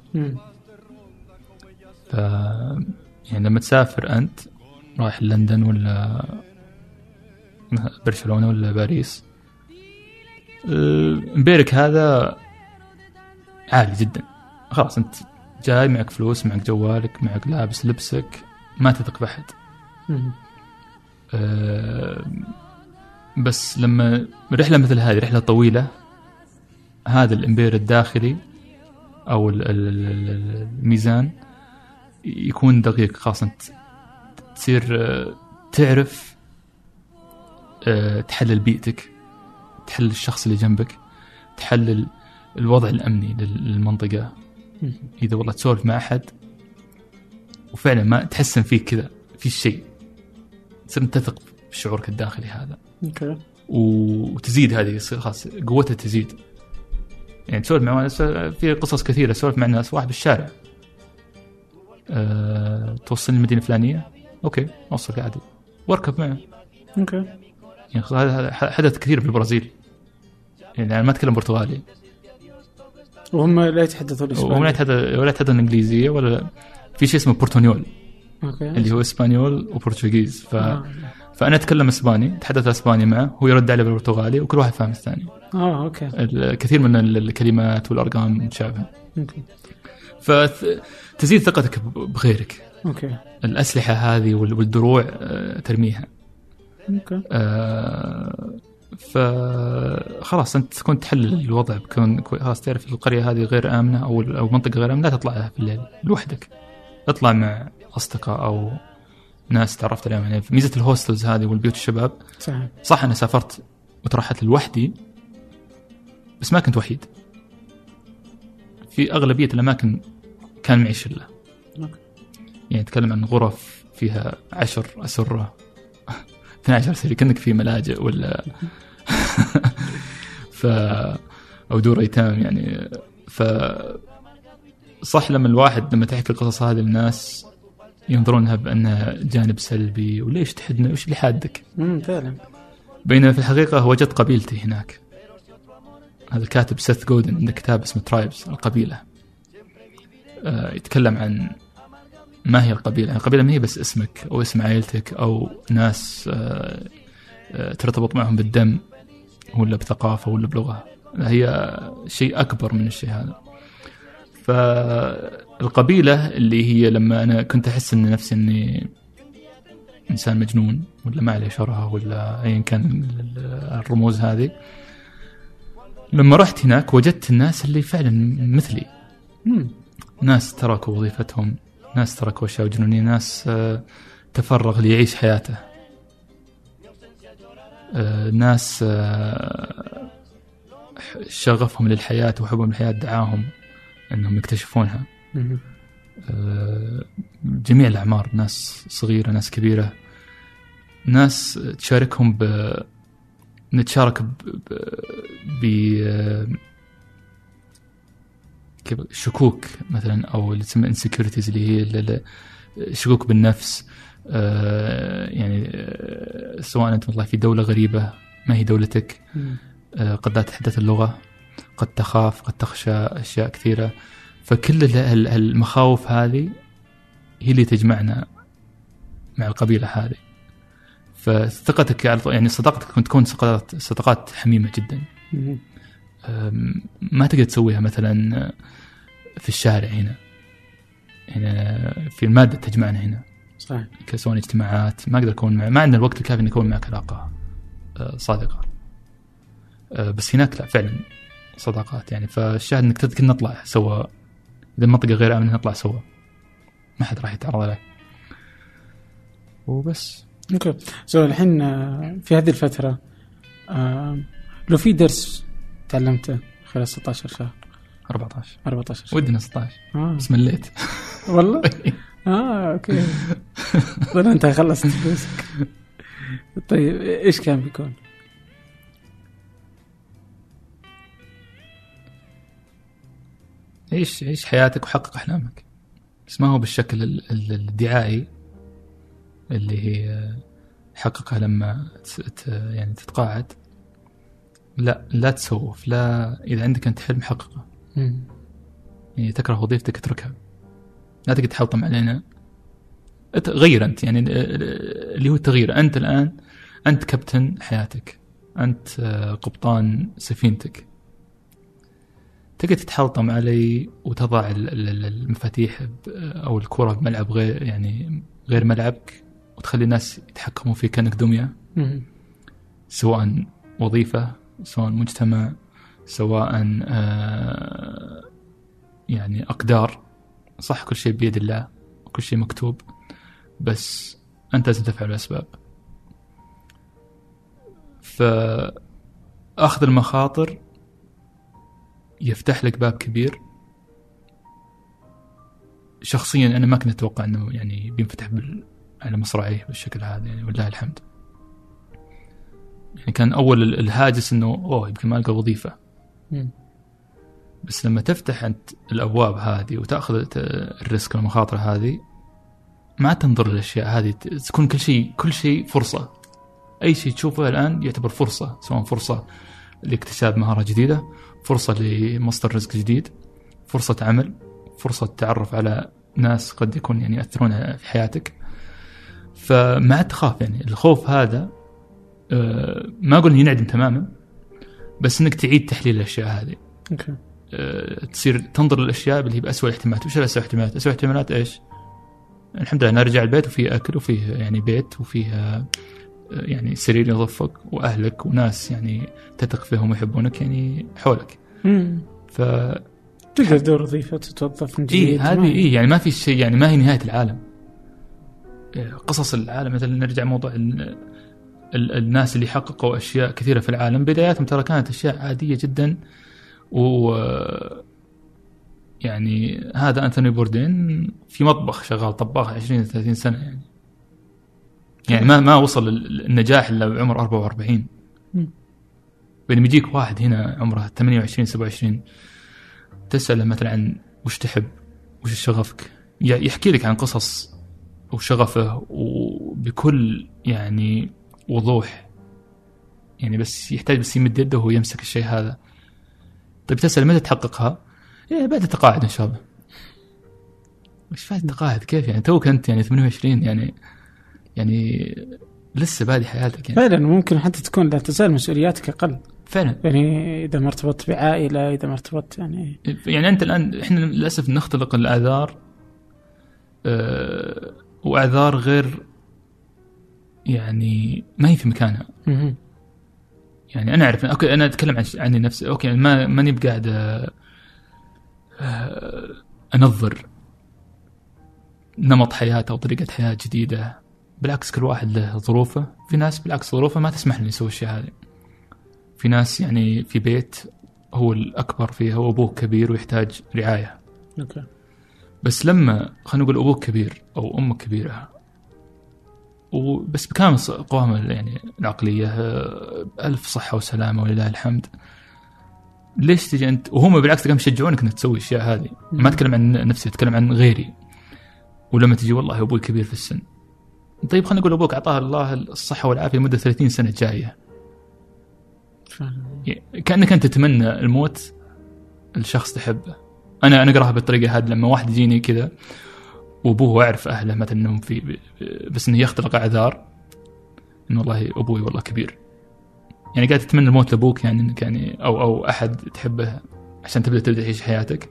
B: ف يعني لما تسافر أنت رايح لندن ولا برشلونة ولا باريس؟ آه، امبارك هذا عالي جدا. خلاص انت جاي معك فلوس معك جوالك معك لابس لبسك ما تثق باحد. آه، بس لما رحلة مثل هذه رحلة طويلة هذا الامبير الداخلي أو ال- ال- ال- ال- الميزان يكون دقيق. خلاص انت تصير آه، تعرف تحلل بيئتك تحلل الشخص اللي جنبك تحلل الوضع الأمني لل-
A: للمنطقة.
B: إذا والله تسولف مع أحد وفعلا ما تحسن فيك كذا في شيء. تصير تثق بشعورك الداخلي هذا.
A: أوكي.
B: وتزيد هذه يصير خلاص قوتها تزيد. يعني تسولف مع ناس في قصص كثيرة سولف مع ناس واحد بالشارع. أه توصلني المدينة الفلانية؟ okay اوصلك عادي واركب معه.
A: okay.
B: يعني هذا حدث كثير في البرازيل. يعني أنا ما أتكلم برتغالي.
A: وهم لا يتحدثون
B: ولا
A: الاسباني
B: يتحدث ولا يتحدث إنجليزية ولا في شيء اسمه Portuñol
A: okay.
B: اللي هو Español و Portuguese. ف...
A: آه.
B: فأنا أتكلم إسباني أتحدث إسباني معه هو يرد علي بالبرتغالي وكل واحد فاهم الثاني.
A: آه okay.
B: الكثير من ال- الكلمات والأرقام متشابهة.
A: okay.
B: فتزيد ثقتك بغيرك.
A: okay.
B: الأسلحة هذه وال- والدروع آه، ترميها. آه، فخلاص أنت تكون تحلل الوضع بكون خلاص تعرف القرية هذه غير آمنة أو أو منطقة غير آمنة لا تطلع لها في الليل لوحدك. اطلع مع أصدقاء أو ناس تعرفت عليهم. يعني ميزة ال hostels هذه والبيوت الشباب
A: صحيح
B: صح أنا سافرت وترحلت لوحدي بس ما كنت وحيد. في أغلبية الأماكن كان معي شله يعني أتكلم عن غرف فيها عشر أسرة. 12 سرير كأنك في ملاجئ ولا ف أو دور أيتام يعني. ف صح لما الواحد لما تحكي القصص هذه للناس ينظرونها بأنها جانب سلبي وليش تحدنا؟ وش اللي حادك؟
A: امم فعلا.
B: بينما في الحقيقة وجدت قبيلتي هناك. هذا كاتب سيث جودن عنده كتاب اسمه ترايبس القبيلة. آه، يتكلم عن ما هي القبيلة؟ يعني القبيلة ما هي بس اسمك أو اسم عائلتك أو ناس آه، آه، ترتبط معهم بالدم ولا بثقافة ولا بلغة. هي شيء أكبر من الشيء هذا. فالقبيلة اللي هي لما أنا كنت أحس إن نفسي إني إنسان مجنون ولا ما عليه شرها ولا ايا كان ال- الرموز هذه لما رحت هناك وجدت الناس اللي فعلا مثلي. ناس تركوا وظيفتهم ناس تركوا اشياء جنونيه ناس آه، تفرغ ليعيش حياته. آه، ناس آه، شغفهم للحياة وحبهم للحياة دعاهم إنهم يكتشفونها. جميع الأعمار ناس صغيرة ناس كبيرة. ناس تشاركهم ب نتشارك ب, ب... شكوك مثلا أو اللي تسمى انسكيورتيز اللي هي ال- ال- شكوك بالنفس آه، يعني آه، سواء أنت والله في دولة غريبة ما هي دولتك. آه، قد لا تتحدث اللغة قد تخاف قد تخشى أشياء كثيرة. فكل ال- ال- المخاوف هذه هي اللي تجمعنا مع القبيلة هذه. فثقتك على يعني صداقتك كنت تكون صداقات صداقات حميمة جدا. ما تقدر تسويها مثلا في الشارع هنا. هنا في المادة تجمعنا هنا.
A: صحيح.
B: كسوان اجتماعات. ما أقدر أكون مع ما عندنا الوقت الكافي إني أكون معك علاقه آه، صادقة. آه، بس هناك لا فعلا صداقات يعني. فالشاهد إنك تذكر نطلع سوا. إذا المنطقة غير آمنة نطلع سوا. ما حد راح يتعرض عليك وبس.
A: okay. so الحين آه، في هذه الفترة آه، لو في درس تعلمته خلال 16 شهر
B: 14
A: 14 شهر
B: ودنا 16
A: آه.
B: بس مليت.
A: والله؟ آه أوكي. أنت خلصت فلوسك. طيب إيش كان بيكون؟
B: عيش عيش حياتك وحقق أحلامك؟ بس ما هو بالشكل ال- ال- الدعائي اللي هي حققها لما يعني تتقاعد. لا لا تسوف. لا إذا عندك أنت حلم حققه. يعني تكره وظيفتك اتركها. لا تقعد تحلطم علينا. غير أنت يعني ال- ال- اللي هو التغيير. أنت الآن أنت كابتن حياتك. أنت آه، قبطان سفينتك. تقعد تتحلطم علي وتضع ال- ال- ال- المفاتيح أو الكرة بملعب غير يعني غير ملعبك وتخلي الناس يتحكموا فيك كأنك
A: دمية.
B: سواء وظيفة سواء مجتمع. سواء آه، يعني أقدار. صح كل شيء بيد الله كل شيء مكتوب بس أنت لازم تفعل الأسباب. فأخذ المخاطر يفتح لك باب كبير. شخصيا أنا ما كنت أتوقع أنه يعني بينفتح بال... على مصراعيه بالشكل هذا يعني ولله الحمد. يعني كان ال- الهاجس إنه أوه يمكن ما ألقى
A: وظيفة.
B: بس لما تفتح أنت الأبواب هذه وتأخذ الريسك والمخاطرة هذه ما تنظر للأشياء هذه تكون كل شيء كل شيء فرصة. أي شيء تشوفه الآن يعتبر فرصة سواء فرصة لاكتساب مهارة جديدة فرصة لمصدر رزق جديد فرصة عمل فرصة تعرف على ناس قد يكون يعني ياثرون في حياتك. فما تخاف يعني الخوف هذا آه، ما أقول إنه ينعدم تماما بس إنك تعيد تحليل الأشياء هذه
A: okay
B: آه، تصير تنظر للأشياء اللي هي باسوء الاحتمالات وش الاسوء الاحتمالات؟ اسوء الاحتمالات إيش؟ الحمد لله نرجع البيت وفيه أكل وفيه يعني بيت وفيه آه، يعني سرير يضفك وأهلك وناس يعني تثق فيهم ويحبونك يعني حولك
A: مم.
B: ف
A: تقدر تدور وظيفة تتوظف من جديد
B: اي هذه اي يعني ما في شيء يعني ما هي نهاية العالم إيه، قصص العالم مثلا نرجع موضوع الناس اللي حققوا أشياء كثيرة في العالم. بداياتهم ترى كانت أشياء عادية جدا. و يعني هذا انثوني بوردين في مطبخ شغال طباخ 20 30 سنة يعني. يعني ما ما وصل ال- النجاح إلا بعمر 44
A: مم.
B: بينما يجيك واحد هنا عمره 28 27 تسأله مثلا عن وش تحب؟ وش شغفك؟ يحكي لك عن قصص وشغفه وبكل يعني وضوح. يعني بس يحتاج بس يمد يده وهو يمسك الشيء هذا. طيب تسأل متى تحققها؟ إيه بعد التقاعد إن شاء الله. وش فائده التقاعد؟ كيف يعني؟ توك أنت يعني 28 يعني يعني لسه بادي حياتك يعني.
A: فعلا ممكن حتى تكون لا تزال مسؤولياتك أقل.
B: فعلا.
A: يعني إذا ما ارتبطت بعائلة إذا ما ارتبطت يعني.
B: يعني أنت الآن إحنا للأسف نختلق الاعذار أه واعذار غير يعني ما هي في مكانها. يعني أنا أعرف okay أنا أتكلم عن عني نفسي. okay ما ماني بقاعد أه، أه، أنظر نمط حياته أو طريقة حياة جديدة. بالعكس كل واحد له ظروفه. في ناس بالعكس ظروفه ما تسمح له يسوي الشيء هذا في ناس يعني في بيت هو الأكبر فيها وابوه كبير ويحتاج رعاية.
A: أوكي.
B: بس لما خلينا نقول أبوك كبير أو أمك كبيرة وبس بكامل قوامه يعني العقلية آه، ألف صحة وسلامة ولله الحمد. ليش تجي انت وهم بالعكس تلقاهم يشجعونك إنك تسوي الأشياء هذه. ما اتكلم عن نفسي اتكلم عن غيري. ولما تجي والله أبوي كبير في السن. طيب خلينا نقول أبوك أعطاه الله الصحة والعافية لمده 30 سنة
A: جاية.
B: يعني كأنك أنت تتمنى الموت الشخص تحبه. أنا أنا أقراها بالطريقة هذه لما واحد يجيني كذا وابوه اعرف أهله مثلا إنهم في بس إنه يختلق أعذار. إنه والله أبوي والله كبير. يعني قاعد تتمنى الموت لأبوك يعني إنك يعني أو أو أحد تحبه عشان تبدأ تبدأ تعيش حياتك.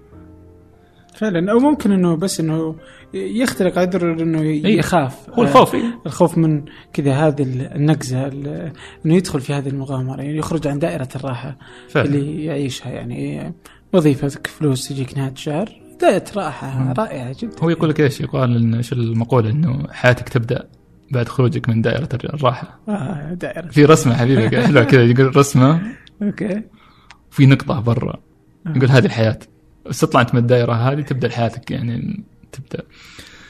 A: فعلا. أو ممكن إنه بس إنه يختلق عذر إنه
B: إيه.
A: يخاف.
B: هو الخوف إيه.
A: الخوف من كذا هذه النقزة ال- إنه يدخل في هذه المغامرة. يعني يخرج عن دائرة الراحة
B: فعلا.
A: اللي يعيشها. يعني وظيفتك فلوس تجيك نهاية الشهر. راحة
B: مم.
A: رائعة جدا.
B: هو يقول لك إيش؟ يقال ان إيش المقولة؟ إنه حياتك تبدأ بعد خروجك من دائرة الراحة.
A: آه دائرة.
B: في رسمة حبيبي حلوة كذا يقول رسمة.
A: أوكي.
B: في نقطة برا يقول هذه الحياة. بس تطلع أنت من الدائرة هذه تبدأ حياتك يعني تبدأ.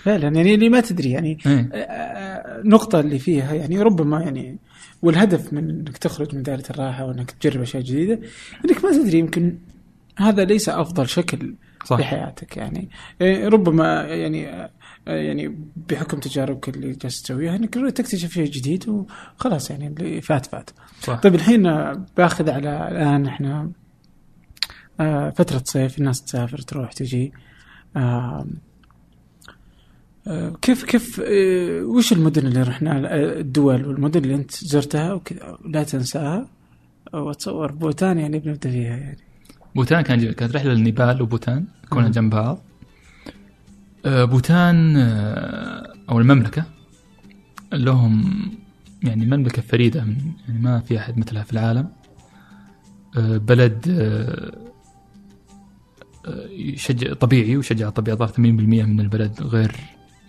A: فعلا يعني اللي ما تدري يعني
B: إيه.
A: آه، النقطة اللي فيها يعني ربما يعني والهدف من إنك تخرج من دائرة الراحة وإنك تجرب أشياء جديدة إنك ما تدري يمكن هذا ليس أفضل شكل
B: صح.
A: في حياتك يعني. إيه، ربما يعني آه، يعني بحكم تجاربك اللي جالس تسويها انك تكتشف شيء جديد وخلاص يعني اللي فات فات.
B: صح.
A: طيب الحين باخذ على الآن إحنا آه، فترة صيف الناس تسافر تروح تجي. آه، كيف كيف وش المدن اللي رحنا الدول والمدن اللي أنت زرتها وكذا لا تنساها؟ واتصور بوتان يعني بنبدأ فيها يعني.
B: بوتان كان جميل. كانت رحلة للنيبال وبوتان كنا جنب بعض آه، بوتان آه، أو المملكة لهم يعني مملكة فريدة من يعني ما في أحد مثلها في العالم آه، بلد يشجع طبيعي ويشجع الطبيعة ظهر 80% من البلد غير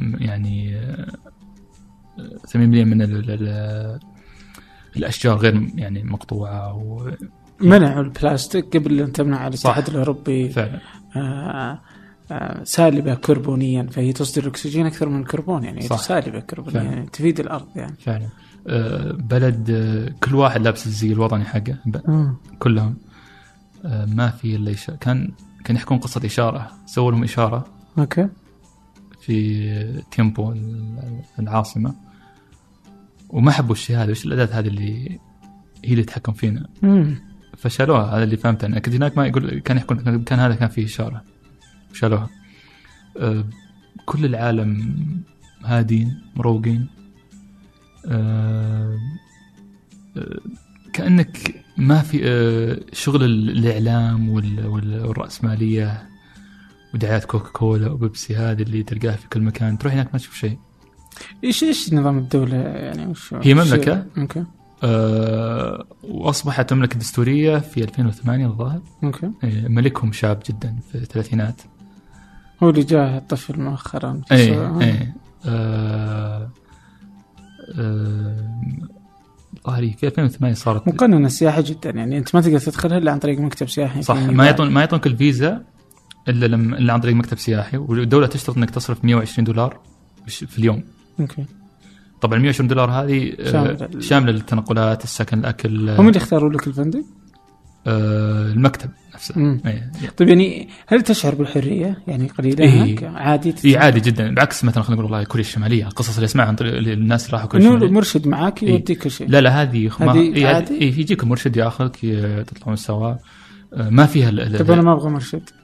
B: يعني آه، آه، 80% من ال- ال- الأشجار غير يعني مقطوعة و-
A: منعوا البلاستيك قبل أن تمنع. الاتحاد الأوروبي
B: فعلا
A: آه، آه، سالبة كربونيا فهي تصدر الاكسجين أكثر من الكربون يعني
B: صح.
A: سالبة كربونيا
B: فعلا.
A: يعني تفيد الأرض يعني
B: فعلا آه، بلد آه، كل واحد لابس الزي الوطني حقه كلهم آه، ما في إلا إشارة. كان كان يحكون قصة إشارة سووا لهم إشارة
A: okay
B: في تيمبو ال- العاصمة وما حبوا الشيء هذا وش الأداة هذه اللي هي اللي تتحكم فينا
A: مم.
B: فشالوها هذا اللي فهمته أنا. كنت هناك ما يقول كان يحكون كان هذا كان فيه إشارة. شالوها. آه، كل العالم هادين مروقين. آه، آه، كأنك ما في آه، شغل ال- الإعلام وال- وال- والرأسمالية ودعايات كوكا كولا وبيبسي هذه اللي تلقاها في كل مكان. تروح هناك ما تشوف شيء.
A: إيش إيش نظام الدولة يعني؟ وش
B: هي مملكة؟
A: okay
B: آه، وأصبحت مملكه دستوريه في 2008 الظاهر.
A: okay.
B: إيه، ملكهم شاب جدا في الثلاثينات.
A: هو اللي جاه الطفل مؤخرا.
B: اي
A: آه.
B: اي آه، ظهري في 2008 صارت
A: مقننة سياحه جدا. يعني أنت ما تقدر تدخلها إلا عن طريق مكتب سياحي.
B: صح
A: في
B: ما. يعطون ما يعطونك الفيزا إلا لما إلا عن طريق مكتب سياحي والدولة تشترط إنك تصرف 120 دولار في اليوم.
A: أوكي.
B: طبعا 120 دولار هذه آه،.
A: شاملة
B: للتنقلات السكن الأكل
A: هم اللي اختاروا لك الفندق؟
B: آه، المكتب نفسه. إيه.
A: طيب يعني هل تشعر بالحرية يعني قليلا
B: إيه.
A: عادي
B: اي عادي جدا بعكس مثلا خلينا نقول والله كوريا الشمالية القصص اللي اسمعها عن طريق الناس اللي راحوا كوريا الشمالية
A: المرشد معك
B: إيه.
A: يوديك كل شيء
B: لا لا هذه ما
A: هذه
B: إيه
A: عادي؟
B: إيه يجيك المرشد ياخذك تطلعون سوا آه، ما فيها
A: طيب أنا ما أبغى مرشد
B: آه،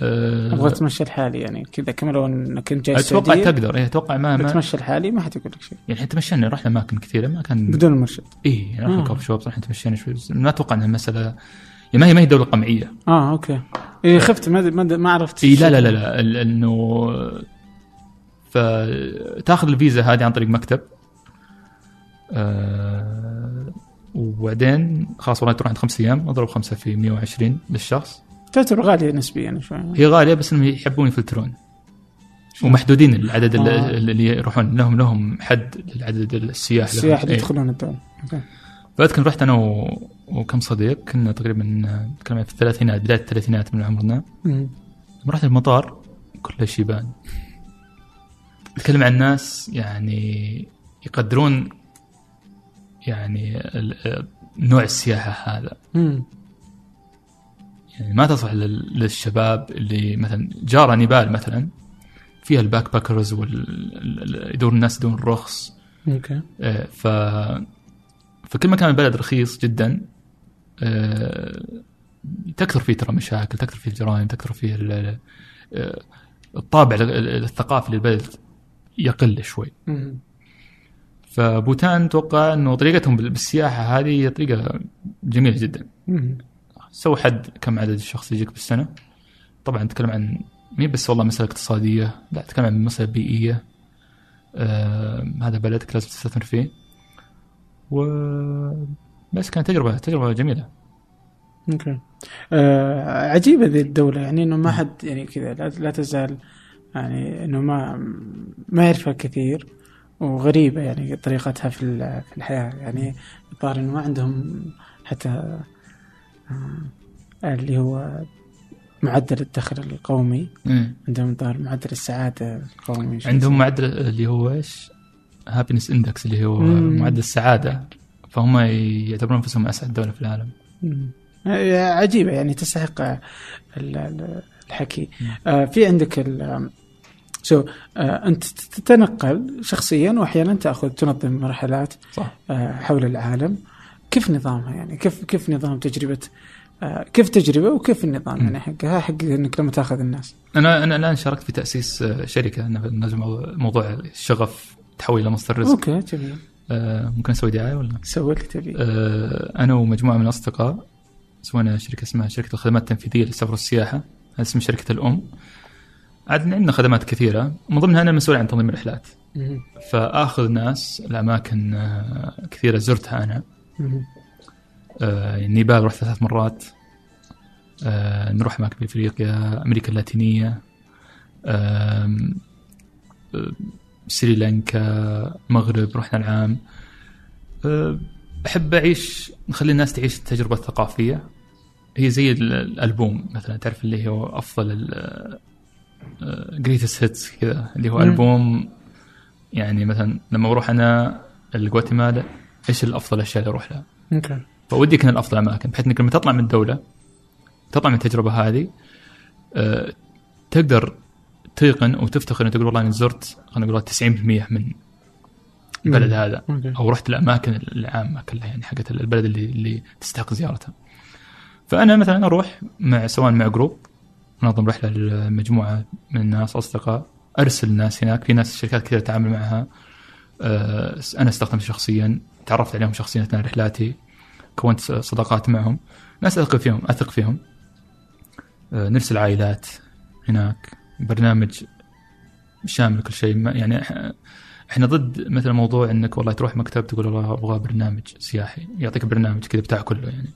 A: أبغى أتمشى لحالي يعني. كذا كما لو انك انت جاي أتوقع
B: تقدر. إيه أتوقع ما, ما
A: اتمشى لحالي ما حد يقول لك شيء.
B: يعني إحنا تمشينا رحنا أماكن كثيرة ما كان
A: بدون المرشد.
B: اي يعني رحنا
A: آه.
B: كوفي شوب رحنا تمشينا شوي ما أتوقع إنها مساله يعني ما هي ما هي دولة قمعية.
A: آه أوكي. إيه خفت ما ما, ما عرفت.
B: اي لا لا لا لا إنه فتاخذ الفيزا هذه عن طريق مكتب. آه وبعدين خلاص والله تروح عند خمس أيام أضرب خمسة في 120 للشخص.
A: تعتبر غالية نسبيا شوي.
B: هي غالية بس إنهم يحبون يفلترون. ومحدودين العدد اللي,
A: آه.
B: اللي يروحون. لهم لهم حد لعدد السياح
A: السياح اللي
B: إيه.
A: يدخلون الدولة. أوكي.
B: فاذكر رحت أنا و... وكم صديق كنا تقريبا نتكلم في الثلاثينات بداية الثلاثينات من عمرنا. لما رحت المطار كله شيبان. تتكلم عن ناس يعني يقدرون يعني نوع السياحة هذا.
A: مم.
B: يعني ما تصلح لل- للشباب اللي مثلا جارة نيبال مثلا فيها ال backpackers وال يدور الناس يدور الرخص.
A: أوكي.
B: آه، ف فكل ما كان البلد رخيص جدا. آه، تكثر فيه ترى مشاكل تكثر فيه الجرائم تكثر فيه آه، الطابع ال- ال- الثقافي للبلد يقل شوي. فبوتان أتوقع إنه طريقتهم بال- بالسياحة هذه طريقة جميلة جدا. سوي حد كم عدد الشخص يجيك بالسنة؟ طبعا نتكلم عن مي بس والله مسألة اقتصادية لا تتكلم عن مسألة بيئية. آه هذا بلدك لازم تستثمر فيه. و بس كانت تجربة تجربة جميلة.
A: أوكي. آه عجيبة ذي الدولة يعني إنه ما حد يعني كذا لا, تزال يعني إنه ما ما يعرفها كثير وغريبة يعني طريقتها في ال- في الحياة. يعني الظاهر إنه ما عندهم حتى اللي هو معدل الدخل القومي.
B: مم.
A: عندهم ظاهر معدل السعاده القومي.
B: عندهم معدل اللي هو إيش؟ happiness index اللي هو
A: مم.
B: معدل السعادة. فهم يعتبرون أنفسهم أسعد دولة في العالم.
A: مم. آه، عجيبة يعني تستحق آه، ال- ال- الحكي. آه، في عندك ال so أنت تتنقل شخصيا وأحيانا تأخذ تنظم رحلات
B: صح.
A: آه، حول العالم. كيف نظامها يعني كيف كيف نظام تجربة آه، كيف تجربة وكيف النظام. يعني حقها حق إنك لما تأخذ الناس
B: أنا أنا الآن شاركت في تأسيس آه، شركة موضوع- الشغف تحول إلى مصدر رزق
A: أوكي جميل
B: آه، ممكن أسوي دعاية ولا؟
A: سوي اللي تبي
B: آه، أنا ومجموعة من الأصدقاء سوينا شركة اسمها شركة الخدمات التنفيذية للسفر والسياحة هذا اسم شركة الأم عاد عندنا خدمات كثيرة من ضمنها أنا مسؤول عن تنظيم الرحلات. فأخذ ناس لأماكن كثيرة زرتها
A: أنا.
B: آه، نيبال رحت ثلاث مرات. آه، نروح اماكن في افريقيا أمريكا اللاتينية آه، سريلانكا المغرب رحنا العام. آه، أحب أعيش نخلي الناس تعيش التجربة الثقافية. هي زي ال- الألبوم مثلا تعرف اللي هو أفضل greatest hits كذا اللي هو. ألبوم. يعني مثلا لما بروح أنا الجواتيمالا إيش الأفضل الاشياء اللي أروح لها.
A: أوكي
B: فودي يكون الأفضل أماكن بحيث إنك لما تطلع من الدولة تطلع من التجربة هذه آه، تقدر تيقن وتفتخر إنك تقول والله اني زرت خلينا نقول 90% من البلد
A: مم.
B: هذا
A: أوكي.
B: أو رحت الأماكن العامة كلها يعني حقت البلد اللي اللي تستحق زيارتها. فأنا مثلا أروح مع سواء مع group ننظم رحلة لمجموعة من الناس أصدقاء أرسل ناس هناك. في ناس شركات كثيرة اتعامل معها. آه، أنا استخدمت شخصيا. تعرفت عليهم شخصيا أثناء رحلاتي كونت صداقات معهم. ناس أثق فيهم أثق فيهم. آه، نرسل عائلات هناك برنامج شامل كل شيء. يعني إحنا ضد مثل موضوع إنك والله تروح مكتب تقول والله أبغى برنامج سياحي. يعطيك برنامج كذا بتاع كله يعني.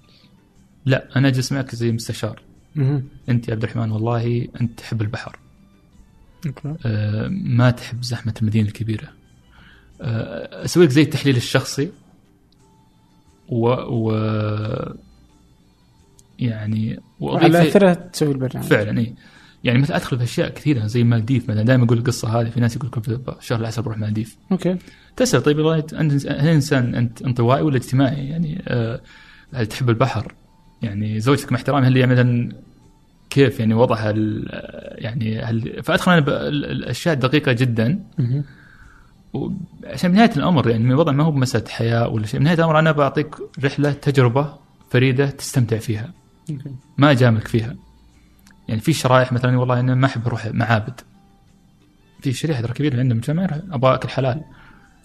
B: لا أنا أجلس معك زي مستشار. أنت يا عبد الرحمن والله أنت تحب البحر. آه، ما تحب زحمة المدينة الكبيرة. آه، أسوي لك زي التحليل الشخصي. و, و يعني
A: وعلى أثرها تسوي البرنامج.
B: فعلا اي يعني مثلا أدخل في أشياء كثيرة زي مالديف مثلا. دائما أقول القصة هذه في ناس يقول لك في شهر العسل بروح مالديف.
A: أوكي.
B: تسأل طيب انت هل إنسان أنت انطوائي ولا اجتماعي؟ يعني آه، هل تحب البحر؟ يعني زوجتك مع احترامي هل هي مثلا كيف يعني وضعها ال- يعني هل فأدخل أنا بالاشياء الدقيقة جدا. عشان بنهايه الأمر يعني الوضع ما هو بمسألة حياة ولا شيء بنهايه الأمر أنا بعطيك رحلة تجربة فريدة تستمتع فيها. ما أجاملك فيها. يعني في شرائح مثلا والله أنا ما أحب أروح معابد. في شريحة ترى كبيرة عندنا مجتمع أبغى اكل حلال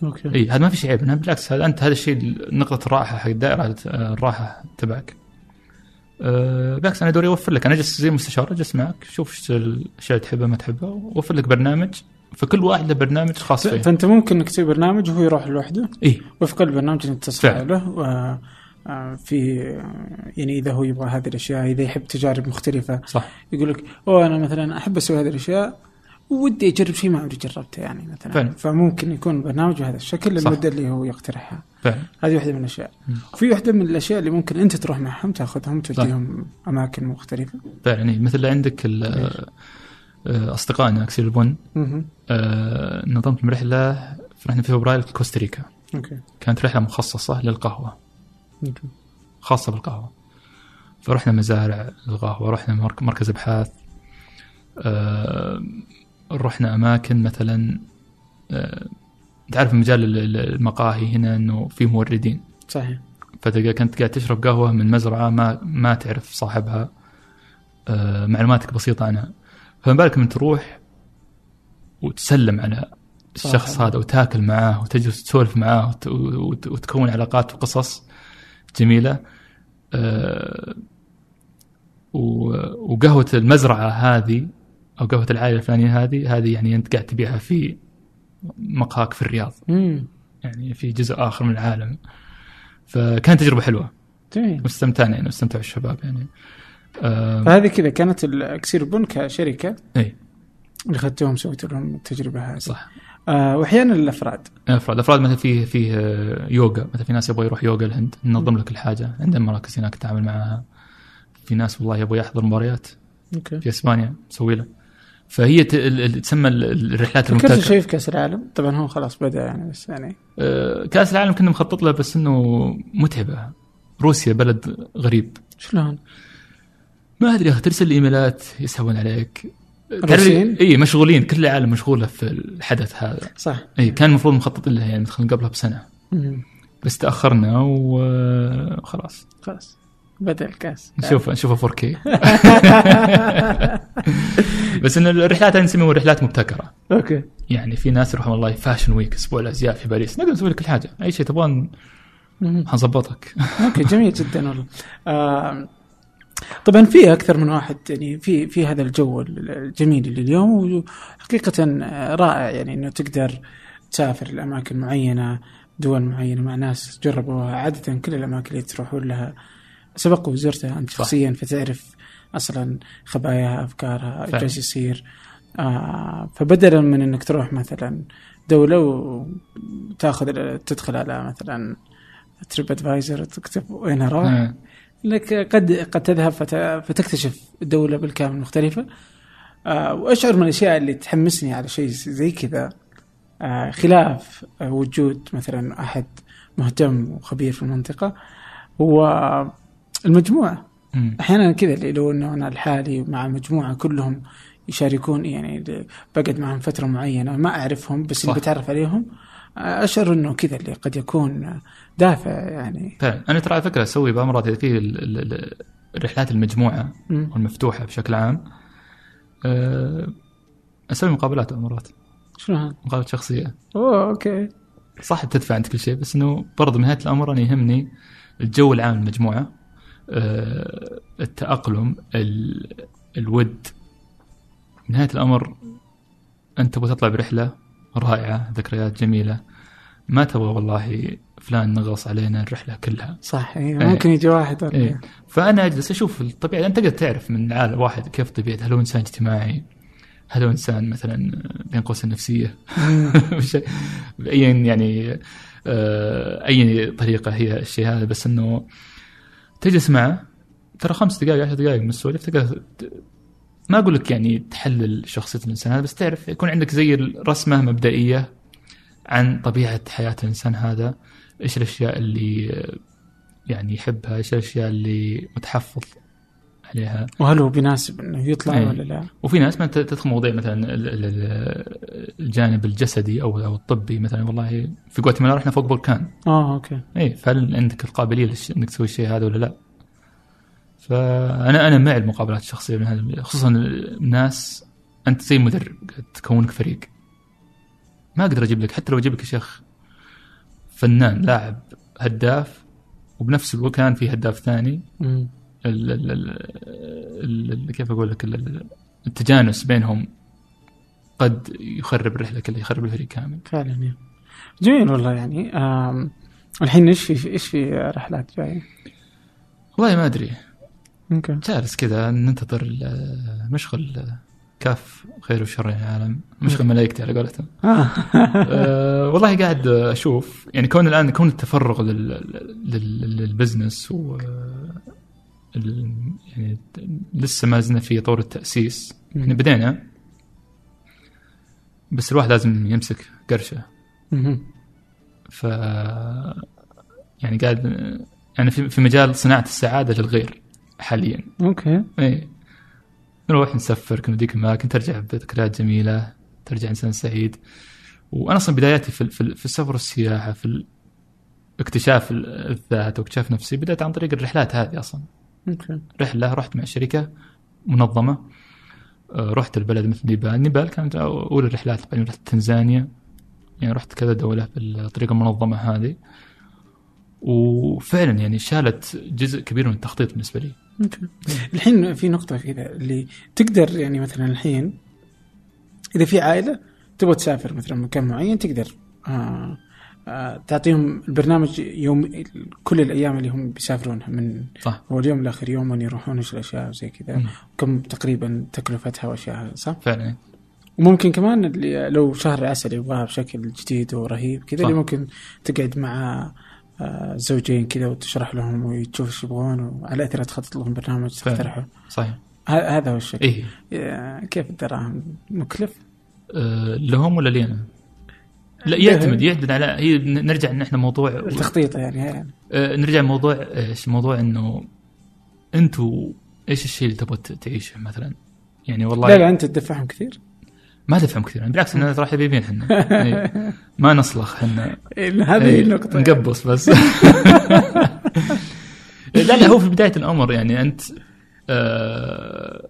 A: أوكي.
B: إي هذا ما في شيء عيب بالعكس هذا أنت هذا الشيء نقطة الراحة حق دائرة الراحة تبعك. أه بالعكس أنا دوري أوفر لك. أنا اجلس زي مستشار اجلس معك شوف إيش الأشياء اللي تحبها ما تحبها وأوفر لك برنامج. فكل واحد له برنامج خاص فيه.
A: فأنت ممكن انك تسوي برنامج وهو يروح لوحده.
B: اي
A: وفق البرنامج اللي
B: أنت.
A: له. و آه، في آه، يعني إذا هو يبغى هذه الأشياء إذا يحب تجارب مختلفة.
B: صح.
A: يقول لك أوه أنا مثلا أحب أسوي هذه الأشياء ودي أجرب شيء ما عمري جربته يعني مثلا.
B: فعلا.
A: فممكن يكون برنامج بهذا الشكل. للمده اللي هو يقترحها.
B: فعلا.
A: هذه واحدة من
B: الأشياء.
A: وفي واحدة من الأشياء اللي ممكن أنت تروح معهم تاخذهم توديهم أماكن مختلفة.
B: فعلا. إيه. مثل عندك ال- أصدقائنا اكسير البن. آه، نظمت رحلة رحنا في فبراير كوستاريكا.
A: أوكي.
B: كانت رحلة مخصصة للقهوة.
A: أوكي.
B: خاصة بالقهوة. فرحنا مزارع القهوه رحنا مرك- مركز أبحاث. آه، رحنا أماكن مثلا آه، تعرف مجال ال- ال- المقاهي هنا إنه في موردين.
A: صحيح.
B: فتلقى كنت قاعد تشرب قهوة من مزرعة ما ما تعرف صاحبها. آه، معلوماتك بسيطة عنها فما بالك من تروح وتسلم على الشخص
A: صح.
B: هذا وتاكل معاه وتجلس تسولف معاه وت- وت- وتكون علاقات وقصص جميلة. آه، و- وقهوة المزرعة هذه أو قهوة العائلة الفلانية هذه هذه يعني أنت قاعد تبيعها في مقهاك في الرياض.
A: امم
B: يعني في جزء آخر من العالم. فكانت تجربة حلوة.
A: جميل.
B: واستمتعنا يعني واستمتعوا الشباب يعني. آه
A: فهذه كذا كانت الاكسير بن كشركة
B: إي.
A: اللي اخذتوهم سويتوا لهم التجربة هذه.
B: صح.
A: آه وأحيانا الأفراد.
B: الأفراد. الأفراد مثلا فيه فيه يوغا. مثلا في ناس يبغى يروح يوغا الهند ننظم لك الحاجة. عندنا مراكز هناك تتعامل معها. في ناس والله يبغى يحضر مباريات.
A: أوكي.
B: في إسبانيا نسوي له. فهي تسمى ال- الرحلات المبتكره
A: شيء في كأس العالم؟ طبعا هو خلاص بدأ يعني بس يعني.
B: آه، كأس العالم كنا مخطط له بس إنه متعبة. روسيا بلد غريب.
A: شلون؟
B: ما أدري يا أخي ترسل إيميلات يسحبون عليك؟ إي مشغولين كل العالم مشغوله في الحدث هذا.
A: صح.
B: إي كان المفروض مخطط له يعني مدخلين قبلها بسنة.
A: مم.
B: بس تأخرنا وخلاص
A: خلاص. بدأ الكاس.
B: نشوف نشوفه 4K بس إن الرحلات هذه نسميها رحلات مبتكرة.
A: أوكي.
B: يعني في ناس يروحون والله fashion week أسبوع الأزياء في باريس. نقدر نسوي لك كل حاجة. أي شيء تبغون. حنظبطك.
A: أوكي جميل جدا والله. آه طبعا في أكثر من واحد يعني في في هذا الجو الجميل اللي اليوم وحقيقة رائع يعني إنه تقدر تسافر لأماكن معينة دول معينة مع ناس جربوها عادة كل الأماكن اللي تروحون لها سبق وزرتها
B: أنت.
A: شخصيا فتعرف أصلا خباياها أفكارها
B: إيش.
A: جالس يصير آه فبدلا من إنك تروح مثلا دولة وتاخذ تدخل على مثلا تريب ادفايزر تكتب وين
B: أروح
A: لك قد قد تذهب فت- فتكتشف دولة بالكامل مختلفة آه، وأشعر من الأشياء اللي تحمسني على شيء زي كذا آه، خلاف وجود مثلا أحد مهتم وخبير في المنطقة هو المجموعة
B: مم.
A: أحيانا كذا اللي لو أنه أنا لحالي مع مجموعة كلهم يشاركون يعني بقعد معهم فترة معينة ما أعرفهم بس. اللي بتعرف عليهم آه، أشعر أنه كذا اللي قد يكون دافع يعني.
B: فعلا. أنا ترى على فكرة أسوي إذا في ال- ال- ال- الرحلات
A: المجموعة.
B: والمفتوحة بشكل عام أه، أسوي مقابلات المرات
A: شلون
B: مقابلات شخصية.
A: أوه أوكي.
B: صح بتدفع أنت كل شيء بس إنه برضه نهايه الأمر أنا يهمني الجو العام المجموعة أه، التأقلم ال- الود. نهايه الأمر أنت تبغى تطلع برحلة رائعة ذكريات جميلة ما تبغى والله فلان نغص علينا الرحلة كلها
A: صح إيه.
B: إيه.
A: ممكن يجي واحد ولا
B: إيه. فأنا أجلس أشوف الطبيعه انت تقدر تعرف من العالم واحد كيف طبيعته هل هو إنسان اجتماعي هل هو إنسان مثلا بين قوسين نفسيه بايا يعني آه، أي طريقة هي الشيء هذا بس إنه تجلس معه ترى خمس دقائق عشر دقائق من السوالف تقدر ما أقول لك يعني تحلل شخصية الإنسان هذا بس تعرف يكون عندك زي الرسمة مبدئية عن طبيعة حياة الإنسان هذا إيش الأشياء اللي يعني يحبها إيش الأشياء اللي متحفظ عليها
A: وهل هو بيناسب إنه يطلع
B: إيه.
A: ولا لا؟
B: وفي ناس ما تدخل مواضيع مثلا ال- ال- ال- الجانب الجسدي أو أو الطبي مثلا والله في غواتيمالا رحنا فوق بركان
A: آه أوكي
B: اي فهل عندك القابلية إنك تسوي الشيء هذا ولا لا؟ فانا أنا مع المقابلات الشخصية من هذا خصوصا الناس أنت زي مدرب تكونك فريق ما أقدر أجيب لك حتى لو أجيب لك يا شيخ فنان لاعب هداف وبنفس الوقت في هداف ثاني
A: مم.
B: ال ال ال ال كيف أقول لك ال- ال- التجانس بينهم قد يخرب الرحلة كلها يخرب الفريق كامل
A: فعلا يعني. جميل والله يعني الحين إيش في إيش في رحلات جاية؟
B: والله ما أدري
A: أوكي.
B: جالس كذا ننتظر مشغل كاف خير وشر يعني العالم مشغل ملائكتي على قولتهم.
A: آه.
B: أه والله قاعد أشوف يعني كون الآن كون التفرغ لل لل- للبزنس و يعني لسه ما زلنا في طور التأسيس. يعني بدينا بس الواحد لازم يمسك
A: قرشة.
B: ف يعني قاعد يعني في مجال صناعة السعادة للغير. حاليا.
A: أوكي.
B: إيه نروح نسفر كنا ذيك الاماكن ترجع بذكريات جميلة ترجع إنسان سعيد. وأنا أصلا بداياتي في في, في السفر والسياحه في اكتشاف الذات واكتشاف نفسي بدأت عن طريق الرحلات هذه أصلا.
A: أوكي.
B: رحلة رحت مع شركة منظمة آه، رحت البلد مثل نيبال. نيبال كانت اولى الرحلات بعدين رحت تنزانيا. يعني رحت كذا دولة بالطريقة المنظمة هذه. وفعلا يعني شالت جزء كبير من التخطيط بالنسبة لي.
A: الحين في نقطة كذا اللي تقدر يعني مثلا الحين إذا في عائلة تبغى تسافر مثلا مكان معين تقدر آه آه تعطيهم البرنامج يوم كل الأيام اللي هم بيسافرونها من
B: صح
A: هو اليوم لآخر يوم وين يروحون إيش الأشياء وزي كذا. كم تقريبا تكلفتها وأشياء صح؟
B: فعلا
A: وممكن كمان اللي لو شهر عسل يبغاها بشكل جديد ورهيب كذا. اللي ممكن تقعد مع زوجين كذا وتشرح لهم وتشوف إيش يبغون وعلى أثرها تخطط لهم برنامج. تقترحه
B: صحيح
A: هذا هو الشكل
B: إيه
A: آه، كيف الدراهم مكلف؟
B: أه لهم ولا لي أنا؟ لا. يعتمد يعتمد على هي ن- نرجع إن إحنا موضوع
A: التخطيط يعني, يعني.
B: أه نرجع موضوع إيش موضوع إنه أنتوا إيش الشيء اللي تبغى تعيشه مثلا؟ يعني والله
A: لا لا أنت تدفعهم كثير
B: ما دفهم كثير. يعني بالعكس إحنا راح حبيبين إحنا إيه. ما نصلخ إحنا
A: إيه، هذه
B: إيه،
A: النقطة
B: نقبص بس. لا لا هو في بداية الأمر يعني أنت آه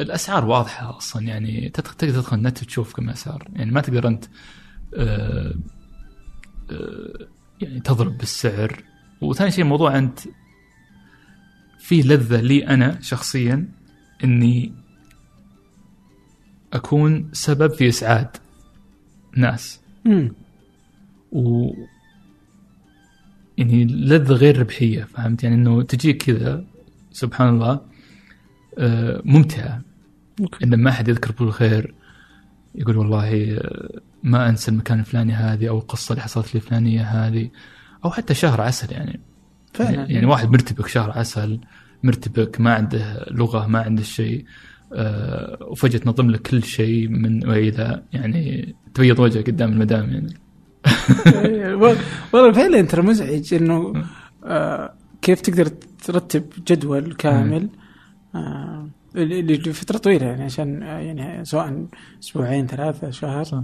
B: الأسعار واضحة أصلا. يعني تقدر تدخل النت وتشوف كم أسعار. يعني ما تقدر أنت آه آه يعني تضرب بالسعر. وثاني شيء موضوع أنت في لذة لي أنا شخصيا إني أكون سبب في إسعاد ناس.
A: مم.
B: و يعني لذة غير ربحية فهمت؟ يعني إنه تجيك كذا سبحان الله آه، ممتعة.
A: أوكي.
B: ان لما احد يذكر بالخير يقول والله آه، ما أنسى المكان الفلاني هذه أو القصة اللي حصلت لي الفلانية هذه أو حتى شهر عسل يعني.
A: فعلا.
B: يعني واحد مرتبك شهر عسل مرتبك ما عنده لغة ما عنده شيء. آه، وفجأة تنظم لك كل شيء من وإلى يعني تبيض وجهه قدام المدام يعني.
A: وال- والله فعلا ترى مزعج إنه آه كيف تقدر ترتب جدول كامل آه لفترة طويلة يعني عشان يعني سواء أسبوعين ثلاثة شهر
B: صح.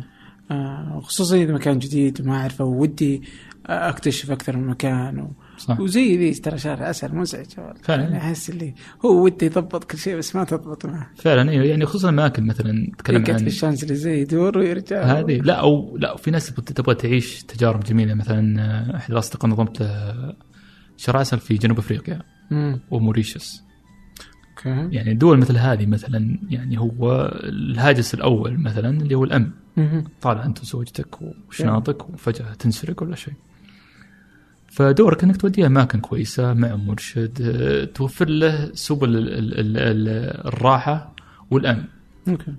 A: خصوصا إذا مكان جديد وما أعرفه ودي أكتشف أكثر من مكان و...
B: صح.
A: وزي ذي ترى شهر عسل مزعج
B: فعلا.
A: يعني أحس اللي هو ودي يضبط كل شيء بس ما تضبط معه.
B: فعلا أيوه يعني خصوصا الأماكن مثلا تتكلم
A: يقعد في
B: عن
A: الشانزليزيه يدور ويرجع.
B: هذه. لا أو لا في ناس تبغى- تعيش تجارب جميلة. مثلا آه، أحد الأصدقاء نظمت له شهر عسل في جنوب
A: أفريقيا.
B: وموريشيوس.
A: أوكي.
B: يعني دول مثل هذه مثلا يعني هو الهاجس الأول مثلا اللي هو الامن. طالع أنت وزوجتك وشناطك وفجأة تنسرق ولا شيء. فدورك انك توديه أماكن كويسة مع مرشد آه، توفر له سبل ال- ال- ال- ال- الراحة والأمن.
A: أوكي.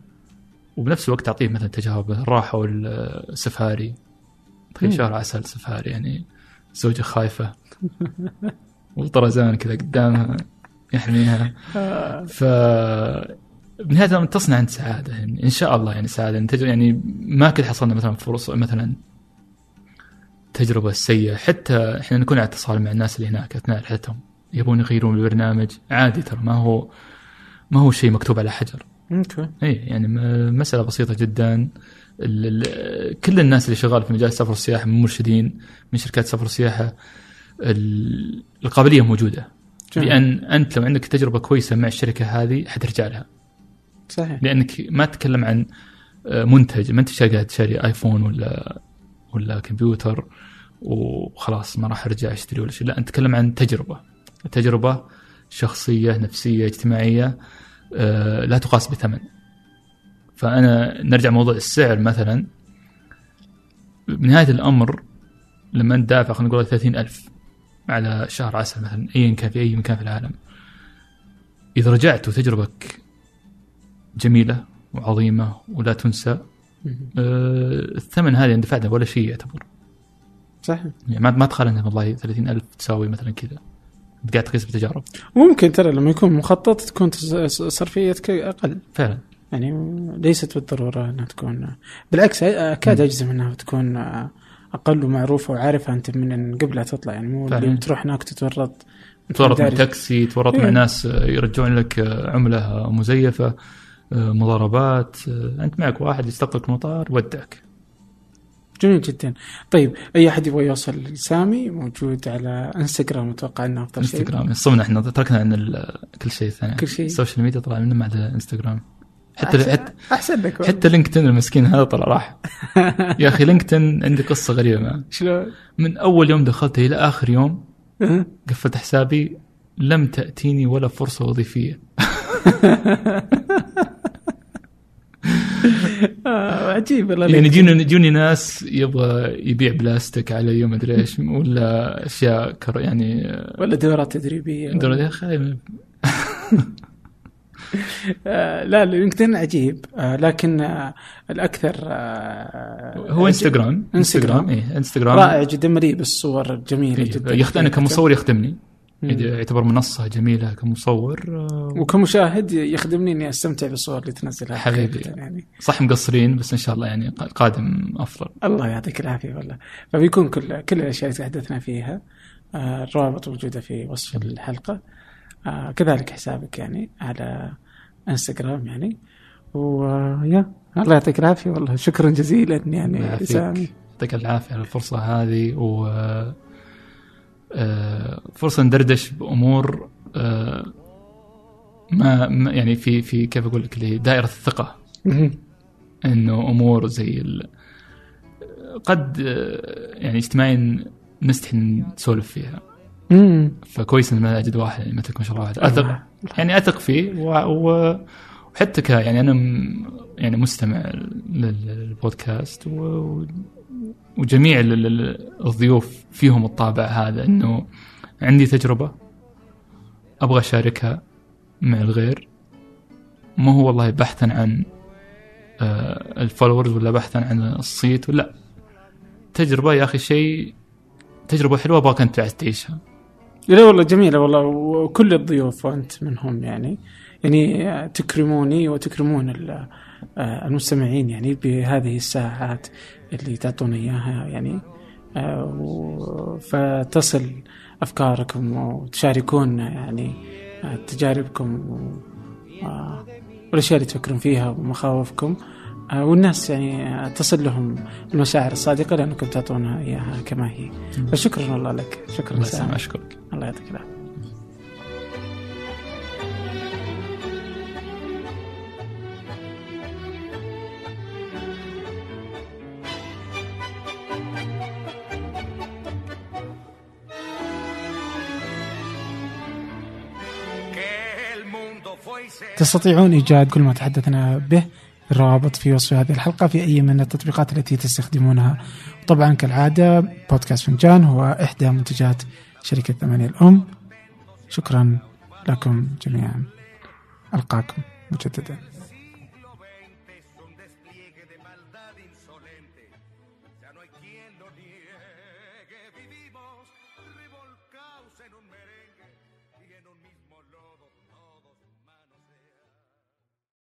B: وبنفس الوقت تعطيه مثلا تجارب الراحة والسفاري. تخيل. شهر عسل سفاري يعني زوجة خايفة. وطرزان كذا قدامها يحميها.
A: آه.
B: ف بنهاية الأمر تصنع أنت سعادة يعني إن شاء الله يعني سعادة. يعني, يعني ما كل حصلنا مثلا فرص مثلا تجربة سيئة حتى إحنا نكون على اتصال مع الناس اللي هناك أثناء رحلتهم. يبون يغيرون البرنامج. عادي ترى ما هو ما هو شيء مكتوب على حجر.
A: أوكي.
B: اي يعني مسألة بسيطة جدا. كل الناس اللي شغال في مجال السفر والسياحة من مرشدين من شركات سفر وسياحة ال- القابلية موجودة.
A: جميل.
B: لأن أنت لو عندك تجربة كويسة مع الشركة هذه حترجع لها.
A: صحيح.
B: لأنك ما تتكلم عن آه، منتج. ما أنت شاري شاري ايفون ولا ولا كمبيوتر. وخلاص ما راح أرجع أشتري ولا شيء. لا انت تتكلم عن تجربة. تجربة شخصية نفسية اجتماعية آه، لا تقاس بثمن. فأنا نرجع موضوع السعر مثلا. بنهايه الأمر لما انت دافع خلينا نقول 30000 على شهر عسل مثلا ايا كان في أي مكان في العالم. إذا رجعت وتجربك جميلة وعظيمة ولا تنسى. آه، الثمن هذا اللي دفعته ولا شيء يعتبر.
A: صحيح.
B: يعني ما ما تقارن والله 30000 تساوي مثلا كذا. أنت قاعد تقيس بتجارب
A: ممكن ترى لما يكون مخطط تكون صرفيتك أقل.
B: فعلا.
A: يعني ليست بالضرورة إنها تكون بالعكس أكاد أجزم إنها تكون أقل ومعروفة وعارفها أنت من قبل لا تطلع. يعني مو. اللي تروح هناك تتورط.
B: تورط من. تاكسي تورط مع
A: إيه.
B: ناس آه، يرجعون لك عملة مزيفة مضاربات. أنت معك واحد يستقلك المطار ودعك.
A: جميل جدا. طيب أي أحد يبغى يوصل لسامي؟ موجود على إنستغرام أتوقع إنه أفضل شيء.
B: إنستغرام صمنا إحنا تركنا عن كل شيء ثاني.
A: كل شيء.
B: السوشيال ميديا طلع لنا مع الانستغرام حتى
A: أحسن,
B: حتى
A: أحسن لك
B: حتى لينكدين المسكين هذا طلع راح. يا أخي لينكدين عندي قصة غريبة معه
A: شلون؟
B: من أول يوم دخلت إلى آخر يوم. قفلت حسابي لم تأتيني ولا فرصة
A: وظيفية. عجيب والله
B: يعني. جوني جوني ناس يبغى يبيع بلاستيك على يوم مدري إيش ولا أشياء كر يعني
A: ولا دورات تدريبية
B: دور يا أخي.
A: آه لا لينكدين عجيب. آه لكن آه الأكثر آه
B: هو إنستغرام.
A: انستغرام.
B: إيه انستغرام
A: رائع جدا مليء بالصور الجميلة
B: إيه،
A: جدا.
B: يخت... أنا كمصور يخدمني. يعتبر منصة جميلة كمصور آه،
A: وكمشاهد يخدمني إني أستمتع بالصور اللي تنزلها.
B: حبيبي.
A: يعني.
B: صح مقصرين بس إن شاء الله يعني ق- قادم أفضل.
A: الله يعطيك العافية والله. فبيكون كل كل الأشياء اللي تحدثنا فيها آه الروابط موجودة في وصف الحلقة. آه كذلك حسابك يعني على إنستغرام يعني. ويا الله يعطيك العافية والله. شكرا جزيلا يعني
B: يعطيك العافية على الفرصة هذه و فرصة ندردش بأمور آه، ما يعني في في كيف أقول لك دائره
A: الثقة.
B: إنه أمور زي. قد آه، يعني اجتماعيا نستحي نسولف فيها. فكويس إن ما أجد واحد يعني مثلك ما شاء الله واحد
A: أثق.
B: يعني أثق فيه. وحتى ك يعني أنا. يعني مستمع لل- للبودكاست و... وجميع ال- ال- الضيوف فيهم الطابع هذا إنه عندي تجربة أبغى أشاركها مع الغير. ما هو والله بحثا عن آه، الفولورز ولا بحثا عن الصيت ولا. تجربة يا أخي شيء تجربة حلوة أبغاك أنت تعيشها.
A: لا والله جميلة والله وكل الضيوف وأنت منهم يعني. يعني تكرموني وتكرمون آه، المستمعين يعني بهذه الساعات. اللي تعطونا إياها يعني آه، فتصل أفكاركم وتشاركونا يعني آه، تجاربكم آه، والأشياء اللي تفكرون فيها ومخاوفكم والناس يعني تصل لهم المشاعر الصادقة لأنكم تعطونا إياها كما هي. فشكرا والله لك. شكرا
B: يسلمك. أشكرك.
A: الله يعطيك العافية. تستطيعون إيجاد كل ما تحدثنا به الروابط في وصف هذه الحلقة في أي من التطبيقات التي تستخدمونها. طبعا كالعادة بودكاست فنجان هو إحدى منتجات شركة ثمانية الأم. شكرا لكم جميعا. ألقاكم مجددا.